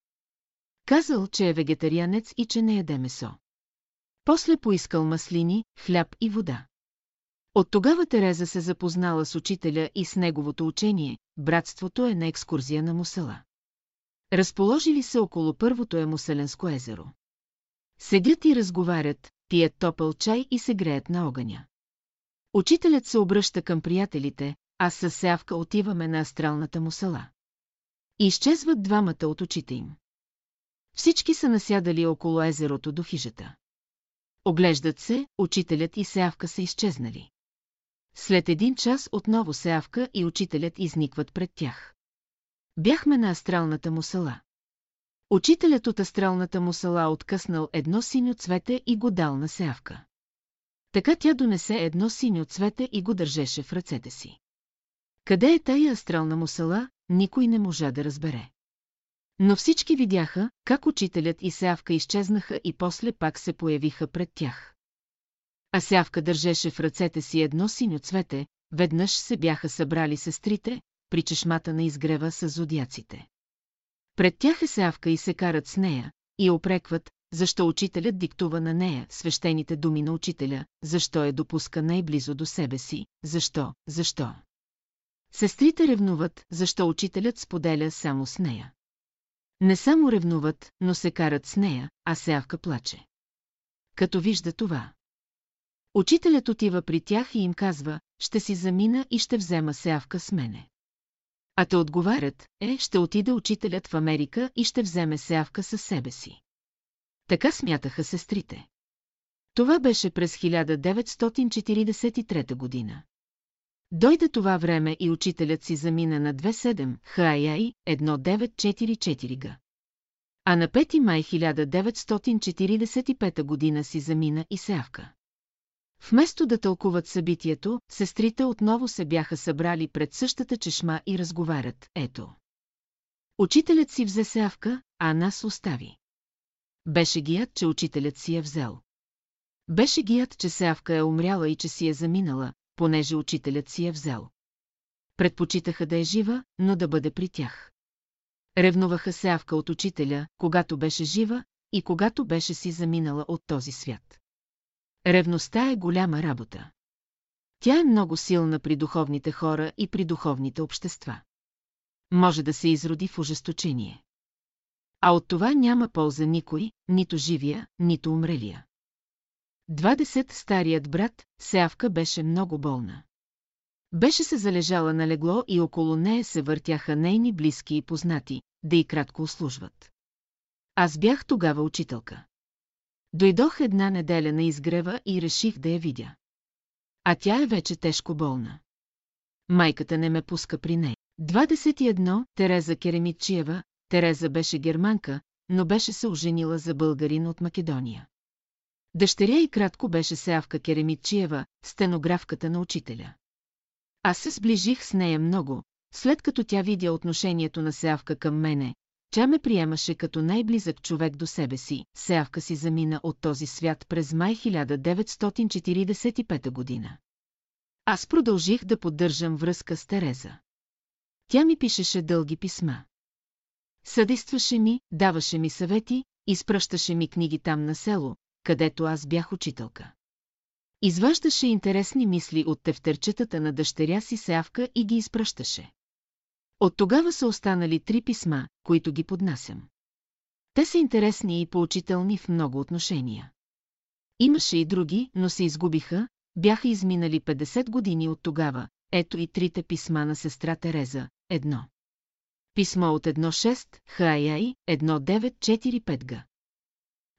S1: Казал, че е вегетарианец и че не яде месо. После поискал маслини, хляб и вода. От тогава Тереза се запознала с учителя и с неговото учение, братството е на екскурзия на Мусала. Разположили се около първото е Муселенско езеро. Седят и разговарят, пият топъл чай и се греят на огъня. Учителят се обръща към приятелите, а със сявка отиваме на астралната му села. Изчезват двамата от очите им. Всички са насядали около езерото до хижата. Оглеждат се, учителят и сявка са изчезнали. След един час отново сявка и учителят изникват пред тях. Бяхме на астралната му села. Учителят от астралната му села откъснал едно синьо цвете и го дал на сявка. Така тя донесе едно синьо цвете и го държеше в ръцете си. Къде е тая астрална му села, никой не можа да разбере. Но всички видяха, как учителят и Сявка изчезнаха и после пак се появиха пред тях. А Сявка държеше в ръцете си едно синьо цвете, веднъж се бяха събрали сестрите, при чешмата на изгрева с зодиаците. Пред тях е Сявка и се карат с нея, и опрекват, защо учителят диктува на нея свещените думи на учителя, защо я допуска най-близо до себе си, защо, защо. Сестрите ревнуват, защо учителят споделя само с нея. Не само ревнуват, но се карат с нея, а Сявка плаче. Като вижда това. Учителят отива при тях и им казва, ще си замина и ще взема Сявка с мене. А те отговарят, е, ще отиде учителят в Америка и ще вземе Сявка със себе си. Така смятаха сестрите. Това беше през 1943 година. Дойде това време и учителят си замина на 27 ХАИ 1944 г. А на 5 май 1945 година си замина и Сявка. Вместо да тълкуват събитието, сестрите отново се бяха събрали пред същата чешма и разговарят. Ето. Учителят си взе Сявка, а нас остави. Беше гият, че учителят си е взел. Беше гият, че Сявка е умряла и че си е заминала, понеже учителят си е взел. Предпочитаха да е жива, но да бъде при тях. Ревнуваха Сявка от учителя, когато беше жива и когато беше си заминала от този свят. Ревността е голяма работа. Тя е много силна при духовните хора и при духовните общества. Може да се изроди в ожесточение. А от това няма полза никой, нито живия, нито умрелия. 20 старият брат, Сявка беше много болна. Беше се залежала на легло и около нея се въртяха нейни близки и познати, да и кратко услужват. Аз бях тогава учителка. Дойдох една неделя на изгрева и реших да я видя. А тя е вече тежко болна. Майката не ме пуска при нея. 21. Тереза Керемитчиева. Тереза беше германка, но беше се оженила за българин от Македония. Дъщеря и кратко беше Сявка Керемитчиева, стенографката на учителя. Аз се сближих с нея много, след като тя видя отношението на Сявка към мене, тя ме приемаше като най-близък човек до себе си. Сявка си замина от този свят през май 1945 година. Аз продължих да поддържам връзка с Тереза. Тя ми пишеше дълги писма. Съдействаше ми, даваше ми съвети, изпращаше ми книги там на село, където аз бях учителка. Изваждаше интересни мисли от тефтерчетата на дъщеря си Сявка и ги изпращаше. От тогава са останали три писма, които ги поднасям. Те са интересни и поучителни в много отношения. Имаше и други, но се изгубиха, бяха изминали 50 години от тогава, ето и трите писма на сестра Тереза, едно. Писмо от 1.6, ХАЯИ, 1945 г.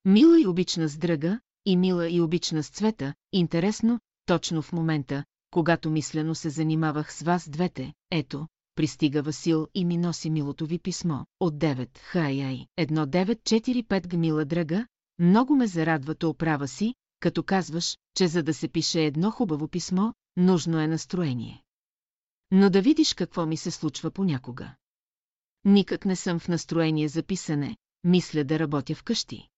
S1: Мила и обична с дръга, и мила и обична с цвета, интересно, точно в момента, когато мислено се занимавах с вас двете, ето, пристига Васил и ми носи милото ви писмо, от 9, хай-ай, 1945 гмила дръга, много ме зарадва оправа си, като казваш, че за да се пише едно хубаво писмо, нужно е настроение. Но да видиш какво ми се случва понякога. Никак не съм в настроение за писане, мисля да работя вкъщи.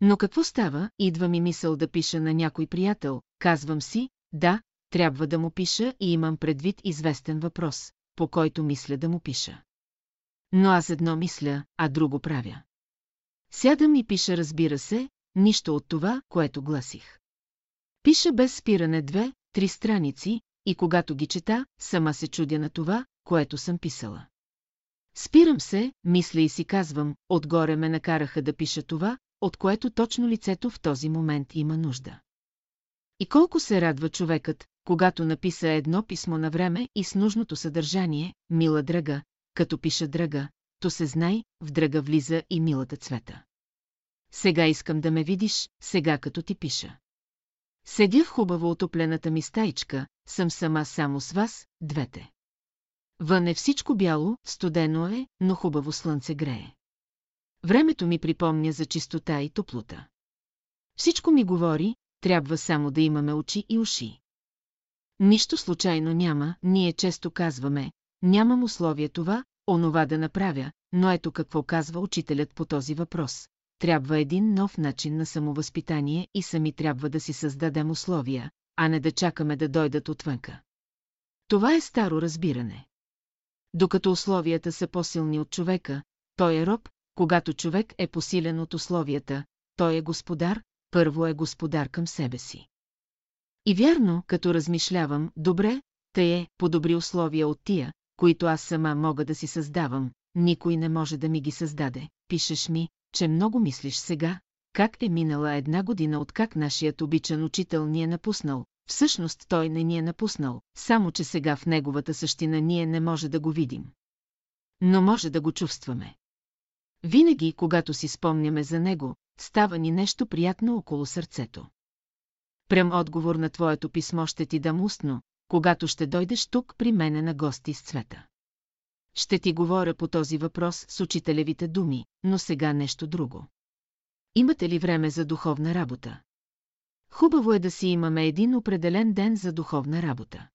S1: Но какво става, идва ми мисъл да пиша на някой приятел, казвам си, да, трябва да му пиша и имам предвид известен въпрос, по който мисля да му пиша. Но аз едно мисля, а друго правя. Сядам и пиша, разбира се, нищо от това, което гласих. Пиша без спиране две, три страници, и когато ги чета, сама се чудя на това, което съм писала. Спирам се, мисля и си казвам, отгоре ме накараха да пиша това, от което точно лицето в този момент има нужда. И колко се радва човекът, когато написа едно писмо на време и с нужното съдържание, мила драга, като пиша драга, то се знай, в драга влиза и милата цвета. Сега искам да ме видиш, сега като ти пиша. Седя в хубаво отоплената ми стаичка, съм сама само с вас, двете. Вън е всичко бяло, студено е, но хубаво слънце грее. Времето ми припомня за чистота и топлота. Всичко ми говори, трябва само да имаме очи и уши. Нищо случайно няма, ние често казваме, нямам условие това, онова да направя, но ето какво казва учителят по този въпрос. Трябва един нов начин на самовъзпитание и сами трябва да си създадем условия, а не да чакаме да дойдат отвънка. Това е старо разбиране. Докато условията са по-силни от човека, той е роб, когато човек е посилен от условията, той е господар, първо е господар към себе си. И вярно, като размишлявам, добре, тъй е, по-добри условия от тия, които аз сама мога да си създавам, никой не може да ми ги създаде. Пишеш ми, че много мислиш сега, как е минала една година от как нашият обичан учител ни е напуснал. Всъщност той не ни е напуснал, само че сега в неговата същина ние не може да го видим. Но може да го чувстваме. Винаги, когато си спомняме за него, става ни нещо приятно около сърцето. Прям отговор на твоето писмо ще ти дам устно, когато ще дойдеш тук при мене на гости с цвета. Ще ти говоря по този въпрос с учителевите думи, но сега нещо друго. Имате ли време за духовна работа? Хубаво е да си имаме един определен ден за духовна работа.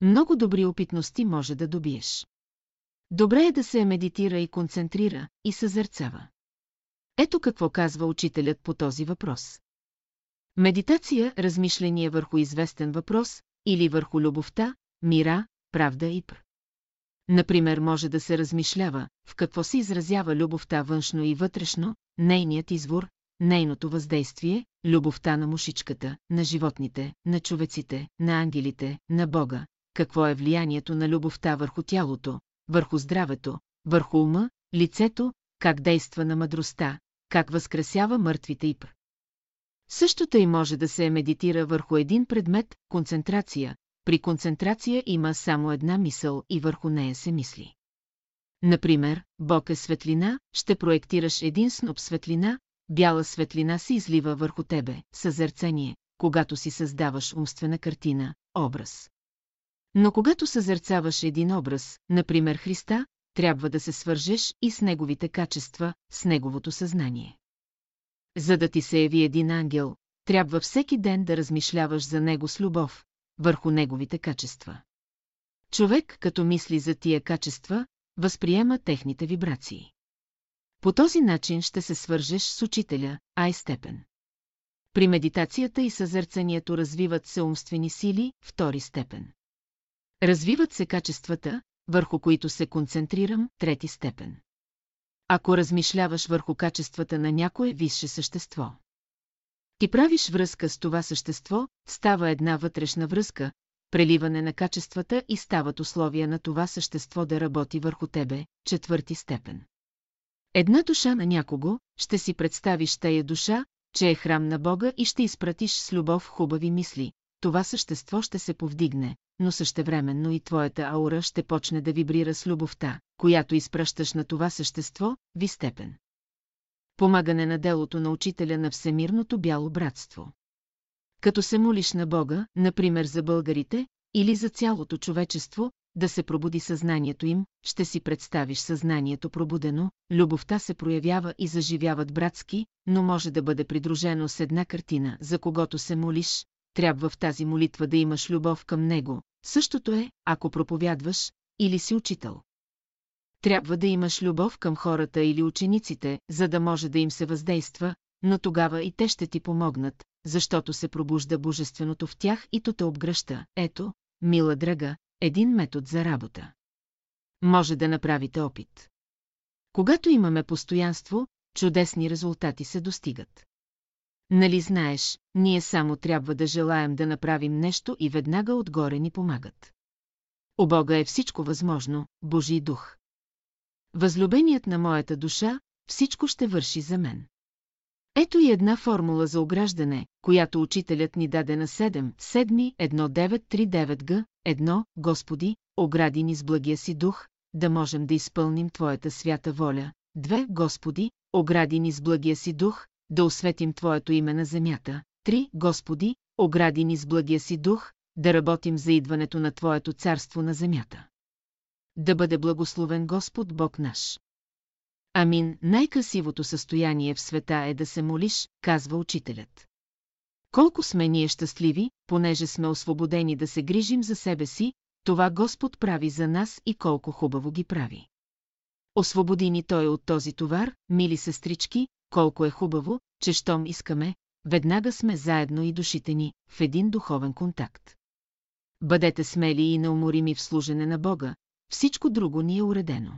S1: Много добри опитности може да добиеш. Добре е да се медитира и концентрира, и съзърцава. Ето какво казва учителят по този въпрос. Медитация – размишление върху известен въпрос или върху любовта, мира, правда и пр. Например, може да се размишлява, в какво се изразява любовта външно и вътрешно, нейният извор, нейното въздействие, любовта на мушичката, на животните, на човеците, на ангелите, на Бога, какво е влиянието на любовта върху тялото, върху здравето, върху ума, лицето, как действа на мъдростта, как възкрасява мъртвите и пр. Същото и може да се медитира върху един предмет, концентрация. При концентрация има само една мисъл и върху нея се мисли. Например, Бог е светлина, ще проектираш един сноп светлина, бяла светлина се излива върху тебе, съзерцение, когато си създаваш умствена картина, образ. Но когато съзерцаваш един образ, например Христа, трябва да се свържеш и с неговите качества, с неговото съзнание. За да ти се яви един ангел, трябва всеки ден да размишляваш за него с любов, върху неговите качества. Човек, като мисли за тия качества, възприема техните вибрации. По този начин ще се свържеш с учителя, а и степен. При медитацията и съзърцанието развиват се умствени сили, втори степен. Развиват се качествата, върху които се концентрирам, трети степен. Ако размишляваш върху качествата на някое висше същество. Ти правиш връзка с това същество, става една вътрешна връзка, преливане на качествата и стават условия на това същество да работи върху тебе, четвърти степен. Една душа на някого, ще си представиш тая душа, че е храм на Бога и ще изпратиш с любов хубави мисли, това същество ще се повдигне, но същевременно и твоята аура ще почне да вибрира с любовта, която изпращаш на това същество, ви степен. Помагане на делото на учителя на Всемирното бяло братство. Като се молиш на Бога, например за българите, или за цялото човечество, да се пробуди съзнанието им, ще си представиш съзнанието пробудено, любовта се проявява и заживяват братски, но може да бъде придружено с една картина, за когото се молиш, трябва в тази молитва да имаш любов към него, същото е, ако проповядваш, или си учител. Трябва да имаш любов към хората или учениците, за да може да им се въздейства, но тогава и те ще ти помогнат, защото се пробужда божественото в тях и то те обгръща. Ето, мила драга, един метод за работа. Може да направите опит. Когато имаме постоянство, чудесни резултати се достигат. Нали знаеш, ние само трябва да желаем да направим нещо и веднага отгоре ни помагат. О Бога е всичко възможно, Божий дух. Възлюбеният на моята душа, всичко ще върши за мен. Ето и една формула за ограждане, която учителят ни даде на 7, 7, 1939 г, 1, Господи, огради ни с благия си дух, да можем да изпълним Твоята свята воля. 2, Господи, огради ни с благия си дух, да осветим Твоето име на земята. 3, Господи, огради ни с благия си дух, да работим за идването на Твоето царство на земята. Да бъде благословен Господ Бог наш. Амин, най-красивото състояние в света е да се молиш, казва учителят. Колко сме ние щастливи, понеже сме освободени да се грижим за себе си, това Господ прави за нас и колко хубаво ги прави. Освободи ни Той от този товар, мили сестрички, колко е хубаво, че щом искаме, веднага сме заедно и душите ни, в един духовен контакт. Бъдете смели и неуморими в служене на Бога, всичко друго ни е уредено.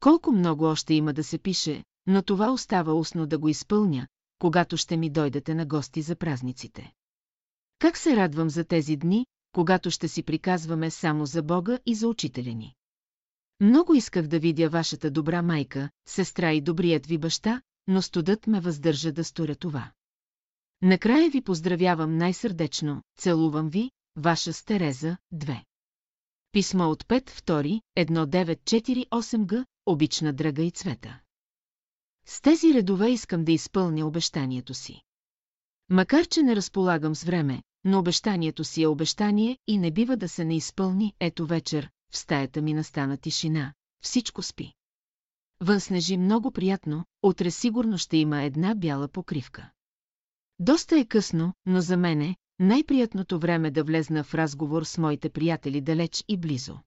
S1: Колко много още има да се пише, но това остава устно да го изпълня, когато ще ми дойдете на гости за празниците. Как се радвам за тези дни, когато ще си приказваме само за Бога и за учителя ни. Много исках да видя вашата добра майка, сестра и добрият ви баща, но студът ме въздържа да сторя това. Накрая ви поздравявам най-сърдечно, целувам ви, ваша стереза, 2. Писмо от 5 2, 1948 г, обична драга и цвета. С тези редове искам да изпълня обещанието си. Макар, че не разполагам с време, но обещанието си е обещание и не бива да се не изпълни. Ето вечер, в стаята ми настана тишина, всичко спи. Вън снежи много приятно, утре сигурно ще има една бяла покривка. Доста е късно, но за мене най-приятното време да влезна в разговор с моите приятели далеч и близо.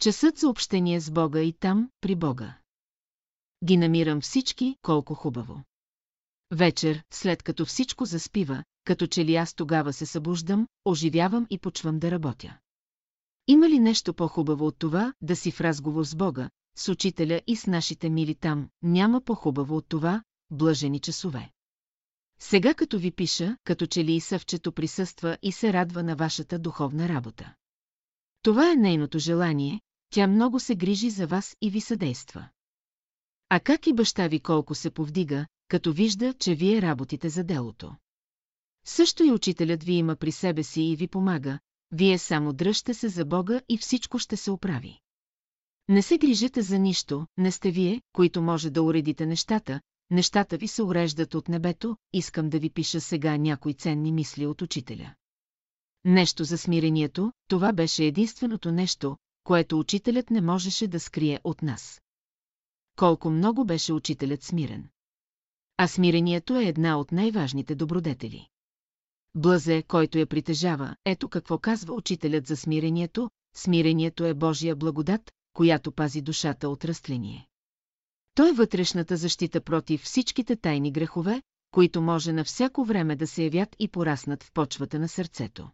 S1: Часът за общение с Бога и там, при Бога. Ги намирам всички, колко хубаво. Вечер, след като всичко заспива, като че ли аз тогава се събуждам, оживявам и почвам да работя. Има ли нещо по-хубаво от това, да си в разговор с Бога, с учителя и с нашите мили там, няма по-хубаво от това, блажени часове. Сега като ви пиша, като че ли и съвчето присъства и се радва на вашата духовна работа. Това е нейното желание, тя много се грижи за вас и ви съдейства. А как и баща ви колко се повдига, като вижда, че вие работите за делото. Също и учителят ви има при себе си и ви помага, вие само дръжте се за Бога и всичко ще се оправи. Не се грижете за нищо, не сте вие, които може да уредите нещата, нещата ви се уреждат от небето, искам да ви пиша сега някои ценни мисли от учителя. Нещо за смирението, това беше единственото нещо, което учителят не можеше да скрие от нас. Колко много беше учителят смирен. А смирението е една от най-важните добродетели. Блазе, който я притежава, ето какво казва учителят за смирението, смирението е Божия благодат, която пази душата от растление. Той е вътрешната защита против всичките тайни грехове, които може на всяко време да се явят и пораснат в почвата на сърцето.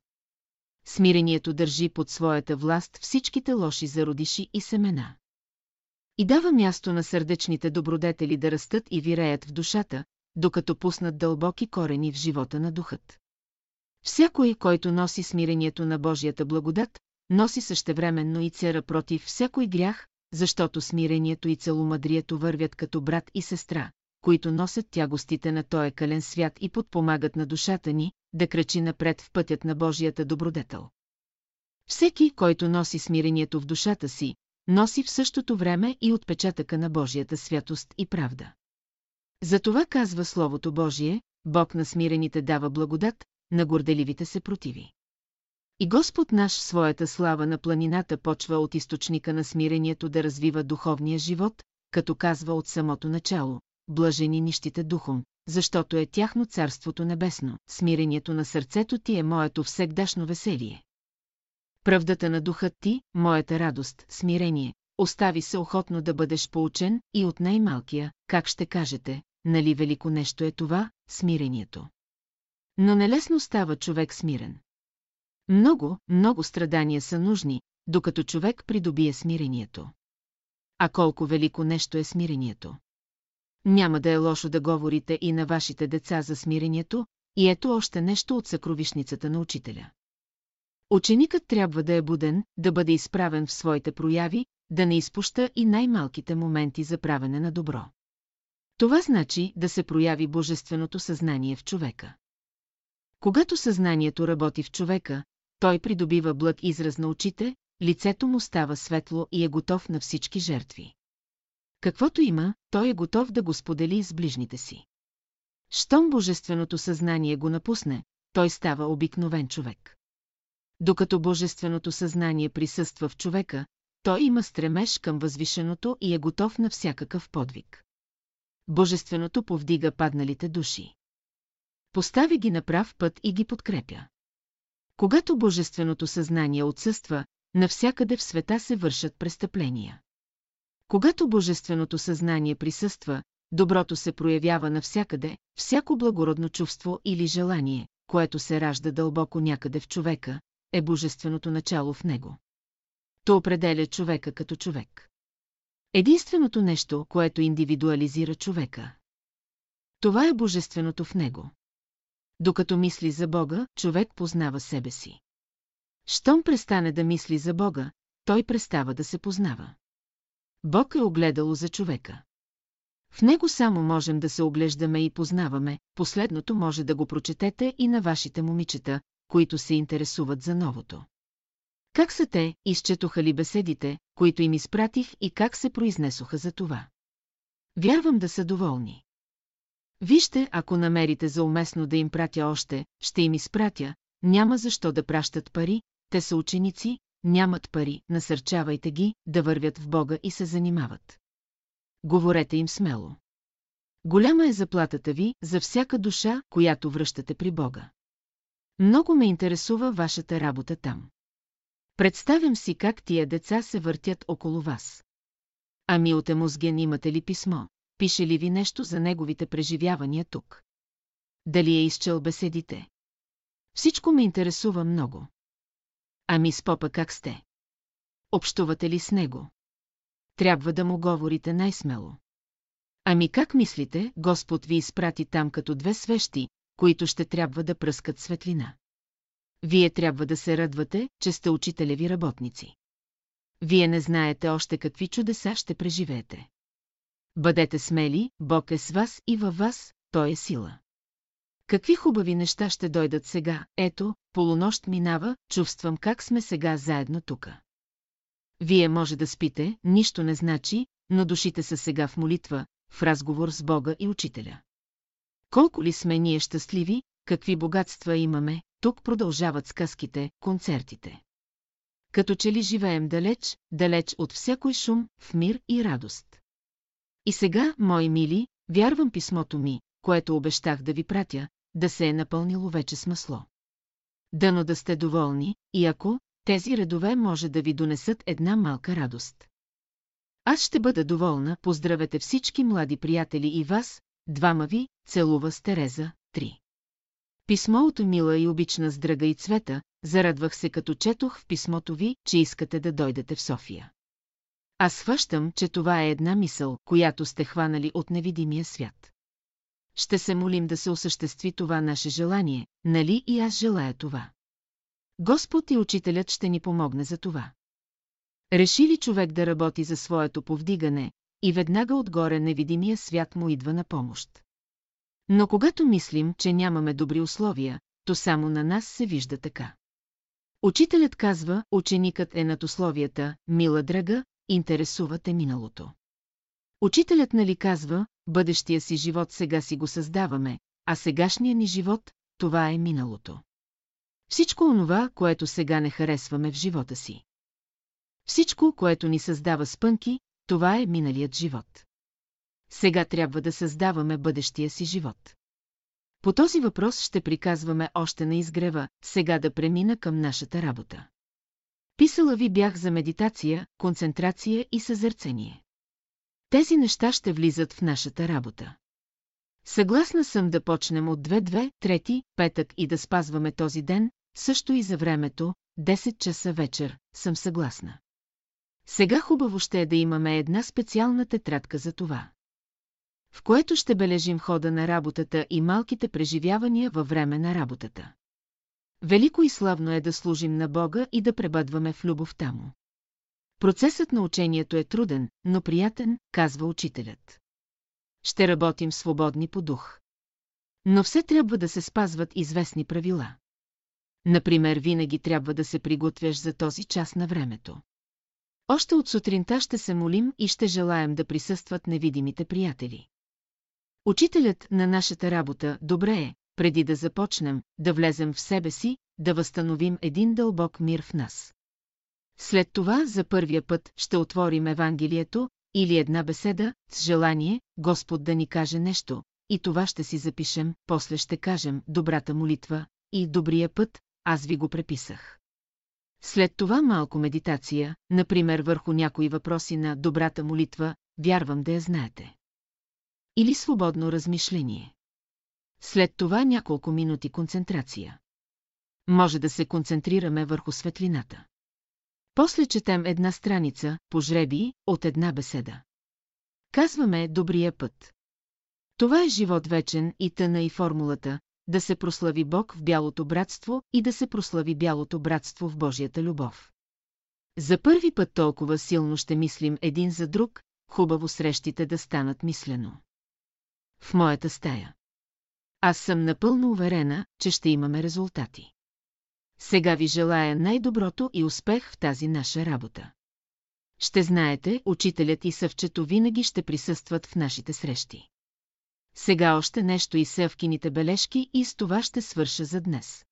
S1: Смирението държи под своята власт всичките лоши зародиши и семена. И дава място на сърдечните добродетели да растат и виреят в душата, докато пуснат дълбоки корени в живота на духът. Всякой, който носи смирението на Божията благодат, носи същевременно и цера против всякой грях, защото смирението и целомъдрието вървят като брат и сестра, които носят тягостите на този кален свят и подпомагат на душата ни, да крачи напред в пътят на Божията добродетел. Всеки, който носи смирението в душата си, носи в същото време и отпечатъка на Божията святост и правда. Затова казва Словото Божие, Бог на смирените дава благодат, на горделивите се противи. И Господ наш своята слава на планината почва от източника на смирението да развива духовния живот, като казва от самото начало, блажени нищите духом, защото е тяхно царството небесно, смирението на сърцето ти е моето всегдашно веселие. Правдата на духът ти, моята радост, смирение, остави се охотно да бъдеш поучен и от най-малкия, как ще кажете, нали велико нещо е това, смирението. Но нелесно става човек смирен. Много, много страдания са нужни, докато човек придобие смирението. А колко велико нещо е смирението. Няма да е лошо да говорите и на вашите деца за смирението, и ето още нещо от съкровишницата на учителя. Ученикът трябва да е буден, да бъде изправен в своите прояви, да не изпуща и най-малките моменти за правене на добро. Това значи да се прояви божественото съзнание в човека. Когато съзнанието работи в човека, той придобива благ израз на очите, лицето му става светло и е готов на всички жертви. Каквото има, той е готов да го сподели с ближните си. Щом божественото съзнание го напусне, той става обикновен човек. Докато божественото съзнание присъства в човека, той има стремеж към възвишеното и е готов на всякакъв подвиг. Божественото повдига падналите души. Поставя ги на прав път и ги подкрепя. Когато божественото съзнание отсъства, навсякъде в света се вършат престъпления. Когато божественото съзнание присъства, доброто се проявява навсякъде, всяко благородно чувство или желание, което се ражда дълбоко някъде в човека, е божественото начало в него. То определя човека като човек. Единственото нещо, което индивидуализира човека. Това е божественото в него. Докато мисли за Бога, човек познава себе си. Щом престане да мисли за Бога, той престава да се познава. Бог е огледало за човека. В него само можем да се оглеждаме и познаваме, последното може да го прочетете и на вашите момичета, които се интересуват за новото. Как са те, изчетоха ли беседите, които им изпратих и как се произнесоха за това? Вярвам да са доволни. Вижте, ако намерите за уместно да им пратя още, ще им изпратя, няма защо да пращат пари, те са ученици, нямат пари, насърчавайте ги да вървят в Бога и се занимават. Говорете им смело. Голяма е заплатата ви за всяка душа, която връщате при Бога. Много ме интересува вашата работа там. Представям си как тия деца се въртят около вас. Ами от Емузген имате ли писмо? Пише ли ви нещо за неговите преживявания тук? Дали е изчел беседите? Всичко ме интересува много. Ами с попа как сте? Общувате ли с него? Трябва да му говорите най-смело. Ами как мислите, Господ ви изпрати там като две свещи, които ще трябва да пръскат светлина? Вие трябва да се радвате, че сте учителеви работници. Вие не знаете още какви чудеса ще преживеете. Бъдете смели, Бог е с вас и във вас, Той е сила. Какви хубави неща ще дойдат сега, ето, полунощ минава, чувствам как сме сега заедно тука. Вие може да спите, нищо не значи, но душите са сега в молитва, в разговор с Бога и Учителя. Колко ли сме ние щастливи, какви богатства имаме, тук продължават сказките, концертите. Като че ли живеем далеч, далеч от всякой шум, в мир и радост. И сега, мои мили, вярвам писмото ми, което обещах да ви пратя, да се е напълнило вече с масло. Дано да сте доволни, и ако тези редове може да ви донесат една малка радост. Аз ще бъда доволна, поздравете всички млади приятели и вас, двама ви, целува с Тереза, три. Писмо мила и обична с драга и цвета, зарадвах се като четох в писмото ви, че искате да дойдете в София. Аз хващам, че това е една мисъл, която сте хванали от невидимия свят. Ще се молим да се осъществи това наше желание, нали и аз желая това. Господ и учителят ще ни помогне за това. Реши ли човек да работи за своето повдигане, и веднага отгоре невидимия свят му идва на помощ. Но когато мислим, че нямаме добри условия, то само на нас се вижда така. Учителят казва, ученикът е над условията, мила драга, интересувате миналото. Учителят нали казва, бъдещия си живот сега си го създаваме, а сегашния ни живот, това е миналото. Всичко онова, което сега не харесваме в живота си. Всичко, което ни създава спънки, това е миналият живот. Сега трябва да създаваме бъдещия си живот. По този въпрос ще приказваме още на изгрева, сега да премина към нашата работа. Писала ви бях за медитация, концентрация и съзърцение. Тези неща ще влизат в нашата работа. Съгласна съм да почнем от 2-2, трети, петък и да спазваме този ден, също и за времето, 10 часа вечер, съм съгласна. Сега хубаво ще е да имаме една специална тетрадка за това. В което ще бележим хода на работата и малките преживявания във време на работата. Велико и славно е да служим на Бога и да пребъдваме в любовта му. Процесът на учението е труден, но приятен, казва учителят. Ще работим свободни по дух. Но все трябва да се спазват известни правила. Например, винаги трябва да се приготвяш за този час на времето. Още от сутринта ще се молим и ще желаем да присъстват невидимите приятели. Учителят на нашата работа добре е, преди да започнем, да влезем в себе си, да възстановим един дълбок мир в нас. След това за първия път ще отворим Евангелието или една беседа с желание Господ да ни каже нещо, и това ще си запишем, после ще кажем добрата молитва и добрия път, аз ви го преписах. След това малко медитация, например върху някои въпроси на добрата молитва, вярвам да я знаете. Или свободно размишление. След това няколко минути концентрация. Може да се концентрираме върху светлината. После четем една страница, по жреби, от една беседа. Казваме добрия път. Това е живот вечен и тъна и формулата, да се прослави Бог в бялото братство и да се прослави бялото братство в Божията любов. За първи път толкова силно ще мислим един за друг, хубаво срещите да станат мислено. В моята стая. Аз съм напълно уверена, че ще имаме резултати. Сега ви желая най-доброто и успех в тази наша работа. Ще знаете, учителят и съвчето винаги ще присъстват в нашите срещи. Сега още нещо и съвкините бележки и с това ще свърша за днес.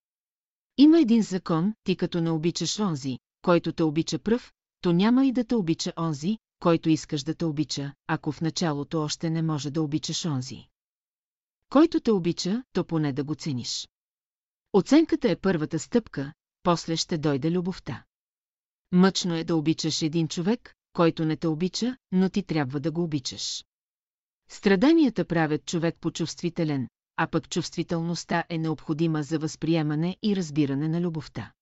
S1: Има един закон, ти като не обичаш онзи, който те обича пръв, то няма и да те обича онзи, който искаш да те обича, ако в началото още не може да обичаш онзи. Който те обича, то поне да го цениш. Оценката е първата стъпка, после ще дойде любовта. Мъчно е да обичаш един човек, който не те обича, но ти трябва да го обичаш. Страданията правят човек почувствителен, а пък чувствителността е необходима за възприемане и разбиране на любовта.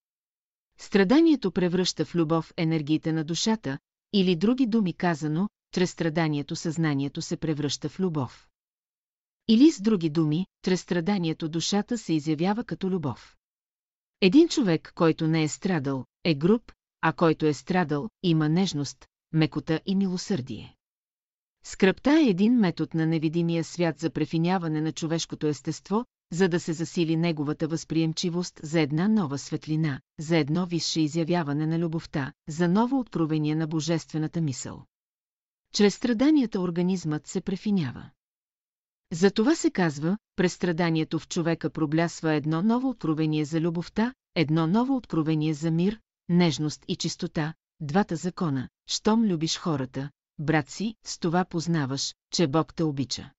S1: Страданието превръща в любов енергиите на душата, или други думи казано, чрез страданието съзнанието се превръща в любов. Или с други думи, чрез страданието душата се изявява като любов. Един човек, който не е страдал, е груб, а който е страдал, има нежност, мекота и милосърдие. Скръпта е един метод на невидимия свят за префиняване на човешкото естество, за да се засили неговата възприемчивост за една нова светлина, за едно висше изявяване на любовта, за ново откровение на божествената мисъл. Чрез страданията организмът се префинява. За това се казва, през страданието в човека проблясва едно ново откровение за любовта, едно ново откровение за мир, нежност и чистота, двата закона, щом любиш хората, брат си, с това познаваш, че Бог те обича.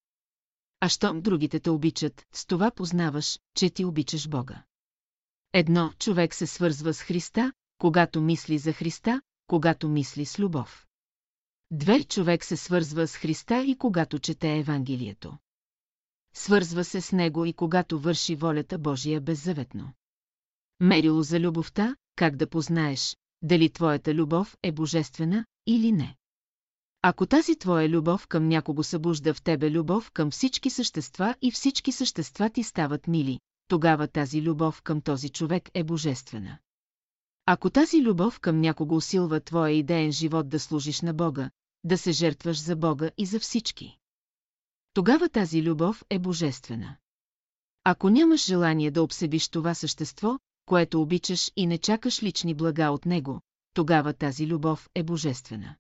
S1: А щом другите те обичат, с това познаваш, че ти обичаш Бога. Едно, човек се свързва с Христа, когато мисли за Христа, когато мисли с любов. Две, човек се свързва с Христа и когато чете Евангелието свързва се с него и когато върши волята Божия беззаветно. Мерило за любовта, как да познаеш, дали твоята любов е божествена или не. Ако тази твоя любов към някого събужда в тебе любов към всички същества и всички същества ти стават мили, тогава тази любов към този човек е божествена. Ако тази любов към някого усилва твоя идеен живот да служиш на Бога, да се жертваш за Бога и за всички, тогава тази любов е божествена. Ако нямаш желание да обсебиш това същество, което обичаш и не чакаш лични блага от него, тогава тази любов е божествена.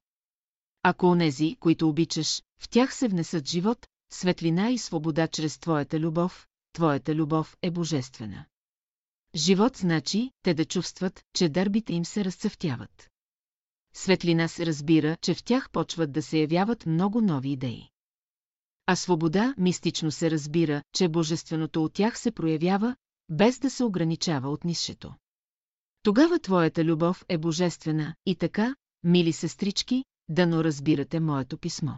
S1: Ако онези, които обичаш, в тях се внесат живот, светлина и свобода чрез твоята любов, твоята любов е божествена. Живот значи те да чувстват, че дърбите им се разцъфтяват. Светлина се разбира, че в тях почват да се явяват много нови идеи. А свобода мистично се разбира, че божественото от тях се проявява, без да се ограничава от нишето. Тогава твоята любов е божествена и така, мили сестрички, дано разбирате моето писмо.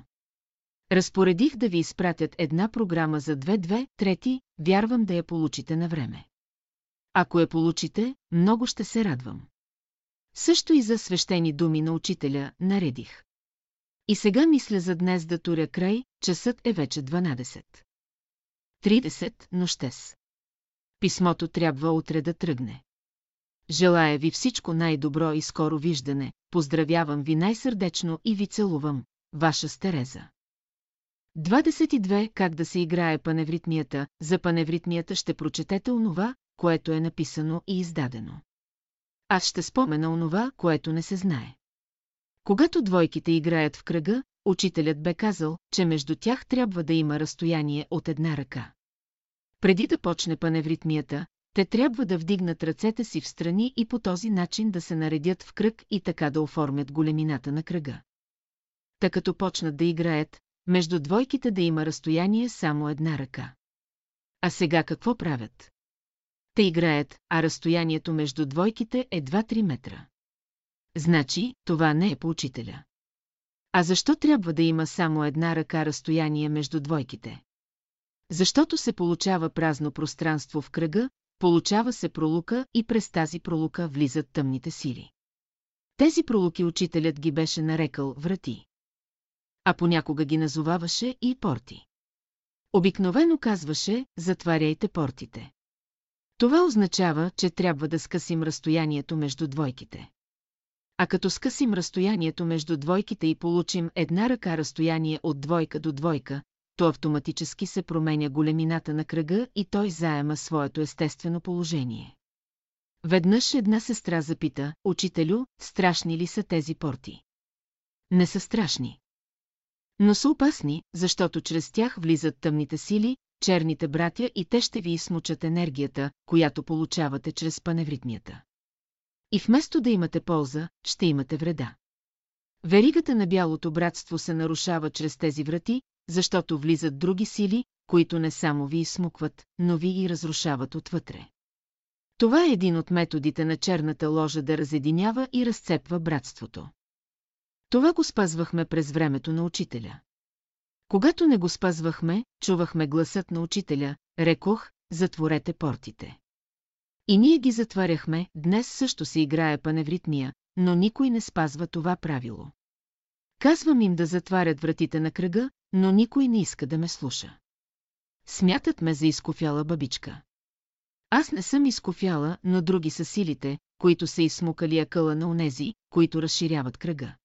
S1: Разпоредих да ви изпратят една програма за 2-2, трети, вярвам да я получите на време. Ако я получите, много ще се радвам. Също и за свещени думи на учителя наредих. И сега мисля за днес да туря край, часът е вече 12. 30 нощес. Писмото трябва утре да тръгне. Желая ви всичко най-добро и скоро виждане, поздравявам ви най-сърдечно и ви целувам, ваша стереза. 22. Как да се играе паневритмията? За паневритмията ще прочетете онова, което е написано и издадено. Аз ще спомена онова, което не се знае. Когато двойките играят в кръга, учителят бе казал, че между тях трябва да има разстояние от една ръка. Преди да почне паневритмията, те трябва да вдигнат ръцете си в страни и по този начин да се наредят в кръг и така да оформят големината на кръга. Та като почнат да играят, между двойките да има разстояние само една ръка. А сега какво правят? Те играят, а разстоянието между двойките е 2-3 метра. Значи, това не е по учителя. А защо трябва да има само една ръка разстояние между двойките? Защото се получава празно пространство в кръга, получава се пролука и през тази пролука влизат тъмните сили. Тези пролуки учителят ги беше нарекал врати. А понякога ги назоваваше и порти. Обикновено казваше, затваряйте портите. Това означава, че трябва да скъсим разстоянието между двойките. А като скъсим разстоянието между двойките и получим една ръка разстояние от двойка до двойка, то автоматически се променя големината на кръга и той заема своето естествено положение. Веднъж една сестра запита, учителю, страшни ли са тези порти? Не са страшни. Но са опасни, защото чрез тях влизат тъмните сили, черните братя и те ще ви измучат енергията, която получавате чрез паневритмията. И вместо да имате полза, ще имате вреда. Веригата на бялото братство се нарушава чрез тези врати, защото влизат други сили, които не само ви изсмукват, но ви и разрушават отвътре. Това е един от методите на черната ложа да разединява и разцепва братството. Това го спазвахме през времето на учителя. Когато не го спазвахме, чувахме гласът на учителя, рекох, затворете портите. И ние ги затваряхме, днес също се играе паневритмия, но никой не спазва това правило. Казвам им да затварят вратите на кръга, но никой не иска да ме слуша. Смятат ме за изкофяла бабичка. Аз не съм изкофяла, но други са силите, които са изсмукали акъла на онези, които разширяват кръга.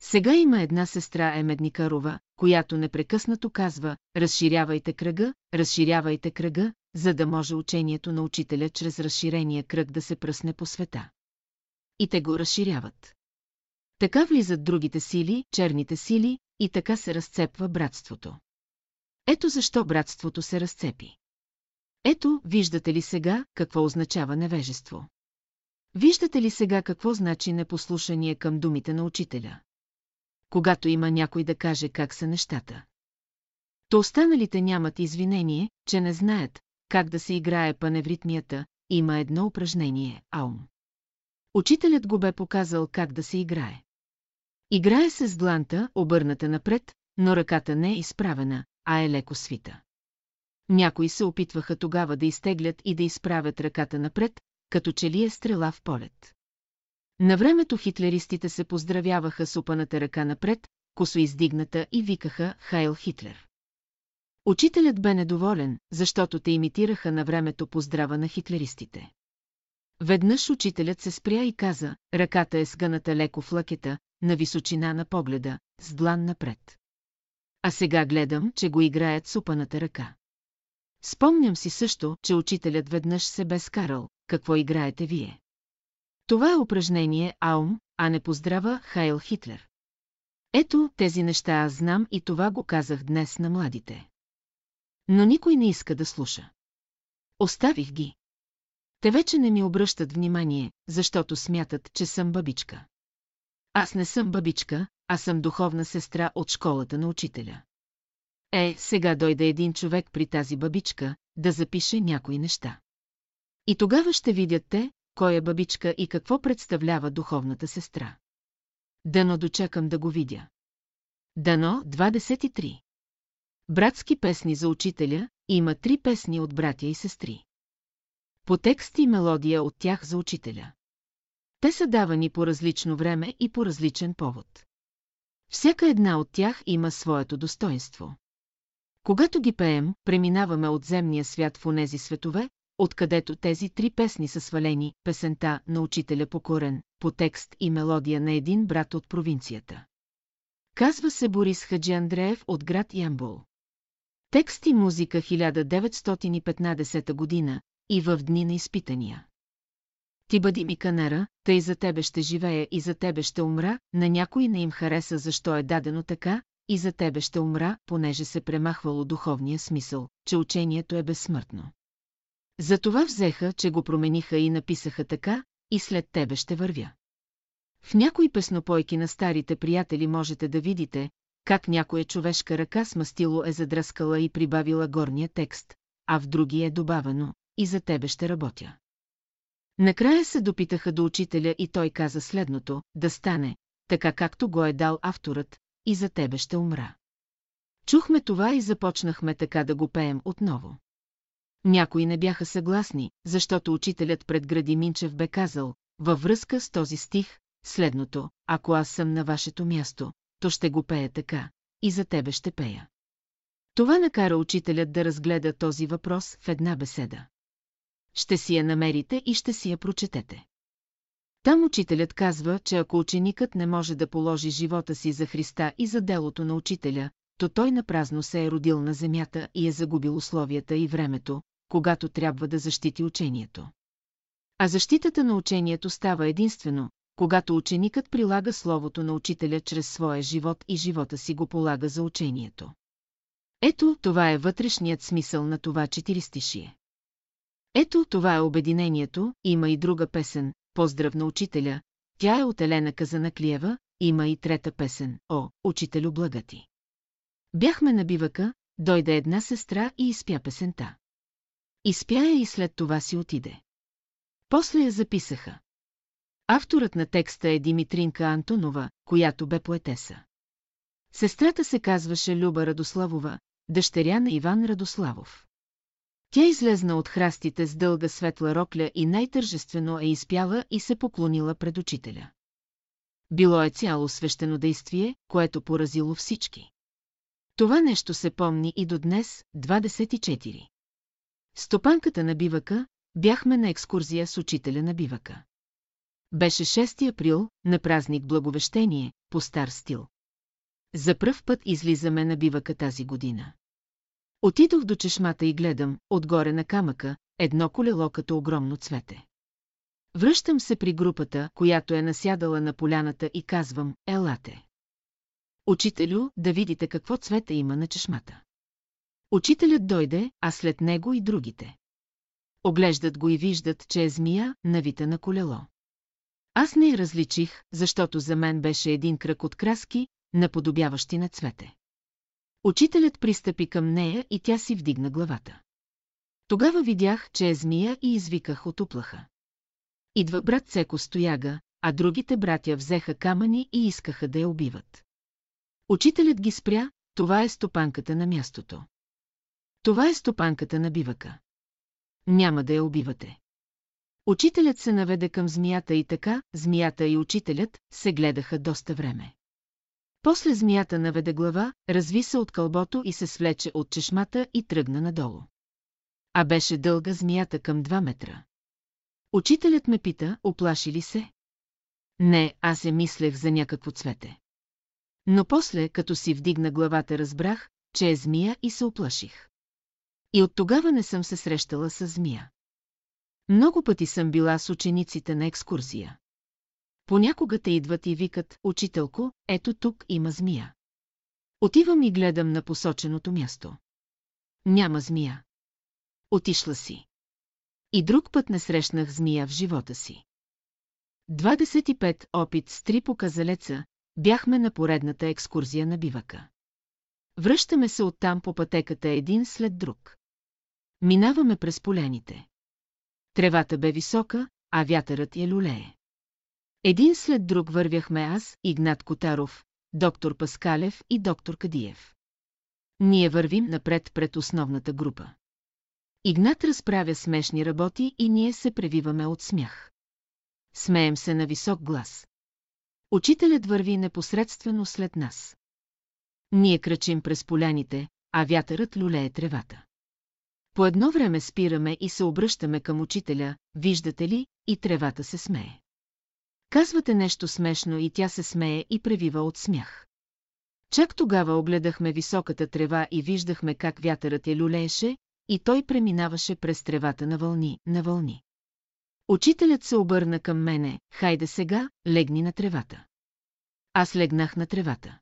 S1: Сега има една сестра Емедникарова, която непрекъснато казва «Разширявайте кръга, разширявайте кръга», за да може учението на учителя чрез разширения кръг да се пръсне по света. И те го разширяват. Така влизат другите сили, черните сили, и така се разцепва братството. Ето защо братството се разцепи. Ето, виждате ли сега, какво означава невежество? Виждате ли сега какво значи непослушание към думите на учителя? Когато има някой да каже как са нещата. То останалите нямат извинение, че не знаят, как да се играе паневритмията, има едно упражнение – аум. Учителят го бе показал как да се играе. Играе се с дланта, обърната напред, но ръката не е изправена, а е леко свита. Някои се опитваха тогава да изтеглят и да изправят ръката напред, като че ли е стрела в полет. На времето хитлеристите се поздравяваха с опаната ръка напред, косо издигната и викаха «Хайл Хитлер». Учителят бе недоволен, защото те имитираха на времето поздрава на хитлеристите. Веднъж учителят се спря и каза, ръката е сгъната леко в лъкета, на височина на погледа, с длан напред. А сега гледам, че го играят с упаната ръка. Спомням си също, че учителят веднъж се бе скарал, какво играете вие. Това е упражнение Аум, а не поздрава Хайл Хитлер. Ето, тези неща аз знам и това го казах днес на младите. Но никой не иска да слуша. Оставих ги. Те вече не ми обръщат внимание, защото смятат, че съм бабичка. Аз не съм бабичка, а съм духовна сестра от школата на учителя. Е, сега дойде един човек при тази бабичка, да запише някои неща. И тогава ще видят те, кой е бабичка и какво представлява духовната сестра. Дано дочакам да го видя. Дано 23. Братски песни за учителя, има три песни от братя и сестри. По текст и мелодия от тях за учителя. Те са давани по различно време и по различен повод. Всяка една от тях има своето достоинство. Когато ги пеем, преминаваме от земния свят в онези светове, откъдето тези три песни са свалени, песента на учителя по корен, по текст и мелодия на един брат от провинцията. Казва се Борис Хаджи Андреев от град Ямбол. Текст и музика 1915 година и в дни на изпитания. Ти бъди ми канара, тъй за тебе ще живея и за тебе ще умра, на някой не им хареса защо е дадено така, и за тебе ще умра, понеже се премахвало духовния смисъл, че учението е безсмъртно. Затова взеха, че го промениха и написаха така, и след тебе ще вървя. В някои песнопойки на старите приятели можете да видите, как някоя човешка ръка с мастило е задръскала и прибавила горния текст, а в други е добавено «И за тебе ще работя». Накрая се допитаха до учителя и той каза следното, да стане, така както го е дал авторът, и за тебе ще умра. Чухме това и започнахме така да го пеем отново. Някои не бяха съгласни, защото учителят пред Гради Минчев бе казал, във връзка с този стих, следното, ако аз съм на вашето място, то ще го пея така, и за тебе ще пея. Това накара учителят да разгледа този въпрос в една беседа. Ще си я намерите и ще си я прочетете. Там учителят казва, че ако ученикът не може да положи живота си за Христа и за делото на учителя, то той напразно се е родил на земята и е загубил условията и времето, когато трябва да защити учението. А защитата на учението става единствено, когато ученикът прилага словото на учителя чрез своя живот и живота си го полага за учението. Ето, това е вътрешният смисъл на това четиристишие. Ето, това е обединението, има и друга песен, Поздрав на учителя, тя е от Елена Казанаклиева, има и трета песен, О, учителю благати. Бяхме на бивака, дойде една сестра и изпя песента. Изпя я и след това си отиде. После я записаха. Авторът на текста е Димитринка Антонова, която бе поетеса. Сестрата се казваше Люба Радославова, дъщеря на Иван Радославов. Тя излезна от храстите с дълга светла рокля и най-тържествено е изпяла и се поклонила пред учителя. Било е цяло свещено действие, което поразило всички. Това нещо се помни и до днес, 24. Стопанката на бивака, бяхме на екскурзия с учителя на бивака. Беше 6 април, на празник Благовещение, по стар стил. За пръв път излизаме на бивака тази година. Отидох до чешмата и гледам, отгоре на камъка, едно колело като огромно цвете. Връщам се при групата, която е насядала на поляната и казвам, елате. Учителю, да видите какво цвете има на чешмата. Учителят дойде, а след него и другите. Оглеждат го и виждат, че е змия, навита на колело. Аз не я различих, защото за мен беше един кръг от краски, наподобяващи на цвете. Учителят пристъпи към нея и тя си вдигна главата. Тогава видях, че е змия и извиках от уплаха. Идва брат Цеко стояга, а другите братя взеха камъни и искаха да я убиват. Учителят ги спря, това е стопанката на мястото. Това е стопанката на бивака. Няма да я убивате. Учителят се наведе към змията и така, змията и учителят се гледаха доста време. После змията наведе глава, разви се от кълбото и се свлече от чешмата и тръгна надолу. А беше дълга змията към 2 метра. Учителят ме пита, оплаши ли се? Не, аз я мислех за някакво цвете. Но после, като си вдигна главата, разбрах, че е змия и се оплаших. И от тогава не съм се срещала с змия. Много пъти съм била с учениците на екскурзия. Понякога те идват и викат, учителко, ето тук има змия. Отивам и гледам на посоченото място. Няма змия. Отишла си. И друг път не срещнах змия в живота си. 25 опит с три показалеца, бяхме на поредната екскурзия на бивака. Връщаме се оттам по пътеката един след друг. Минаваме през поляните. Тревата бе висока, а вятърът я люлее. Един след друг вървяхме аз, Игнат Котаров, доктор Паскалев и доктор Кадиев. Ние вървим напред пред основната група. Игнат разправя смешни работи и ние се превиваме от смях. Смеем се на висок глас. Учителят върви непосредствено след нас. Ние кръчим през поляните, а вятърът люлее тревата. По едно време спираме и се обръщаме към учителя, виждате ли, и тревата се смее. Казвате нещо смешно и тя се смее и превива от смях. Чак тогава огледахме високата трева и виждахме как вятърът я люлееше, и той преминаваше през тревата на вълни, на вълни. Учителят се обърна към мене, хайде сега, легни на тревата. Аз легнах на тревата.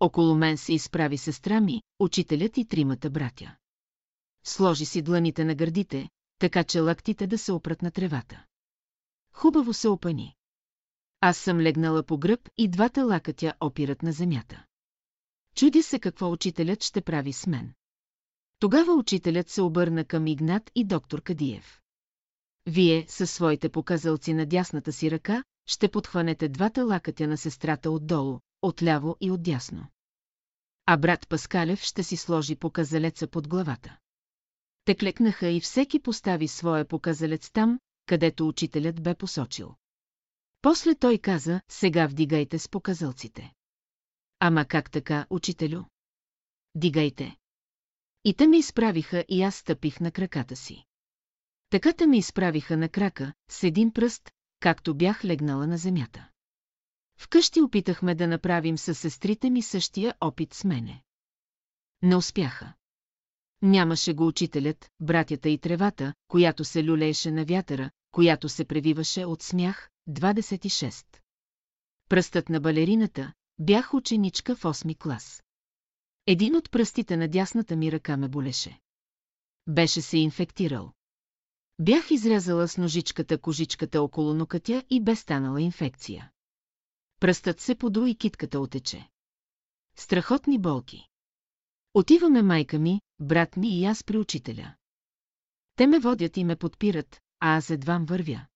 S1: Около мен се изправи сестра ми, учителят и тримата братя. Сложи си дланите на гърдите, така че лактите да се опрат на тревата. Хубаво се опани. Аз съм легнала по гръб и двата лакътя опират на земята. Чуди се какво учителят ще прави с мен. Тогава учителят се обърна към Игнат и доктор Кадиев. Вие, със своите показалци на дясната си ръка, ще подхванете двата лакътя на сестрата отдолу, отляво и отдясно. А брат Паскалев ще си сложи показалеца под главата. Те клекнаха и всеки постави своя показалец там, където учителят бе посочил. После той каза, сега вдигайте с показалците. Ама как така, учителю? Дигайте. И те ме изправиха и аз стъпих на краката си. Така те ме изправиха на крака, с един пръст, както бях легнала на земята. Вкъщи опитахме да направим със сестрите ми същия опит с мене. Не успяха. Нямаше го учителят, братята и тревата, която се люлееше на вятъра, която се превиваше от смях, 26. Пръстът на балерината, бях ученичка в 8 клас. Един от пръстите на дясната ми ръка ме болеше. Беше се инфектирал. Бях изрязала с ножичката кожичката около нокътя и бе станала инфекция. Пръстът се поду и китката отече. Страхотни болки. Отиваме майка ми, брат ми и аз при учителя. Те ме водят и ме подпират, а аз едвам вървя.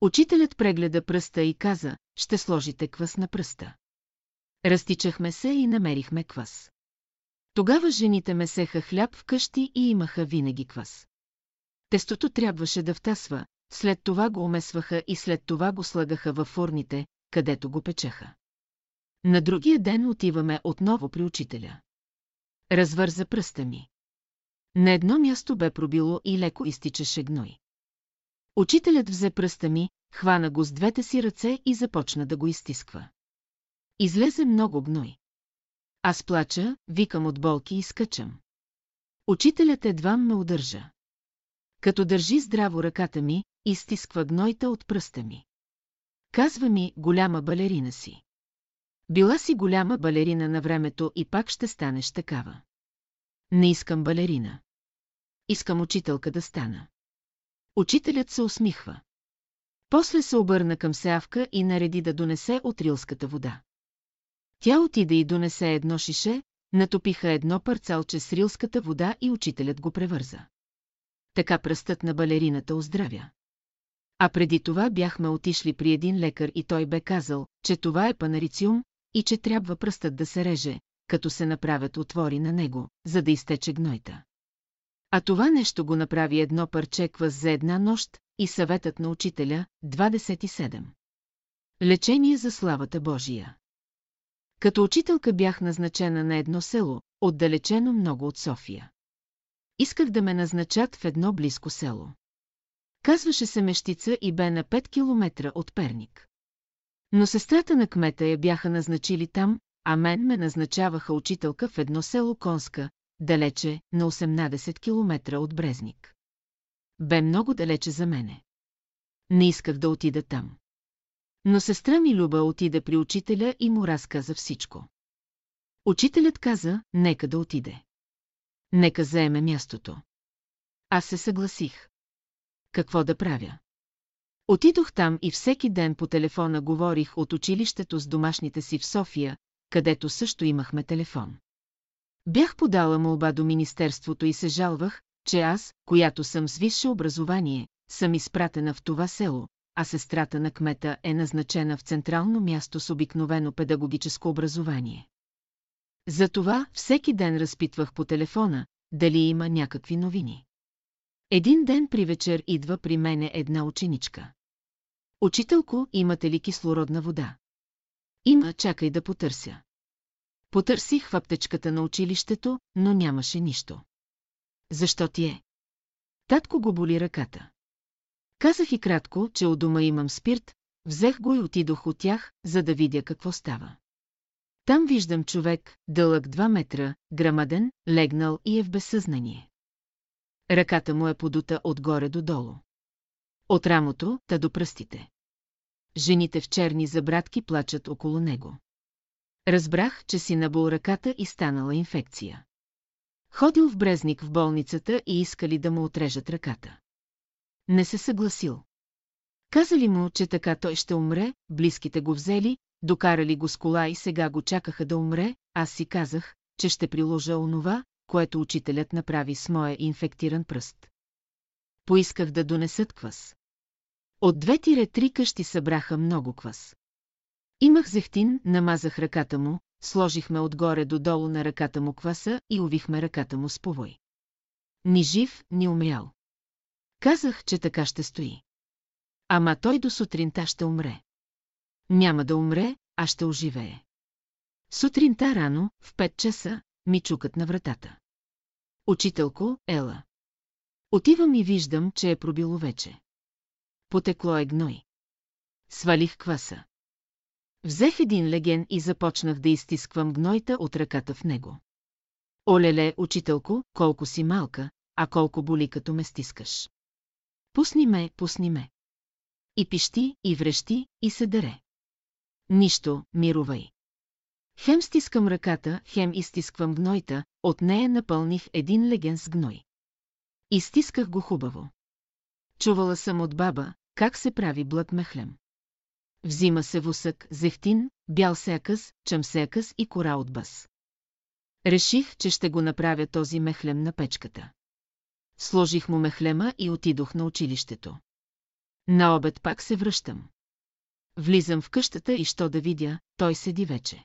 S1: Учителят прегледа пръста и каза, ще сложите квас на пръста. Разтичахме се и намерихме квас. Тогава жените месеха хляб в къщи и имаха винаги квас. Тестото трябваше да втасва, след това го умесваха и след това го слагаха във фурните, където го печаха. На другия ден отиваме отново при учителя. Развърза пръста ми. На едно място бе пробило и леко изтичаше гной. Учителят взе пръста ми, хвана го с двете си ръце и започна да го изтисква. Излезе много гной. Аз плача, викам от болки и скачам. Учителят едва ме удържа. Като държи здраво ръката ми, изтисква гнойта от пръста ми. Казва ми, голяма балерина си. Била си голяма балерина на времето и пак ще станеш такава. Не искам балерина. Искам учителка да стана. Учителят се усмихва. После се обърна към Сеавка и нареди да донесе от рилската вода. Тя отиде и донесе едно шише, натопиха едно парцалче с рилската вода и учителят го превърза. Така пръстът на балерината оздравя. А преди това бяхме отишли при един лекар и той бе казал, че това е панарициум и че трябва пръстът да се реже, като се направят отвори на него, за да изтече гнойта. А това нещо го направи едно парче квас за една нощ и съветът на учителя, 27. Лечение за славата Божия. Като учителка бях назначена на едно село, отдалечено много от София. Исках да ме назначат в едно близко село. Казваше се Мещица и бе на 5 километра от Перник. Но сестрата на кмета я бяха назначили там, а мен ме назначаваха учителка в едно село Конска, далече, на 18 километра от Брезник. Бе много далече за мене. Не исках да отида там. Но сестра ми Люба отида при учителя и му разказа всичко. Учителят каза, нека да отиде. Нека заеме мястото. Аз се съгласих. Какво да правя? Отидох там и всеки ден по телефона говорих от училището с домашните си в София, където също имахме телефон. Бях подала молба до Министерството и се жалвах, че аз, която съм с висше образование, съм изпратена в това село, а сестрата на кмета е назначена в централно място с обикновено педагогическо образование. Затова всеки ден разпитвах по телефона, дали има някакви новини. Един ден при вечер идва при мене една ученичка. Учителко, имате ли кислородна вода? Има, чакай да потърся. Потърсих в аптечката на училището, но нямаше нищо. Защо ти е? Татко го боли ръката. Казах и кратко, че у дома имам спирт, взех го и отидох от тях, за да видя какво става. Там виждам човек, дълъг 2 метра, грамаден, легнал и е в безсъзнание. Ръката му е подута отгоре до долу. От рамото, та до пръстите. Жените в черни забратки плачат около него. Разбрах, че си набул ръката и станала инфекция. Ходил в Брезник в болницата и искали да му отрежат ръката. Не се съгласил. Казали му, че така той ще умре, близките го взели, докарали го с кола и сега го чакаха да умре, аз си казах, че ще приложа онова, което учителят направи с моя инфектиран пръст. Поисках да донесат квас. От две-три къщи събраха много квас. Имах зехтин, намазах ръката му, сложихме отгоре до долу на ръката му кваса и увихме ръката му с повой. Ни жив, ни умрял. Казах, че така ще стои. Ама той до сутринта ще умре. Няма да умре, а ще оживее. Сутринта рано, в 5 часа, ми чукат на вратата. Учителко, ела. Отивам и виждам, че е пробило вече. Потекло е гной. Свалих кваса. Взех един леген и започнах да изтисквам гнойта от ръката в него. Олеле, учителко, колко си малка, а колко боли като ме стискаш. Пусни ме, пусни ме. И пищи, и врещи, и се дере. Нищо, мирувай. Хем стискам ръката, хем изтисквам гнойта, от нея напълних един леген с гной. Изтисках го хубаво. Чувала съм от баба, как се прави блъд мехлем. Взима се вусък, зехтин, бял секъс, чамсекъс и кора от бъс. Реших, че ще го направя този мехлем на печката. Сложих му мехлема и отидох на училището. На обед пак се връщам. Влизам в къщата и що да видя, той седи вече.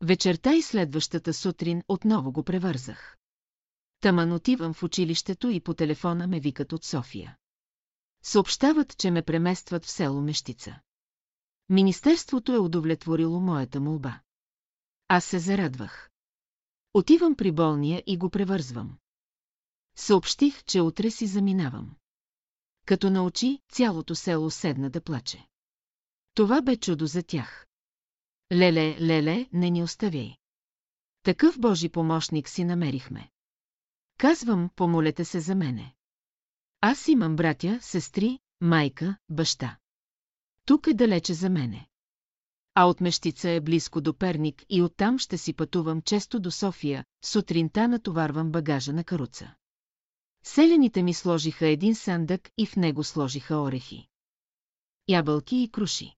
S1: Вечерта и следващата сутрин отново го превързах. Таман отивам в училището и по телефона ме викат от София. Съобщават, че ме преместват в село Мещица. Министерството е удовлетворило моята молба. Аз се зарадвах. Отивам при болния и го превързвам. Съобщих, че утре си заминавам. Като научи, цялото село седна да плаче. Това бе чудо за тях. Леле, леле, не ни оставяй. Такъв Божи помощник си намерихме. Казвам, помолете се за мене. Аз имам братя, сестри, майка, баща. Тук е далече за мене. А от Мещица е близко до Перник и оттам ще си пътувам често до София, сутринта натоварвам багажа на каруца. Селените ми сложиха един сандък и в него сложиха орехи. Ябълки и круши.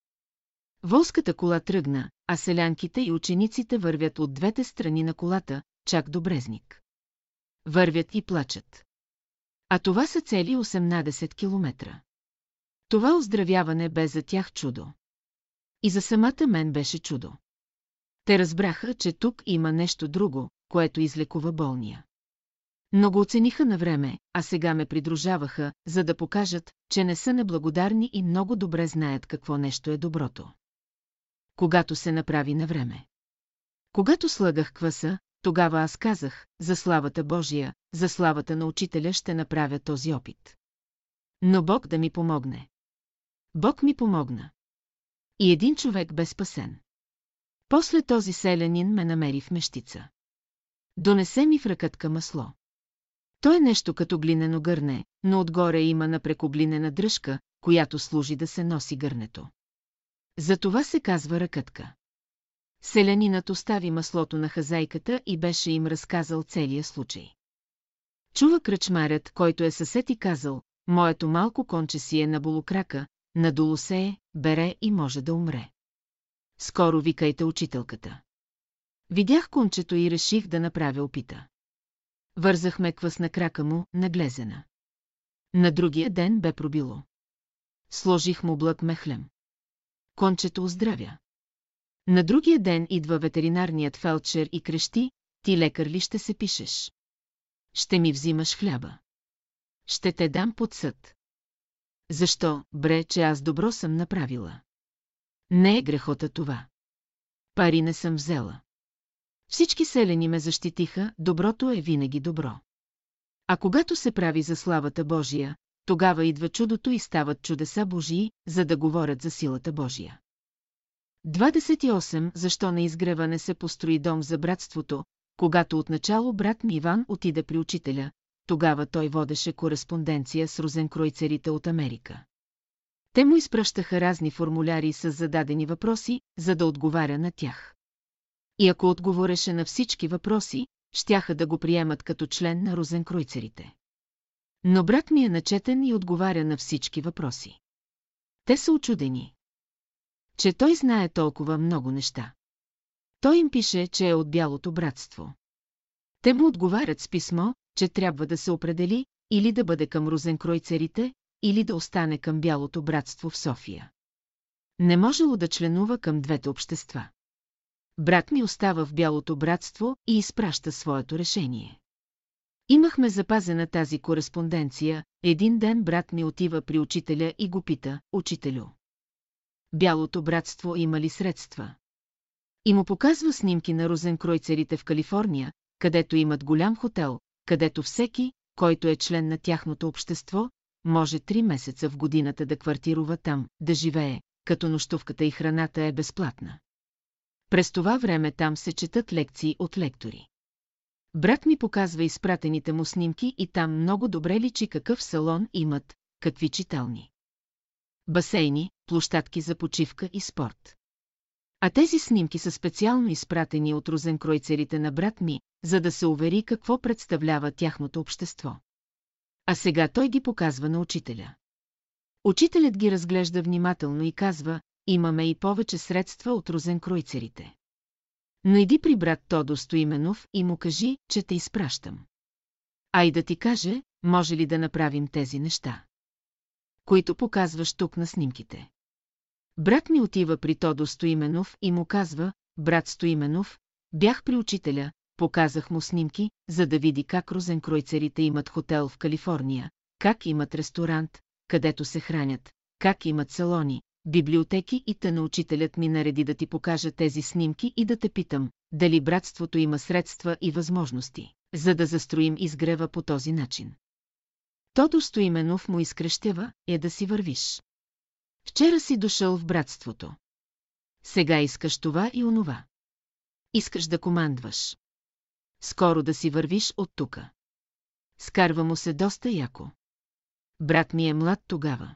S1: Волската кола тръгна, а селянките и учениците вървят от двете страни на колата, чак до Брезник. Вървят и плачат. А това са цели 18 километра. Това оздравяване бе за тях чудо. И за самата мен беше чудо. Те разбраха, че тук има нещо друго, което излекува болния. Но го оцениха на време, а сега ме придружаваха, за да покажат, че не са неблагодарни и много добре знаят какво нещо е доброто. Когато се направи на време. Когато слагах кваса, тогава аз казах, за славата Божия, за славата на учителя ще направя този опит. Но Бог да ми помогне. Бог ми помогна. И един човек бе спасен. После този селянин ме намери в мещица. Донесе ми в ръкатка масло. То е нещо като глинено гърне, но отгоре има напрекоглинена дръжка, която служи да се носи гърнето. За това се казва ръкътка. Селянинът остави маслото на хазайката и беше им разказал целия случай. Чува кръчмарят, който е съсед и казал, моето малко конче си е на болокрака, надолу се е, бере и може да умре. Скоро викайте учителката. Видях кончето и реших да направя опита. Вързахме квас на крака му, наглезена. На другия ден бе пробило. Сложих му блък мехлем. Кончето оздравя. На другия ден идва ветеринарният фелчер и крещи, ти лекар ли ще се пишеш? Ще ми взимаш хляба. Ще те дам под съд. Защо, бре, че аз добро съм направила? Не е грехота това. Пари не съм взела. Всички селени ме защитиха, доброто е винаги добро. А когато се прави за славата Божия, тогава идва чудото и стават чудеса Божии, за да говорят за силата Божия. 28. Защо на изгреване се построи дом за братството, когато отначало брат ми Иван отиде при учителя, тогава той водеше кореспонденция с розенкройцерите от Америка. Те му изпращаха разни формуляри с зададени въпроси, за да отговаря на тях. И ако отговореше на всички въпроси, щяха да го приемат като член на розенкройцерите. Но брат ми е начетен и отговаря на всички въпроси. Те са очудени. Че той знае толкова много неща. Той им пише, че е от Бялото братство. Те му отговарят с писмо, че трябва да се определи или да бъде към розенкройцерите, или да остане към Бялото братство в София. Не можело да членува към двете общества. Брат ми остава в Бялото братство и изпраща своето решение. Имахме запазена тази кореспонденция, един ден брат ми отива при учителя и го пита, учителю. Бялото братство има ли средства? И му показва снимки на розенкройцерите в Калифорния, където имат голям хотел, където всеки, който е член на тяхното общество, може три месеца в годината да квартирува там, да живее, като нощувката и храната е безплатна. През това време там се четат лекции от лектори. Брат ми показва изпратените му снимки и там много добре личи какъв салон имат, какви читални. Басейни, площадки за почивка и спорт. А тези снимки са специално изпратени от розенкройцерите на брат ми, за да се увери какво представлява тяхното общество. А сега той ги показва на учителя. Учителят ги разглежда внимателно и казва, имаме и повече средства от розенкройцерите. Но иди при брат Тодо Стоименов и му кажи, че те изпращам. А и да ти каже, може ли да направим тези неща. Които показваш тук на снимките. Брат ми отива при Тодо Стоименов и му казва, брат Стоименов, бях при учителя, показах му снимки, за да види как розенкройцерите имат хотел в Калифорния, как имат ресторант, където се хранят, как имат салони, библиотеки и те научителят ми нареди да ти покажа тези снимки и да те питам, дали братството има средства и възможности, за да застроим изгрева по този начин. Тодо Стоименов му изкрещява, е да си вървиш. Вчера си дошъл в братството. Сега искаш това и онова. Искаш да командваш. Скоро да си вървиш от тука. Скарва му се доста яко. Брат ми е млад тогава.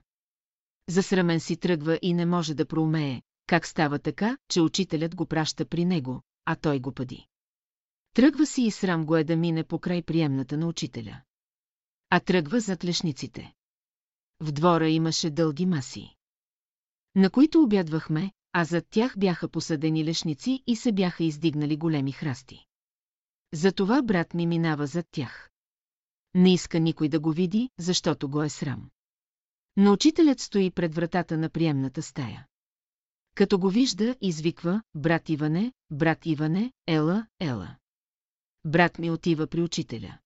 S1: Засрамен си тръгва и не може да проумее, как става така, че учителят го праща при него, а той го пади. Тръгва си и срам го е да мине покрай приемната на учителя. А тръгва зад лешниците. В двора имаше дълги маси на които обядвахме, а зад тях бяха посадени лешници и се бяха издигнали големи храсти. Затова брат ми минава зад тях. Не иска никой да го види, защото го е срам. Но учителят стои пред вратата на приемната стая. Като го вижда, извиква, брат Иване, брат Иване, ела, ела. Брат ми отива при учителя.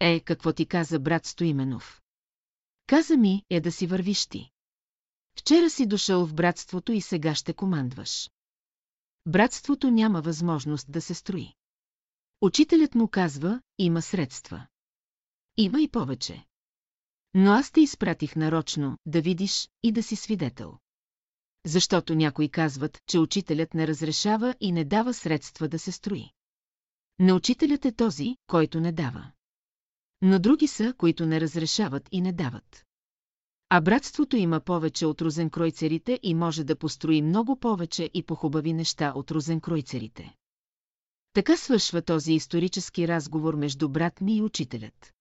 S1: Е, какво ти каза брат Стоименов? Каза ми, е да си вървиш ти. Вчера си дошъл в братството и сега ще командваш. Братството няма възможност да се строи. Учителят му казва, има средства. Има и повече. Но аз те изпратих нарочно, да видиш и да си свидетел. Защото някои казват, че учителят не разрешава и не дава средства да се строи. Не учителят е този, който не дава. Но други са, които не разрешават и не дават. А братството има повече от розенкройцерите и може да построи много повече и похубави неща от розенкройцерите. Така свършва този исторически разговор между брат ми и учителят.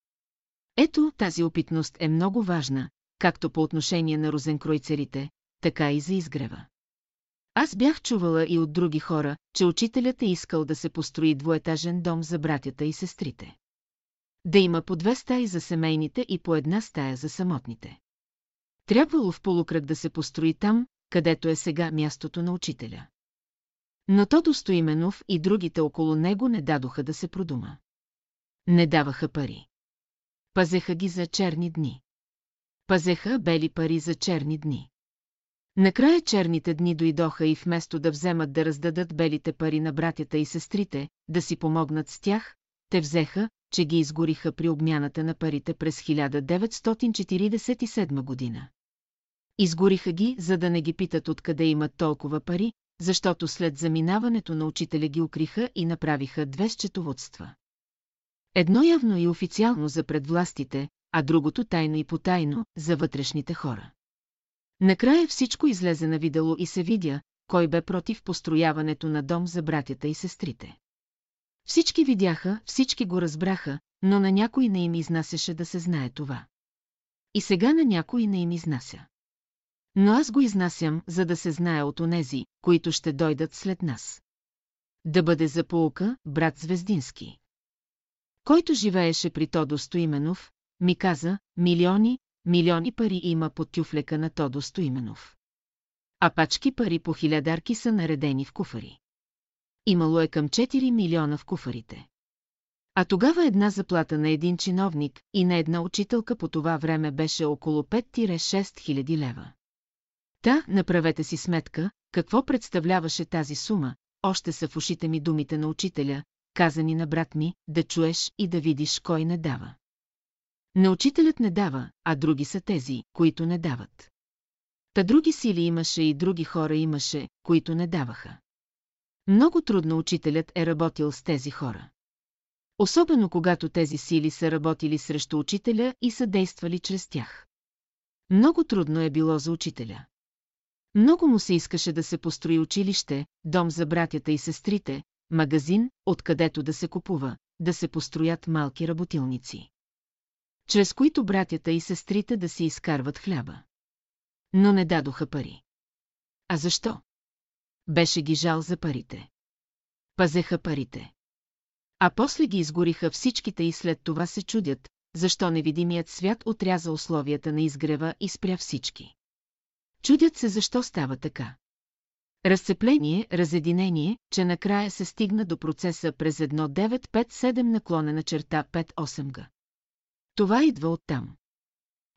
S1: Ето, тази опитност е много важна, както по отношение на розенкройцерите, така и за изгрева. Аз бях чувала и от други хора, че учителят е искал да се построи двуетажен дом за братята и сестрите. да има по две стаи за семейните и по една стая за самотните. Трябвало в полукръг да се построи там, където е сега мястото на учителя. Но Тодо Стоименов и другите около него не дадоха да се продума. Не даваха пари. Пазеха ги за черни дни. Пазеха бели пари за черни дни. Накрая черните дни дойдоха и вместо да вземат да раздадат белите пари на братята и сестрите, да си помогнат с тях, те взеха, че ги изгориха при обмяната на парите през 1947 година. Изгориха ги, за да не ги питат откъде имат толкова пари, защото след заминаването на учителя ги укриха и направиха две счетоводства. Едно явно и официално за предвластите, а другото тайно и потайно за вътрешните хора. Накрая всичко излезе на видело и се видя, кой бе против построяването на дом за братята и сестрите. Всички видяха, всички го разбраха, но на някой не им изнасяше да се знае това. И сега на някой не им изнася. Но аз го изнасям, за да се знае от онези, които ще дойдат след нас. Да бъде за полука, брат Звездински. Който живееше при Тодо Стоименов, ми каза, милиони, милиони пари има под тюфлека на Тодо Стоименов. А пачки пари по хилядарки са наредени в куфари. Имало е към 4 милиона в куфарите. А тогава една заплата на един чиновник и на една учителка по това време беше около 5-6 хиляди лева. Та, направете си сметка, какво представляваше тази сума, още са в ушите ми думите на учителя, казани на брат ми, да чуеш и да видиш кой не дава. Не учителят не дава, а други са тези, които не дават. Та други сили имаше и други хора имаше, които не даваха. Много трудно учителят е работил с тези хора. Особено когато тези сили са работили срещу учителя и са действали чрез тях. Много трудно е било за учителя. Много му се искаше да се построи училище, дом за братята и сестрите, магазин, откъдето да се купува, да се построят малки работилници. Чрез които братята и сестрите да си изкарват хляба. Но не дадоха пари. А защо? Беше ги жал за парите. Пазеха парите. А после ги изгориха всичките и след това се чудят, защо невидимият свят отряза условията на изгрева и спря всички. Чудят се защо става така. Разцепление, разединение, че накрая се стигна до процеса през 1957 наклонена черта 58 г. Това идва оттам.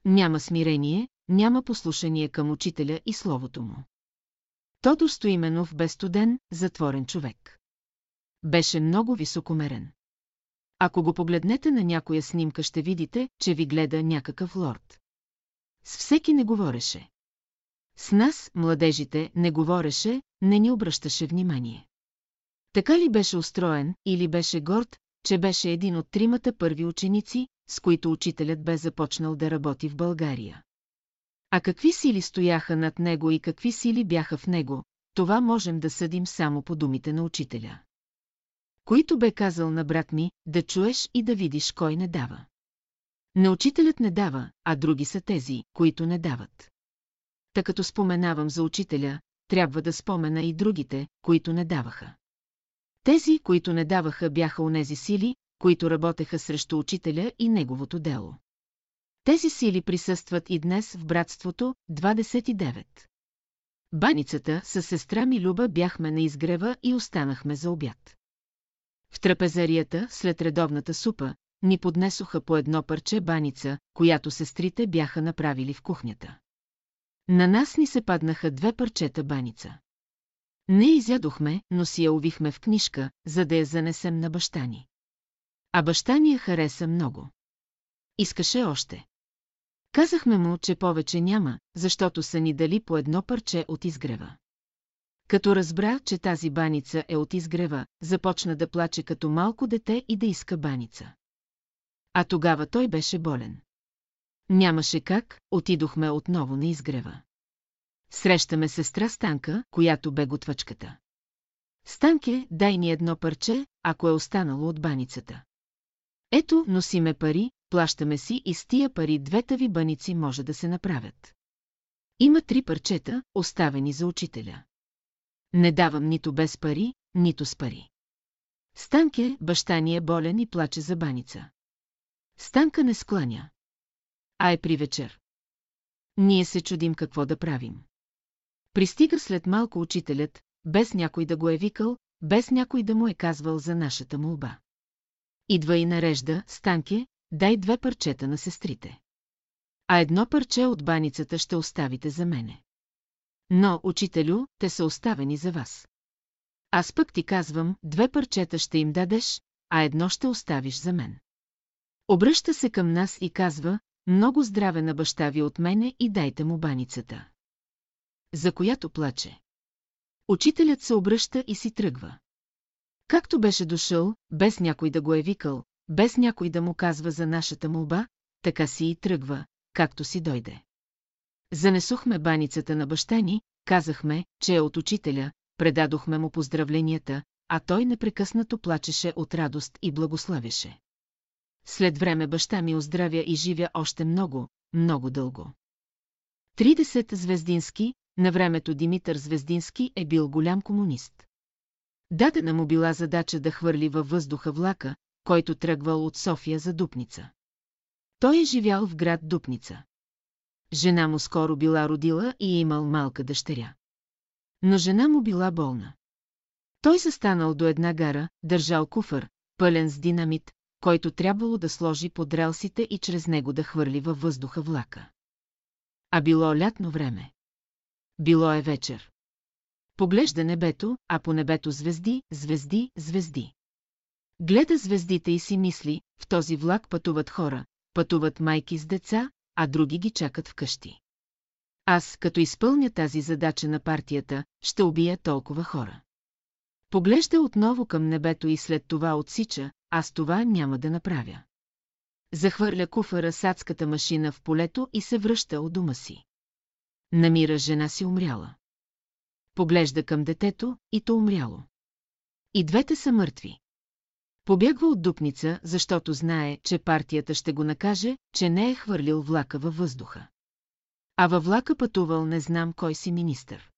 S1: Няма смирение, няма послушание към учителя и словото му. Тодор Стоименов бе студен, затворен човек. Беше много високомерен. Ако го погледнете на някоя снимка, ще видите, че ви гледа някакъв лорд. С всеки не говореше. С нас, младежите, не говореше, не ни обръщаше внимание. Така ли беше устроен или беше горд, че беше един от тримата първи ученици, с които учителят бе започнал да работи в България. А какви сили стояха над него и какви сили бяха в него, това можем да съдим само по думите на учителя. Които бе казал на брат ми, да чуеш и да видиш кой не дава. Не учителят не дава, а други са тези, които не дават. Та като споменавам за учителя, трябва да спомена и другите, които не даваха. Тези, които не даваха, бяха онези сили, които работеха срещу учителя и неговото дело. Тези сили присъстват и днес в братството 29. Баницата с сестра ми Люба бяхме на изгрева и останахме за обяд. В трапезарията, след редовната супа, ни поднесоха по едно парче баница, която сестрите бяха направили в кухнята. На нас ни се паднаха две парчета баница. Не изядохме, но си я увихме в книжка, за да я занесем на баща ни. А баща ни я хареса много. Искаше още. Казахме му, че повече няма, защото са ни дали по едно парче от изгрева. Като разбра, че тази баница е от изгрева, започна да плаче като малко дете и да иска баница. А тогава той беше болен. Нямаше как, отидохме отново на изгрева. Срещаме сестра Станка, която бе готвачката. Станке, дай ни едно парче, ако е останало от баницата. Ето, носиме пари, плащаме си и с тия пари двете ви баници може да се направят. Има три парчета, оставени за учителя. Не давам нито без пари, нито с пари. Станке, баща ни е болен и плаче за баница. Станка не скланя. А е при вечер. Ние се чудим какво да правим. Пристига след малко учителят, без някой да го е викал, без някой да му е казвал за нашата молба. Идва и нарежда, Станке, дай две парчета на сестрите. А едно парче от баницата ще оставите за мене. Но, учителю, те са оставени за вас. Аз пък ти казвам, две парчета ще им дадеш, а едно ще оставиш за мен. Обръща се към нас и казва, много здраве на баща ви от мене и дайте му баницата. За която плаче. Учителят се обръща и си тръгва. Както беше дошъл, без някой да го е викал, без някой да му казва за нашата молба, така си и тръгва, както си дойде. Занесохме баницата на баща ни, казахме, че е от учителя, предадохме му поздравленията, а той непрекъснато плачеше от радост и благославяше. След време баща ми оздравя и живя още много, много дълго. 30 Звездински, на времето Димитър Звездински е бил голям комунист. Дадена му била задача да хвърли във въздуха влака, който тръгвал от София за Дупница. Той е живял в град Дупница. Жена му скоро била родила и е имал малка дъщеря. Но жена му била болна. Той застанал до една гара, държал куфър, пълен с динамит, който трябвало да сложи под релсите и чрез него да хвърли във въздуха влака. А било лятно време. Било е вечер. Поглежда небето, а по небето звезди, звезди, звезди. Гледа звездите и си мисли, в този влак пътуват хора, пътуват майки с деца, а други ги чакат вкъщи. Аз, като изпълня тази задача на партията, ще убия толкова хора. Поглежда отново към небето и след това отсича, аз това няма да направя. Захвърля куфара с адската машина в полето и се връща от дома си. Намира жена си умряла. Поглежда към детето и то умряло. И двете са мъртви. Побягва от дупница, защото знае, че партията ще го накаже, че не е хвърлил влака във въздуха. А във влака пътувал не знам кой си министър.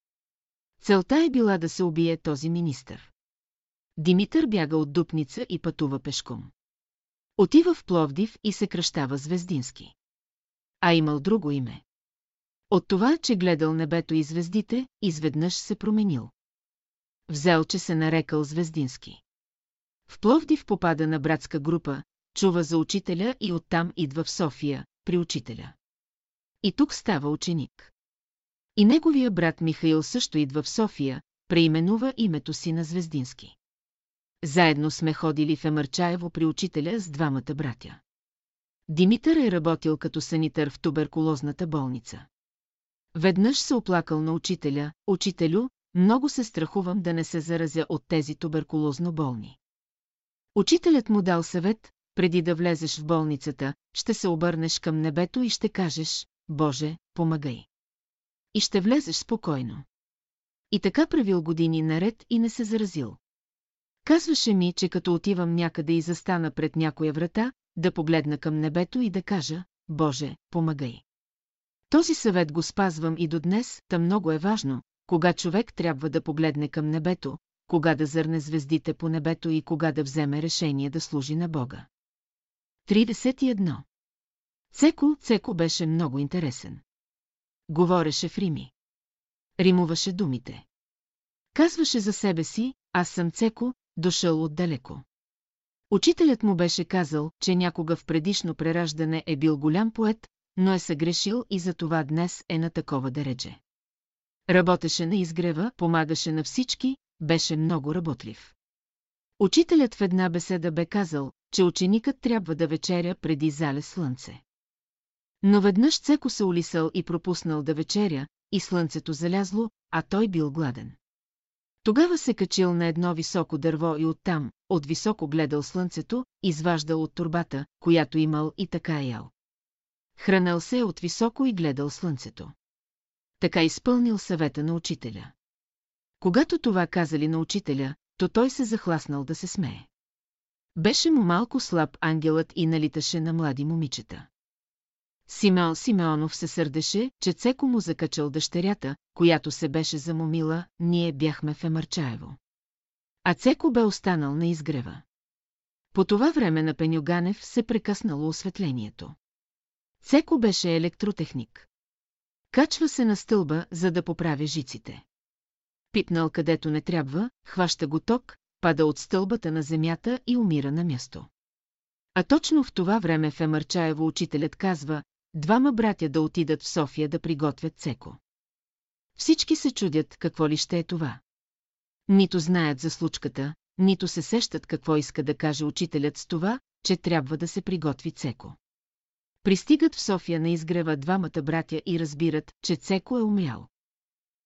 S1: Целта е била да се убие този министър. Димитър бяга от Дупница и пътува пешком. Отива в Пловдив и се кръщава Звездински. А имал друго име. От това, че гледал небето и звездите, изведнъж се променил. Взел, че се нарекал Звездински. В Пловдив попада на братска група, чува за учителя и оттам идва в София, при учителя. И тук става ученик. И неговия брат Михаил също идва в София, преименува името си на Звездински. Заедно сме ходили в Емърчаево при учителя с двамата братя. Димитър е работил като санитър в туберкулозната болница. Веднъж се оплакал на учителя, учителю, много се страхувам да не се заразя от тези туберкулозно болни. Учителят му дал съвет, преди да влезеш в болницата, ще се обърнеш към небето и ще кажеш, Боже, помагай. И ще влезеш спокойно. И така правил години наред и не се заразил. Казваше ми, че като отивам някъде и застана пред някоя врата, да погледна към небето и да кажа, Боже, помагай. Този съвет го спазвам и до днес, та много е важно, кога човек трябва да погледне към небето, кога да зърне звездите по небето и кога да вземе решение да служи на Бога. 31. Цеко, Цеко беше много интересен. Говореше в Рими. Римуваше думите. Казваше за себе си, аз съм Цеко, дошъл отдалеко. Учителят му беше казал, че някога в предишно прераждане е бил голям поет, но е съгрешил и за това днес е на такова дередже. Работеше на изгрева, помагаше на всички, беше много работлив. Учителят в една беседа бе казал, че ученикът трябва да вечеря преди зале слънце. Но веднъж Цеко се улисал и пропуснал да вечеря, и слънцето залязло, а той бил гладен. Тогава се качил на едно високо дърво и оттам, от високо гледал слънцето, изваждал от турбата, която имал и така ял. Хранал се от високо и гледал слънцето. Така изпълнил съвета на учителя. Когато това казали на учителя, то той се захласнал да се смее. Беше му малко слаб ангелът и налиташе на млади момичета. Симеон Симеонов се сърдеше, че Цеко му закачал дъщерята, която се беше замомила, ние бяхме в Емърчаево. А Цеко бе останал на изгрева. По това време на Пенюганев се прекъснало осветлението. Цеко беше електротехник. Качва се на стълба, за да поправя жиците. Пипнал където не трябва, хваща го ток, пада от стълбата на земята и умира на място. А точно в това време в Емърчаево учителят казва, двама братя да отидат в София да приготвят цеко. Всички се чудят какво ли ще е това. Нито знаят за случката, нито се сещат какво иска да каже учителят с това, че трябва да се приготви Цеко. Пристигат в София на изгрева двамата братя и разбират, че Цеко е умрял.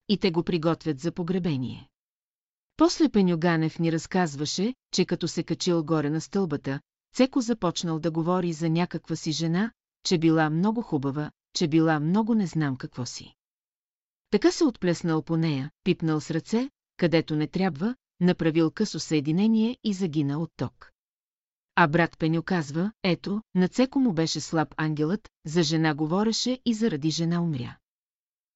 S1: И те го приготвят за погребение. После Пенюганев ни разказваше, че като се качил горе на стълбата, Цеко започнал да говори за някаква си жена, че била много хубава, че била много не знам какво си. Така се отплеснал по нея, пипнал с ръце, където не трябва, направил късо съединение и загина от ток. А брат Пеню казва, ето, на Цеко му беше слаб ангелът, за жена говореше и заради жена умря.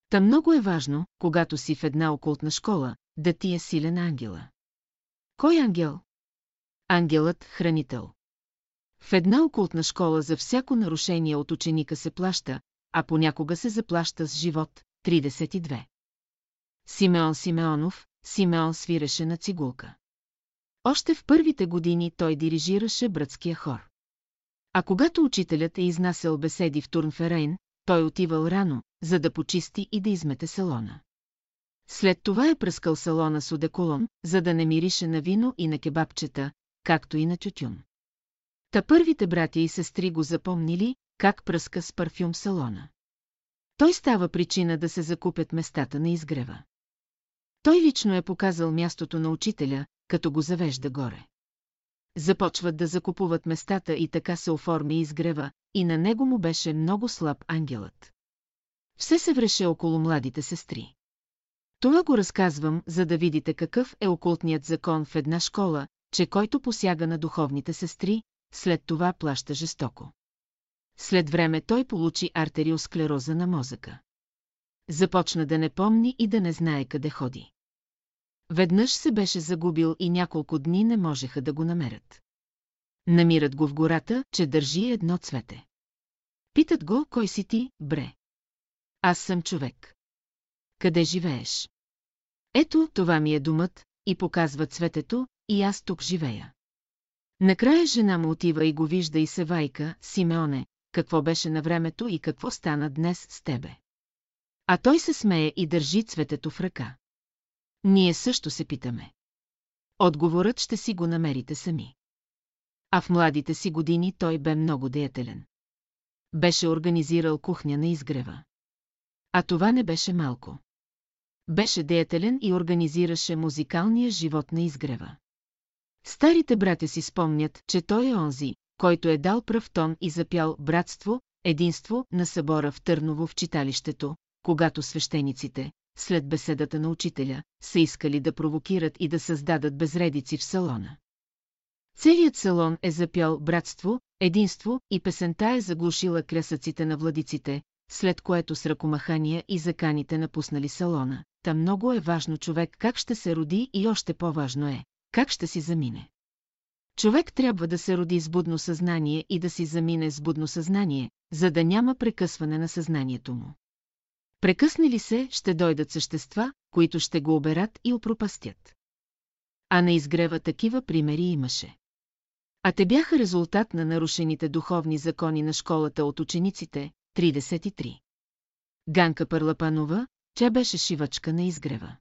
S1: Та много е важно, когато си в една окултна школа, да ти е силен ангела. Кой ангел? Ангелът – хранител. В една окултна школа за всяко нарушение от ученика се плаща, а понякога се заплаща с живот. 32. Симеон Симеонов, Симеон свиреше на цигулка. Още в първите години той дирижираше братския хор. А когато учителят е изнасял беседи в Турнферейн, той отивал рано, за да почисти и да измете салона. След това е пръскал салона с одеколон, за да не мирише на вино и на кебабчета, както и на тютюн. Та първите братя и сестри го запомнили, как пръска с парфюм салона. Той става причина да се закупят местата на изгрева. Той лично е показал мястото на учителя, като го завежда горе. Започват да закупуват местата и така се оформи изгрева, и на него му беше много слаб ангелът. Все се вреше около младите сестри. Това го разказвам, за да видите какъв е окултният закон в една школа, че който посяга на духовните сестри, след това плаща жестоко. След време той получи артериосклероза на мозъка. Започна да не помни и да не знае къде ходи. Веднъж се беше загубил и няколко дни не можеха да го намерят. Намират го в гората, че държи едно цвете. Питат го, кой си ти, бре. Аз съм човек. Къде живееш? Ето, това ми е думът, и показва цветето, и аз тук живея. Накрая жена му отива и го вижда и се вайка, Симеоне, какво беше на времето и какво стана днес с тебе. А той се смее и държи цветето в ръка. Ние също се питаме. Отговорът ще си го намерите сами. А в младите си години той бе много деятелен. Беше организирал кухня на изгрева. А това не беше малко. Беше деятелен и организираше музикалния живот на изгрева. Старите братя си спомнят, че той е онзи, който е дал пръв тон и запял братство, единство на събора в Търново в читалището, когато свещениците, след беседата на учителя, са искали да провокират и да създадат безредици в салона. Целият салон е запял братство, единство и песента е заглушила крясъците на владиците, след което с ръкомахания и заканите напуснали салона. Та много е важно човек как ще се роди и още по-важно е, как ще си замине. Човек трябва да се роди с будно съзнание и да си замине с будно съзнание, за да няма прекъсване на съзнанието му. Прекъсне ли се, ще дойдат същества, които ще го оберат и опропастят. А на изгрева такива примери имаше. А те бяха резултат на нарушените духовни закони на школата от учениците, 33. Ганка Парлапанова, тя беше шивачка на изгрева.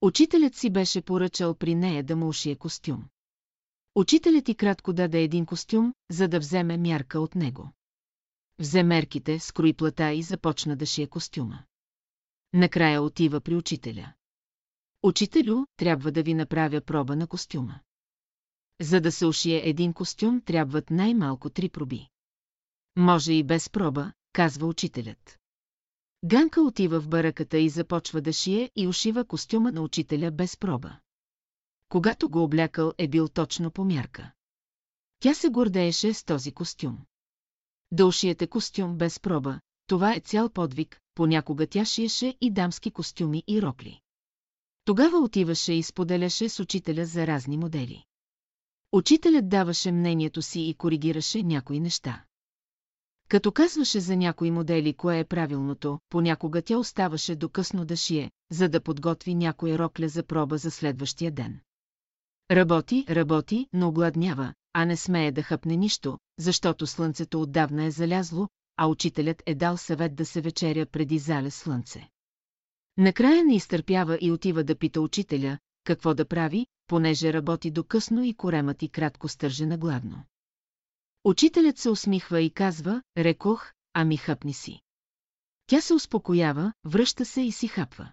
S1: Учителят си беше поръчал при нея да му ушие костюм. Учителят и кратко даде един костюм, за да вземе мярка от него. Взе мерките, скрои плата и започна да шие костюма. Накрая отива при учителя. Учителю, трябва да ви направя проба на костюма. За да се ушие един костюм, трябват най-малко три проби. Може и без проба, казва учителят. Ганка отива в бараката и започва да шие и ушива костюма на учителя без проба. Когато го облякал е бил точно по мярка. Тя се гордееше с този костюм. Да ушиете костюм без проба, това е цял подвиг, понякога тя шиеше и дамски костюми и рокли. Тогава отиваше и споделяше с учителя за разни модели. Учителят даваше мнението си и коригираше някои неща. Като казваше за някои модели кое е правилното, понякога тя оставаше до късно да шие, за да подготви някоя рокля за проба за следващия ден. Работи, работи, но огладнява, а не смее да хъпне нищо, защото слънцето отдавна е залязло, а учителят е дал съвет да се вечеря преди залез слънце. Накрая не изтърпява и отива да пита учителя, какво да прави, понеже работи до късно и коремът и кратко стърже на гладно. Учителят се усмихва и казва, рекох, ами хъпни си. Тя се успокоява, връща се и си хапва.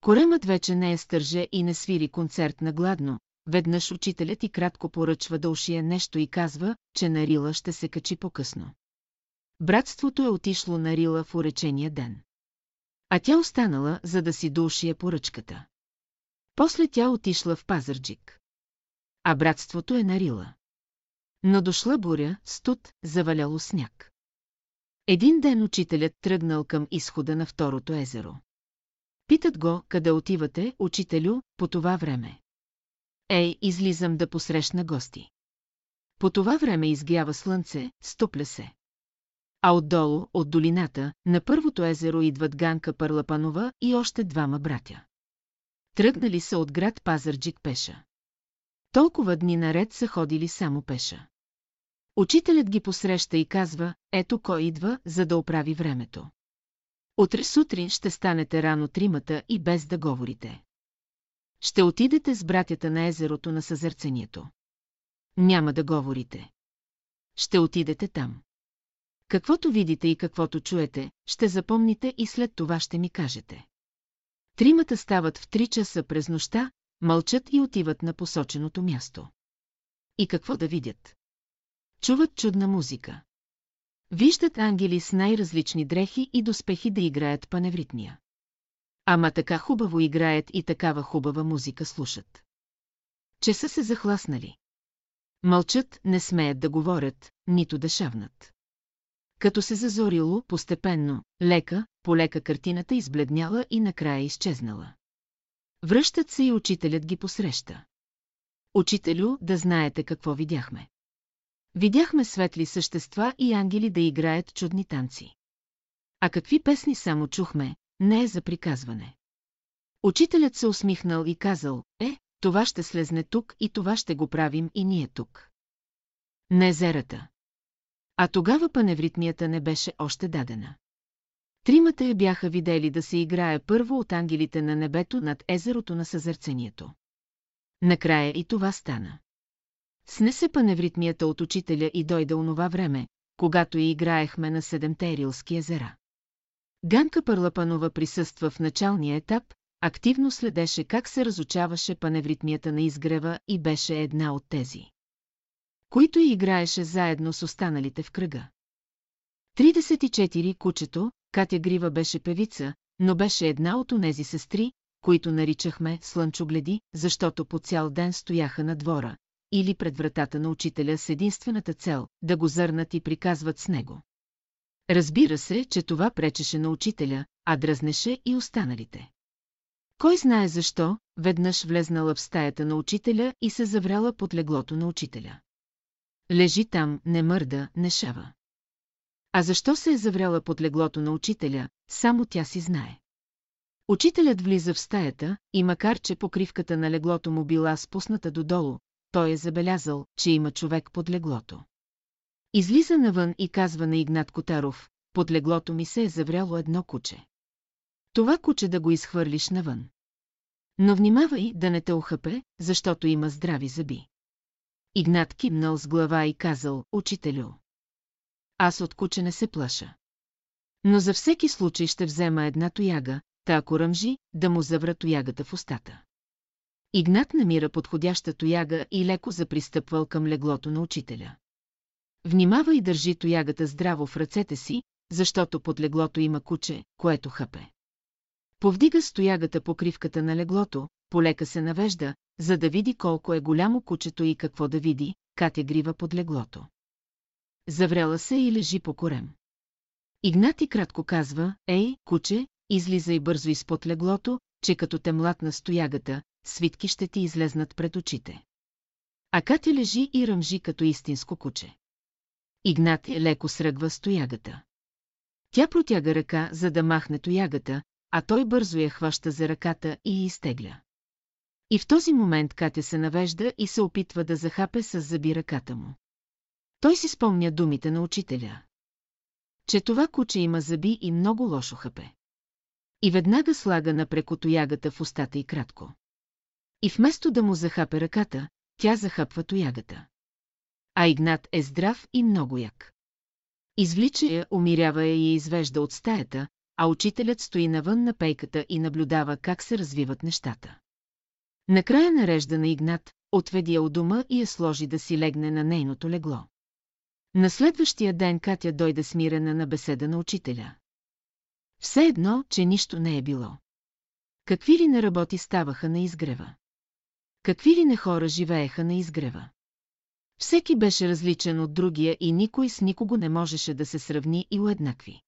S1: Коремът вече не е стърже и не свири концерт на гладно, веднъж учителят и кратко поръчва да ушие нещо и казва, че на Рила ще се качи по-късно. Братството е отишло на Рила в уречения ден. А тя останала, за да си доушие поръчката. После тя отишла в Пазарджик. А братството е на Рила. Но дошла буря, студ, заваляло сняг. Един ден учителят тръгнал към изхода на второто езеро. Питат го, къде отивате, учителю, по това време. Ей, излизам да посрещна гости. По това време изгрява слънце, стопля се. А отдолу, от долината, на първото езеро идват Ганка Парлапанова и още двама братя. Тръгнали са от град Пазарджик пеша. Толкова дни наред са ходили само пеша. Учителят ги посреща и казва, ето кой идва, за да оправи времето. Утре сутрин ще станете рано тримата и без да говорите. Ще отидете с братята на езерото на съзърцението. Няма да говорите. Ще отидете там. Каквото видите и каквото чуете, ще запомните и след това ще ми кажете. Тримата стават в три часа през нощта, мълчат и отиват на посоченото място. И какво да видят? Чуват чудна музика. Виждат ангели с най-различни дрехи и доспехи да играят паневритния. Ама така хубаво играят и такава хубава музика слушат. Че са се захласнали. Мълчат, не смеят да говорят, нито да шавнат. Като се зазорило, постепенно, лека, полека картината избледняла и накрая изчезнала. Връщат се и учителят ги посреща. Учителю, да знаете какво видяхме. Видяхме светли същества и ангели да играят чудни танци. А какви песни само чухме, не е за приказване. Учителят се усмихнал и казал, е, това ще слезне тук и това ще го правим и ние тук. На езерата. А тогава паневритмията не беше още дадена. Тримата я бяха видели да се играе първо от ангелите на небето над езерото на съзърцението. Накрая и това стана. Снесе паневритмията от учителя и дойде онова време, когато и играехме на седемте Рилски езера. Ганка Парлапанова присъства в началния етап, активно следеше как се разучаваше паневритмията на изгрева и беше една от тези. Които и играеше заедно с останалите в кръга. 34 кучето, Катя Грива беше певица, но беше една от онези сестри, които наричахме слънчогледи, защото по цял ден стояха на двора, или пред вратата на учителя с единствената цел да го зърнат и приказват с него. Разбира се, че това пречеше на учителя, а дръзнеше и останалите. Кой знае защо, веднъж влезнала в стаята на учителя и се завряла под леглото на учителя. Лежи там, не мърда, не шава. А защо се е завряла под леглото на учителя, само тя си знае. Учителят влиза в стаята и макар че покривката на леглото му била спусната додолу, той е забелязал, че има човек под леглото. Излиза навън и казва на Игнат Котаров, под леглото ми се е завряло едно куче. Това куче да го изхвърлиш навън. Но внимавай да не те охъпе, защото има здрави зъби. Игнат кимнал с глава и казал, учителю. Аз от куче не се плаша. Но за всеки случай ще взема една тояга, та ако ръмжи, да му завра тоягата в устата. Игнат намира подходяща тояга и леко запристъпвал към леглото на учителя. Внимава и държи тоягата здраво в ръцете си, защото под леглото има куче, което хъпе. Повдига стоягата покривката на леглото, полека се навежда, за да види колко е голямо кучето и какво да види, Катя грива под леглото. Завряла се и лежи по корем. Игнати кратко казва, ей, куче, излизай бързо изпод леглото, че като те млад на стоягата, свитки ще ти излезнат пред очите. А Катя лежи и ръмжи като истинско куче. Игнат е леко сръгва с тоягата. Тя протяга ръка, за да махне тоягата, а той бързо я хваща за ръката и изтегля. И в този момент Катя се навежда и се опитва да захапе с зъби ръката му. Той си спомня думите на учителя. Че това куче има зъби и много лошо хапе. И веднага слага напреко тоягата в устата и кратко. И вместо да му захапе ръката, тя захапва тоягата. А Игнат е здрав и много як. Извлича я, умирява я и я извежда от стаята, а учителят стои навън на пейката и наблюдава как се развиват нещата. Накрая нарежда на Игнат, отведи я от дома и я сложи да си легне на нейното легло. На следващия ден Катя дойде смирена на беседа на учителя. Все едно, че нищо не е било. Какви ли не работи ставаха на изгрева? Какви ли не хора живееха на изгрева? Всеки беше различен от другия и никой с никого не можеше да се сравни и уеднакви.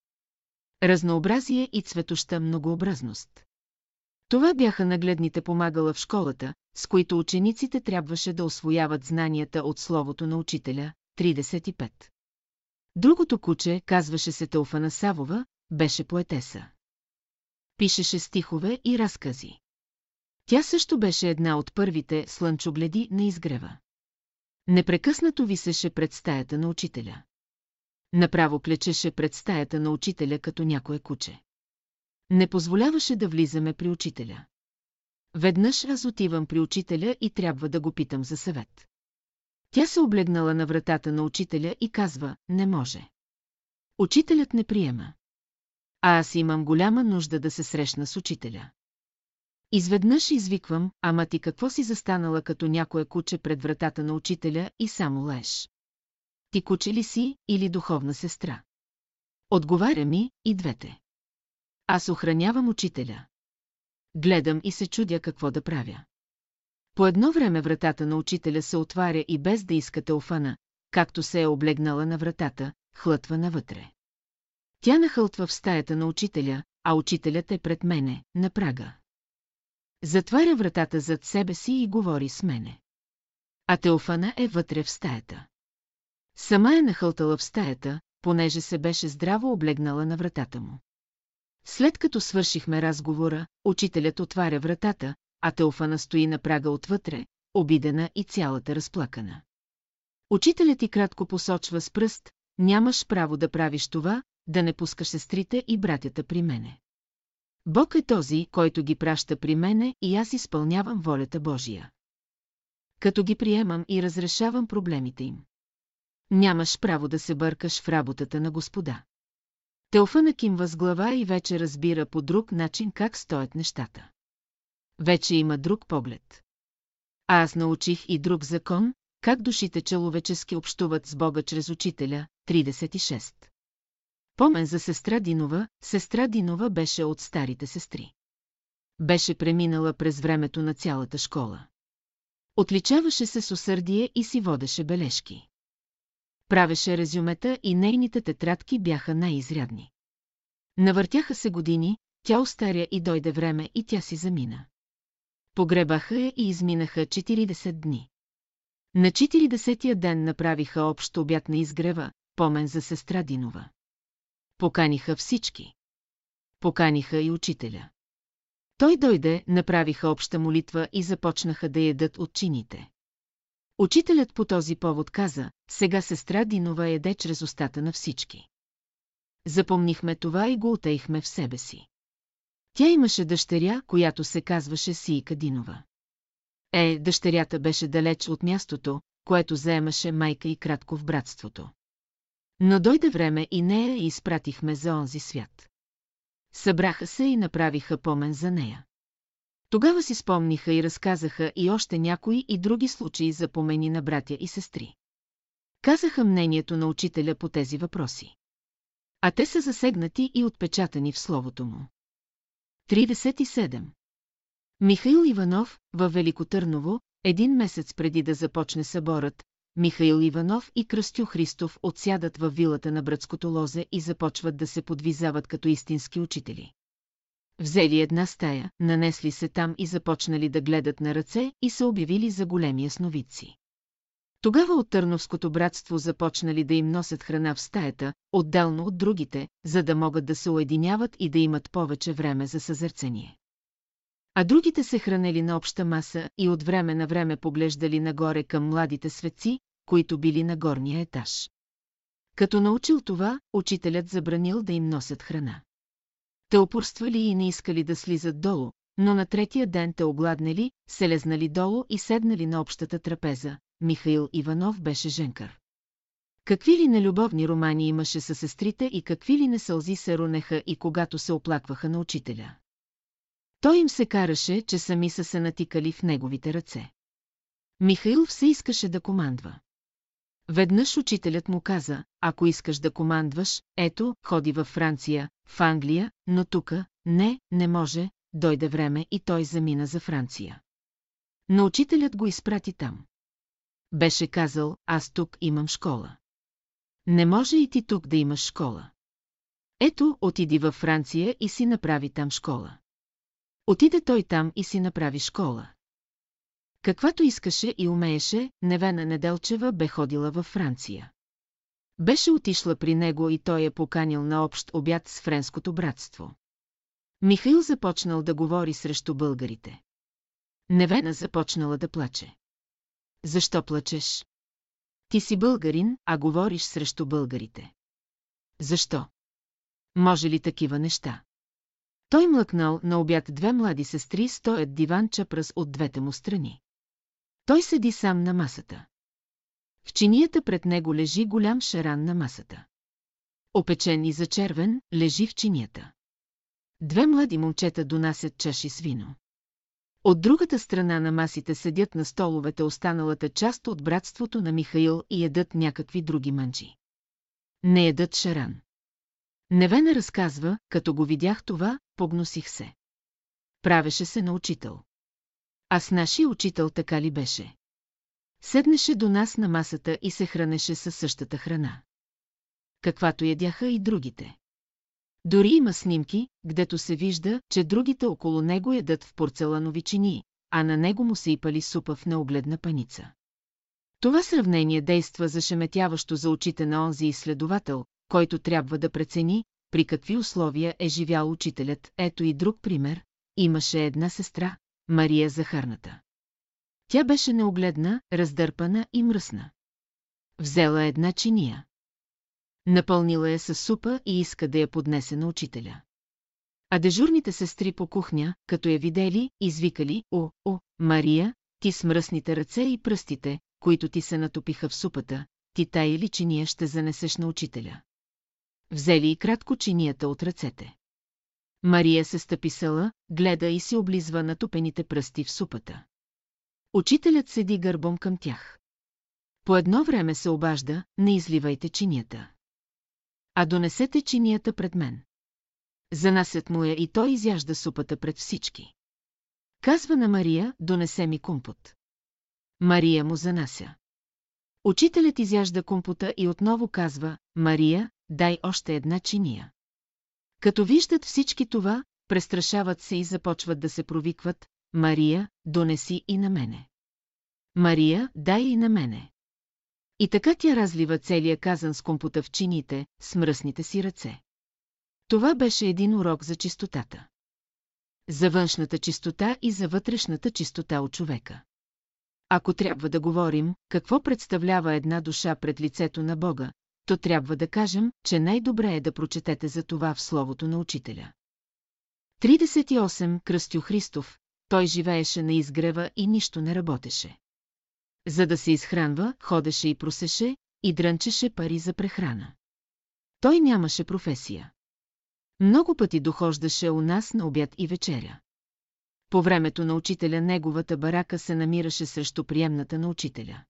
S1: Разнообразие и цветоща многообразност. Това бяха нагледните помагала в школата, с които учениците трябваше да освояват знанията от словото на учителя, 35. Другото куче, казваше се Тълфана Савова, беше поетеса. Пишеше стихове и разкази. Тя също беше една от първите слънчогледи на изгрева. Непрекъснато висеше пред стаята на учителя. Направо клечеше пред стаята на учителя като някое куче. Не позволяваше да влизаме при учителя. Веднъж аз отивам при учителя и трябва да го питам за съвет. Тя се облегнала на вратата на учителя и казва, не може. Учителят не приема. А аз имам голяма нужда да се срещна с учителя. Изведнъж извиквам, ама ти какво си застанала като някое куче пред вратата на учителя и само леш. Ти куче ли си или духовна сестра? Отговаря ми и двете. Аз охранявам учителя. Гледам и се чудя какво да правя. По едно време вратата на учителя се отваря и без да иска Теофана, както се е облегнала на вратата, хлътва навътре. Тя нахълтва в стаята на учителя, а учителят е пред мене, на прага. Затваря вратата зад себе си и говори с мене. А Теофана е вътре в стаята. Сама е нахълтала в стаята, понеже се беше здраво облегнала на вратата му. След като свършихме разговора, учителят отваря вратата, а Теофана стои на прага отвътре, обидена и цялата разплакана. Учителят ти кратко посочва с пръст, нямаш право да правиш това, да не пускаш сестрите и братята при мене. Бог е този, който ги праща при мене и аз изпълнявам волята Божия. Като ги приемам и разрешавам проблемите им. Нямаш право да се бъркаш в работата на Господа. Теофана кимва с глава и вече разбира по друг начин как стоят нещата. Вече има друг поглед. А аз научих и друг закон, как душите человечески общуват с Бога чрез учителя, 36. Помен за сестра Динова, сестра Динова беше от старите сестри. Беше преминала през времето на цялата школа. Отличаваше се с усърдие и си водеше бележки. Правеше резюмета и нейните тетрадки бяха най-изрядни. Навъртяха се години, тя остаря и дойде време и тя си замина. Погребаха я и изминаха 40 дни. На 40-тия ден направиха общ обяд на изгрева, помен за сестра Динова. Поканиха всички. Поканиха и учителя. Той дойде, направиха обща молитва и започнаха да ядат от чините. Учителят по този повод каза, сега сестра Динова яде чрез устата на всички. Запомнихме това и го отеихме в себе си. Тя имаше дъщеря, която се казваше Сийка Динова. Е, дъщерята беше далеч от мястото, което заемаше майка и кратко в братството. Но дойде време и нея и изпратихме за онзи свят. Събраха се и направиха помен за нея. Тогава си спомниха и разказаха и още някои и други случаи за помени на братя и сестри. Казаха мнението на учителя по тези въпроси. А те са засегнати и отпечатани в словото му. 37. Михаил Иванов, във Велико Търново, един месец преди да започне съборът, Михаил Иванов и Кръстю Христов отсядат във вилата на братското лозе и започват да се подвизават като истински учители. Взели една стая, нанесли се там и започнали да гледат на ръце и се обявили за големи ясновидци. Тогава от Търновското братство започнали да им носят храна в стаята, отделно от другите, за да могат да се уединяват и да имат повече време за съзърцение. А другите се хранели на обща маса и от време на време поглеждали нагоре към младите светци, които били на горния етаж. Като научил това, учителят забранил да им носят храна. Те опорствали и не искали да слизат долу, но на третия ден те огладнели, се лезнали долу и седнали на общата трапеза. Михаил Иванов беше женкар. Какви ли нелюбовни романи имаше със сестрите и какви ли не сълзи се ронеха и когато се оплакваха на учителя. Той им се караше, че сами са се натикали в неговите ръце. Михаил все искаше да командва. Веднъж учителят му каза, ако искаш да командваш, ето, ходи във Франция, в Англия, но тука, не, не може, дойде време и той замина за Франция. Но учителят го изпрати там. Беше казал, аз тук имам школа. Не може и ти тук да имаш школа. Ето, отиди във Франция и си направи там школа. Отиде той там и си направи школа. Каквато искаше и умееше, Невена Неделчева бе ходила във Франция. Беше отишла при него и той е поканил на общ обяд с френското братство. Михаил започнал да говори срещу българите. Невена започнала да плаче. Защо плачеш? Ти си българин, а говориш срещу българите. Защо? Може ли такива неща? Той млъкнал на обяд две млади сестри стоят диван чапръс от двете му страни. Той седи сам на масата. В чинията пред него лежи голям шаран на масата. Опечен и зачервен, лежи в чинията. Две млади момчета донасят чаши с вино. От другата страна на масите седят на столовете останалата част от братството на Михаил и едат някакви други манджи. Не едат шаран. Невена разказва, като го видях това, погносих се. Правеше се на учител. А с нашия учител така ли беше? Седнеше до нас на масата и се хранеше със същата храна. Каквато ядяха и другите. Дори има снимки, гдето се вижда, че другите около него ядат в порцеланови чини, а на него му се ипали супа в неогледна паница. Това сравнение действа зашеметяващо за очите на онзи изследовател, който трябва да прецени, при какви условия е живял учителят. Ето и друг пример. Имаше една сестра, Мария Захарната. Тя беше неогледна, раздърпана и мръсна. Взела една чиния. Напълнила я със супа и иска да я поднесе на учителя. А дежурните сестри по кухня, като я видели, извикали, о, о, Мария, ти с мръсните ръце и пръстите, които ти се натопиха в супата, ти тая ли чиния ще занесеш на учителя. Взели и кратко чинията от ръцете. Мария се стъписала, гледа и си облизва натопените пръсти в супата. Учителят седи гърбом към тях. По едно време се обажда, не изливайте чинията. А донесете чинията пред мен. Занасят му я и той изяжда супата пред всички. Казва на Мария, донесе ми компот. Мария му занася. Учителят изяжда компота и отново казва, Мария, дай още една чиния. Като виждат всички това, престрашават се и започват да се провикват, Мария, донеси и на мене. Мария, дай и на мене. И така тя разлива целия казан с компота в чините, с мръсните си ръце. Това беше един урок за чистотата. За външната чистота и за вътрешната чистота от човека. Ако трябва да говорим, какво представлява една душа пред лицето на Бога, то трябва да кажем, че най-добре е да прочетете за това в Словото на Учителя. 38. Кръстю Христов, той живееше на изгрева и нищо не работеше. За да се изхранва, ходеше и просеше, и дрънчеше пари за прехрана. Той нямаше професия. Много пъти дохождаше у нас на обяд и вечеря. По времето на учителя неговата барака се намираше срещу приемната на учителя.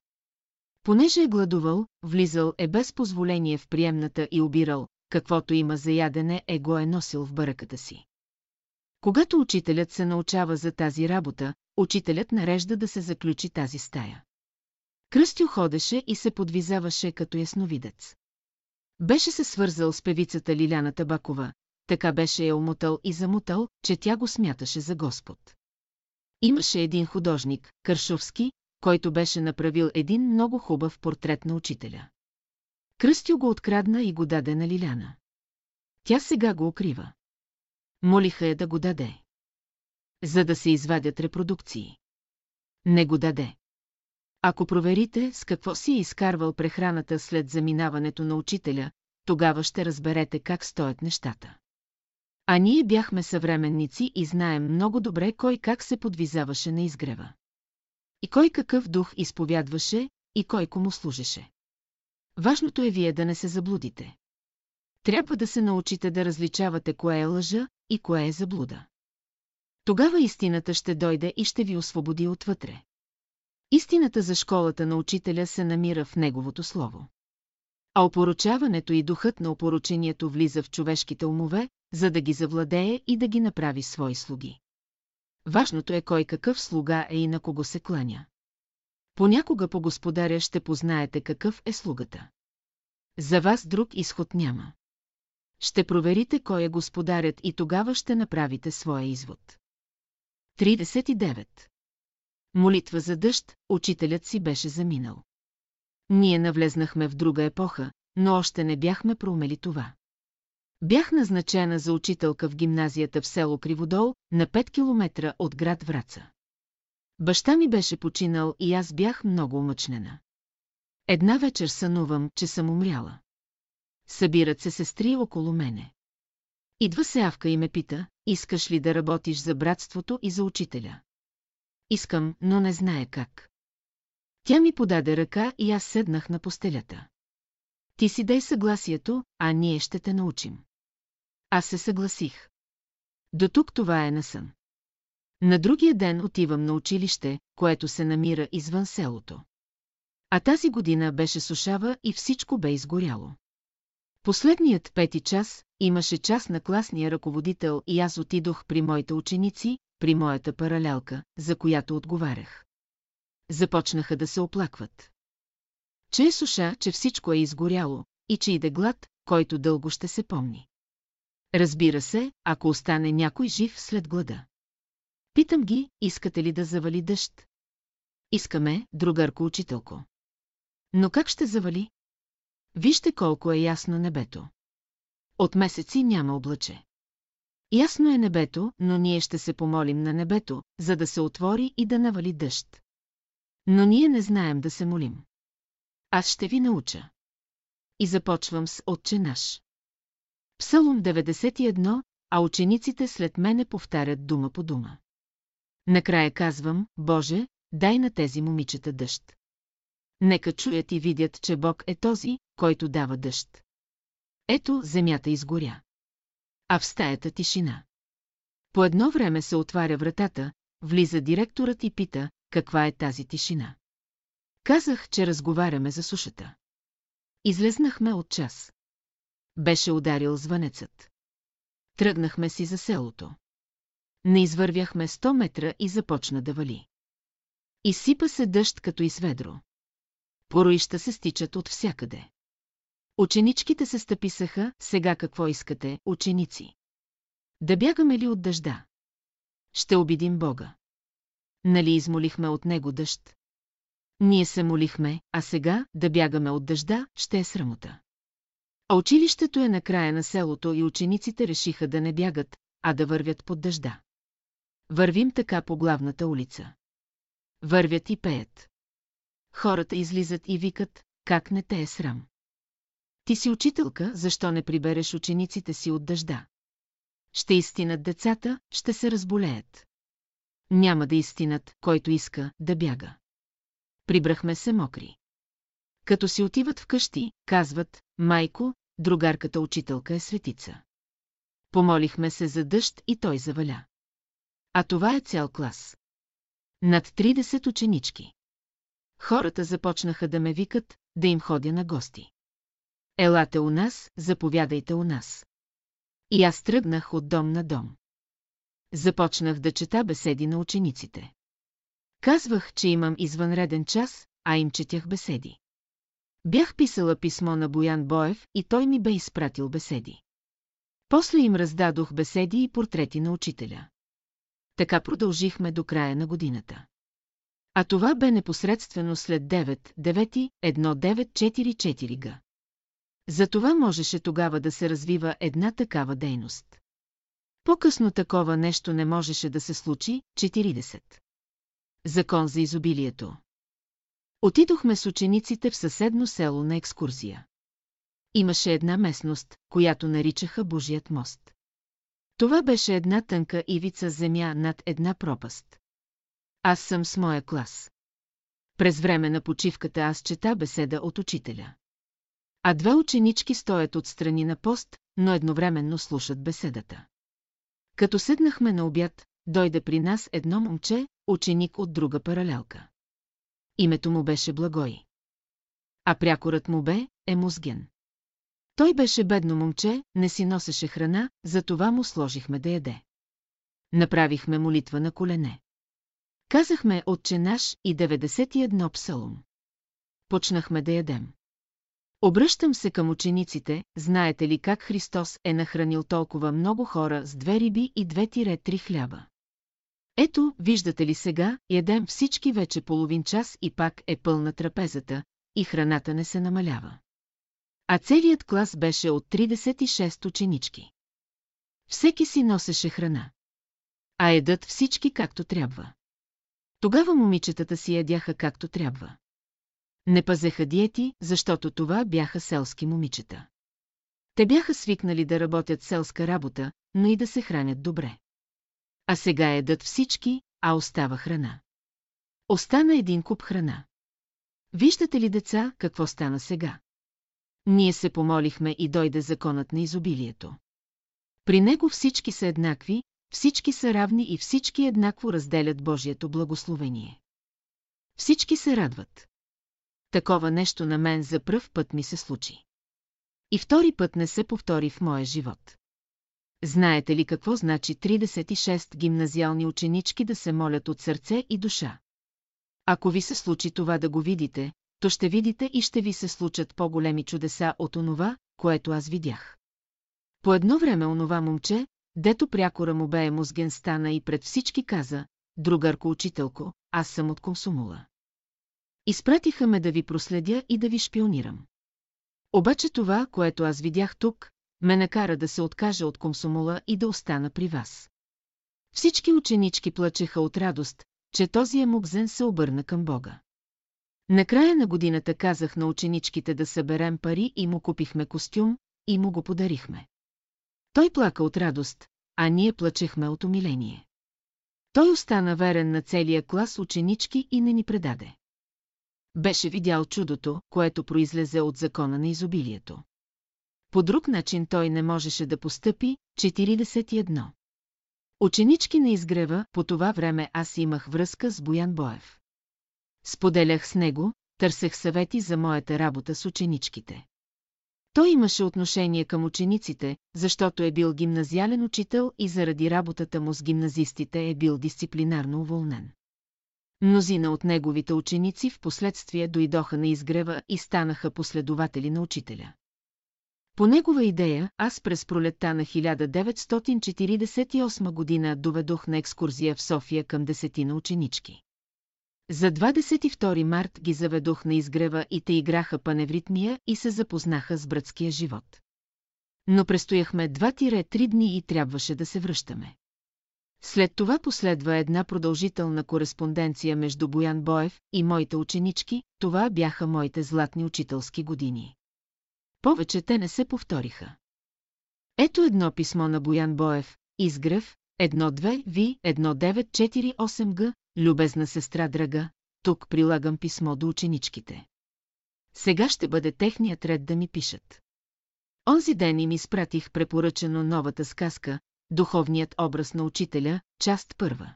S1: Понеже е гладувал, влизал е без позволение в приемната и обирал, каквото има за ядене е го е носил в бараката си. Когато учителят се научава за тази работа, учителят нарежда да се заключи тази стая. Кръстю ходеше и се подвизаваше като ясновидец. Беше се свързал с певицата Лиляна Табакова, така беше я омотал и замутал, че тя го смяташе за Господ. Имаше един художник, Кършовски, който беше направил един много хубав портрет на учителя. Кръстю го открадна и го даде на Лиляна. Тя сега го укрива. Молиха я да го даде. За да се извадят репродукции. Не го даде. Ако проверите с какво си е изкарвал прехраната след заминаването на учителя, тогава ще разберете как стоят нещата. А ние бяхме съвременници и знаем много добре кой как се подвизаваше на изгрева. И кой какъв дух изповядваше, и кой кому служеше. Важното е вие да не се заблудите. Трябва да се научите да различавате кое е лъжа и кое е заблуда. Тогава истината ще дойде и ще ви освободи отвътре. Истината за школата на учителя се намира в неговото слово. А опоручаването и духът на опоручението влиза в човешките умове, за да ги завладее и да ги направи свои слуги. Важното е кой какъв слуга е и на кого се кланя. Понякога по господаря ще познаете какъв е слугата. За вас друг изход няма. Ще проверите кой е господарят и тогава ще направите своя извод. 39. Молитва за дъжд, учителят си беше заминал. Ние навлезнахме в друга епоха, но още не бяхме проумели това. Бях назначена за учителка в гимназията в село Криводол, на 5 километра от град Враца. Баща ми беше починал и аз бях много омъчнена. Една вечер сънувам, че съм умряла. Събират се сестри около мене. Идва се Авка и ме пита, искаш ли да работиш за братството и за учителя. Искам, но не знае как. Тя ми подаде ръка и аз седнах на постелята. Ти си дай съгласието, а ние ще те научим. Аз се съгласих. До тук това е насън. На другия ден отивам на училище, което се намира извън селото. А тази година беше сушава и всичко бе изгоряло. Последният пети час имаше час на класния ръководител и аз отидох при моите ученици, при моята паралелка, за която отговарях. Започнаха да се оплакват. Че е суша, че всичко е изгоряло и че иде глад, който дълго ще се помни. Разбира се, ако остане някой жив след глада. Питам ги, искате ли да завали дъжд? Искаме, другарко учителко. Но как ще завали? Вижте колко е ясно небето. От месеци няма облаче. Ясно е небето, но ние ще се помолим на небето, за да се отвори и да навали дъжд. Но ние не знаем да се молим. Аз ще ви науча. И започвам с Отче наш. Псалом 91, а учениците след мене повтарят дума по дума. Накрая казвам, Боже, дай на тези момичета дъжд. Нека чуят и видят, че Бог е този, който дава дъжд. Ето, земята изгоря. А в стаята тишина. По едно време се отваря вратата, влиза директорът и пита, каква е тази тишина. Казах, че разговаряме за сушата. Излезнахме от час. Беше ударил звънецът. Тръгнахме си за селото. Не извървяхме 100 метра и започна да вали. Изсипа се дъжд като и сведро. Пороища се стичат от всякъде. Ученичките се стъписаха, сега какво искате, ученици? Да бягаме ли от дъжда? Ще обидим Бога. Нали измолихме от него дъжд? Ние се молихме, а сега да бягаме от дъжда ще е срамота. Училището е на края на селото и учениците решиха да не бягат, а да вървят под дъжда. Вървим така по главната улица. Вървят и пеят. Хората излизат и викат, как не те е срам. Ти си учителка, защо не прибереш учениците си от дъжда? Ще истинат децата, ще се разболеят. Няма да истинат, който иска да бяга. Прибрахме се мокри. Като си отиват вкъщи, казват, майко, другарката учителка е светица. Помолихме се за дъжд и той заваля. А това е цял клас. Над 30 ученички. Хората започнаха да ме викат, да им ходя на гости. Елате у нас, заповядайте у нас. И аз тръгнах от дом на дом. Започнах да чета беседи на учениците. Казвах, че имам извънреден час, а им четях беседи. Бях писала писмо на Боян Боев и той ми бе изпратил беседи. После им раздадох беседи и портрети на учителя. Така продължихме до края на годината. А това бе непосредствено след 9, 9, 1944 г. За това можеше тогава да се развива една такава дейност. По-късно такова нещо не можеше да се случи, 40. Закон за изобилието. Отидохме с учениците в съседно село на екскурзия. Имаше една местност, която наричаха Божият мост. Това беше една тънка ивица земя над една пропаст. Аз съм с моя клас. През време на почивката аз чета беседа от учителя. А две ученички стоят отстрани на пост, но едновременно слушат беседата. Като седнахме на обяд, дойде при нас едно момче, ученик от друга паралелка. Името му беше Благой. А прякорът му бе Емузген. Той беше бедно момче, не си носеше храна, затова му сложихме да яде. Направихме молитва на колене. Казахме Отче наш и 91 псалом. Почнахме да ядем. Обръщам се към учениците, знаете ли как Христос е нахранил толкова много хора с две риби и две тире три хляба? Ето, виждате ли сега, ядем всички вече половин час и пак е пълна трапезата, и храната не се намалява. А целият клас беше от 36 ученички. Всеки си носеше храна. А едат всички както трябва. Тогава момичетата си ядяха както трябва. Не пазеха диети, защото това бяха селски момичета. Те бяха свикнали да работят селска работа, но и да се хранят добре. А сега едат всички, а остава храна. Остана един куп храна. Виждате ли, деца, какво стана сега? Ние се помолихме и дойде законът на изобилието. При него всички са еднакви, всички са равни и всички еднакво разделят Божието благословение. Всички се радват. Такова нещо на мен за пръв път ми се случи. И втори път не се повтори в моя живот. Знаете ли какво значи 36 гимназиални ученички да се молят от сърце и душа? Ако ви се случи това да го видите, то ще видите и ще ви се случат по-големи чудеса от онова, което аз видях. По едно време онова момче, дето прякора му бе мозген стана и пред всички каза, другарко учителко, аз съм от комсомола. Изпратиха ме да ви проследя и да ви шпионирам. Обаче това, което аз видях тук, ме накара да се откажа от комсомола и да остана при вас. Всички ученички плачеха от радост, че този емукзен се обърна към Бога. Накрая на годината казах на ученичките да съберем пари и му купихме костюм, и му го подарихме. Той плака от радост, а ние плачехме от умиление. Той остана верен на целия клас ученички и не ни предаде. Беше видял чудото, което произлезе от закона на изобилието. По друг начин той не можеше да постъпи, 41. Ученички на изгрева, по това време аз имах връзка с Боян Боев. Споделях с него, търсех съвети за моята работа с ученичките. Той имаше отношение към учениците, защото е бил гимназиален учител и заради работата му с гимназистите е бил дисциплинарно уволнен. Мнозина от неговите ученици в последствие дойдоха на изгрева и станаха последователи на учителя. По негова идея, аз през пролетта на 1948 година доведох на екскурзия в София към десетина ученички. За 22 март ги заведох на изгрева и те играха паневритмия и се запознаха с братския живот. Но престояхме 2-3 дни и трябваше да се връщаме. След това последва една продължителна кореспонденция между Боян Боев и моите ученички, това бяха моите златни учителски години. Повече те не се повториха. Ето едно писмо на Боян Боев, изгрев, 1-2 Ви, 1948 Г, любезна сестра драга, тук прилагам писмо до ученичките. Сега ще бъде техният ред да ми пишат. Онзи ден им изпратих препоръчено новата сказка, Духовният образ на учителя, част първа.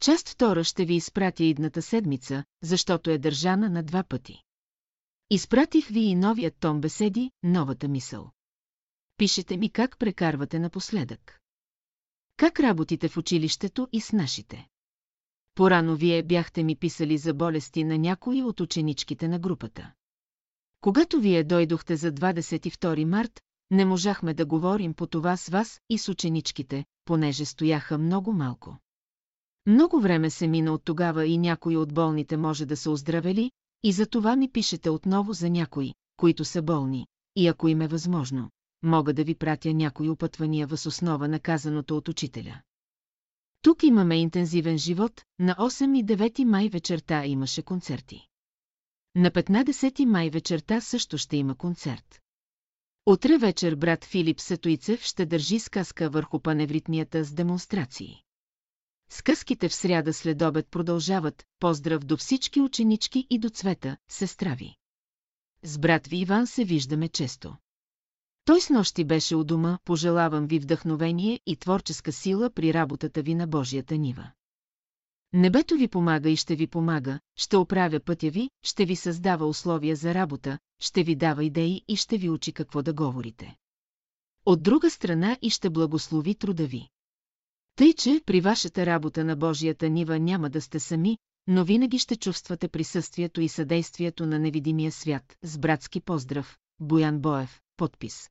S1: Част втора ще ви изпратя идната седмица, защото е държана на два пъти. Изпратих ви и новият том беседи, новата мисъл. Пишете ми как прекарвате напоследък. Как работите в училището и с нашите? Порано вие бяхте ми писали за болести на някои от ученичките на групата. Когато вие дойдохте за 22 март, не можахме да говорим по това с вас и с ученичките, понеже стояха много малко. Много време се мина от тогава и някои от болните може да са оздравели, и за това ми пишете отново за някои, които са болни, и ако им е възможно, мога да ви пратя някои опътвания въз основа на казаното от учителя. Тук имаме интензивен живот, на 8 и 9 май вечерта имаше концерти. На 15 май вечерта също ще има концерт. Утре вечер брат Филип Сатуицев ще държи сказка върху паневритмията с демонстрации. Сказките в сряда след обед продължават, поздрав до всички ученички и до цвета, сестрави. С брат ви Иван се виждаме често. Той с нощи беше у дома, пожелавам ви вдъхновение и творческа сила при работата ви на Божията нива. Небето ви помага и ще ви помага, ще оправя пътя ви, ще ви създава условия за работа, ще ви дава идеи и ще ви учи какво да говорите. От друга страна и ще благослови труда ви. Тъй, че при вашата работа на Божията нива няма да сте сами, но винаги ще чувствате присъствието и съдействието на невидимия свят. С братски поздрав, Боян Боев, подпис.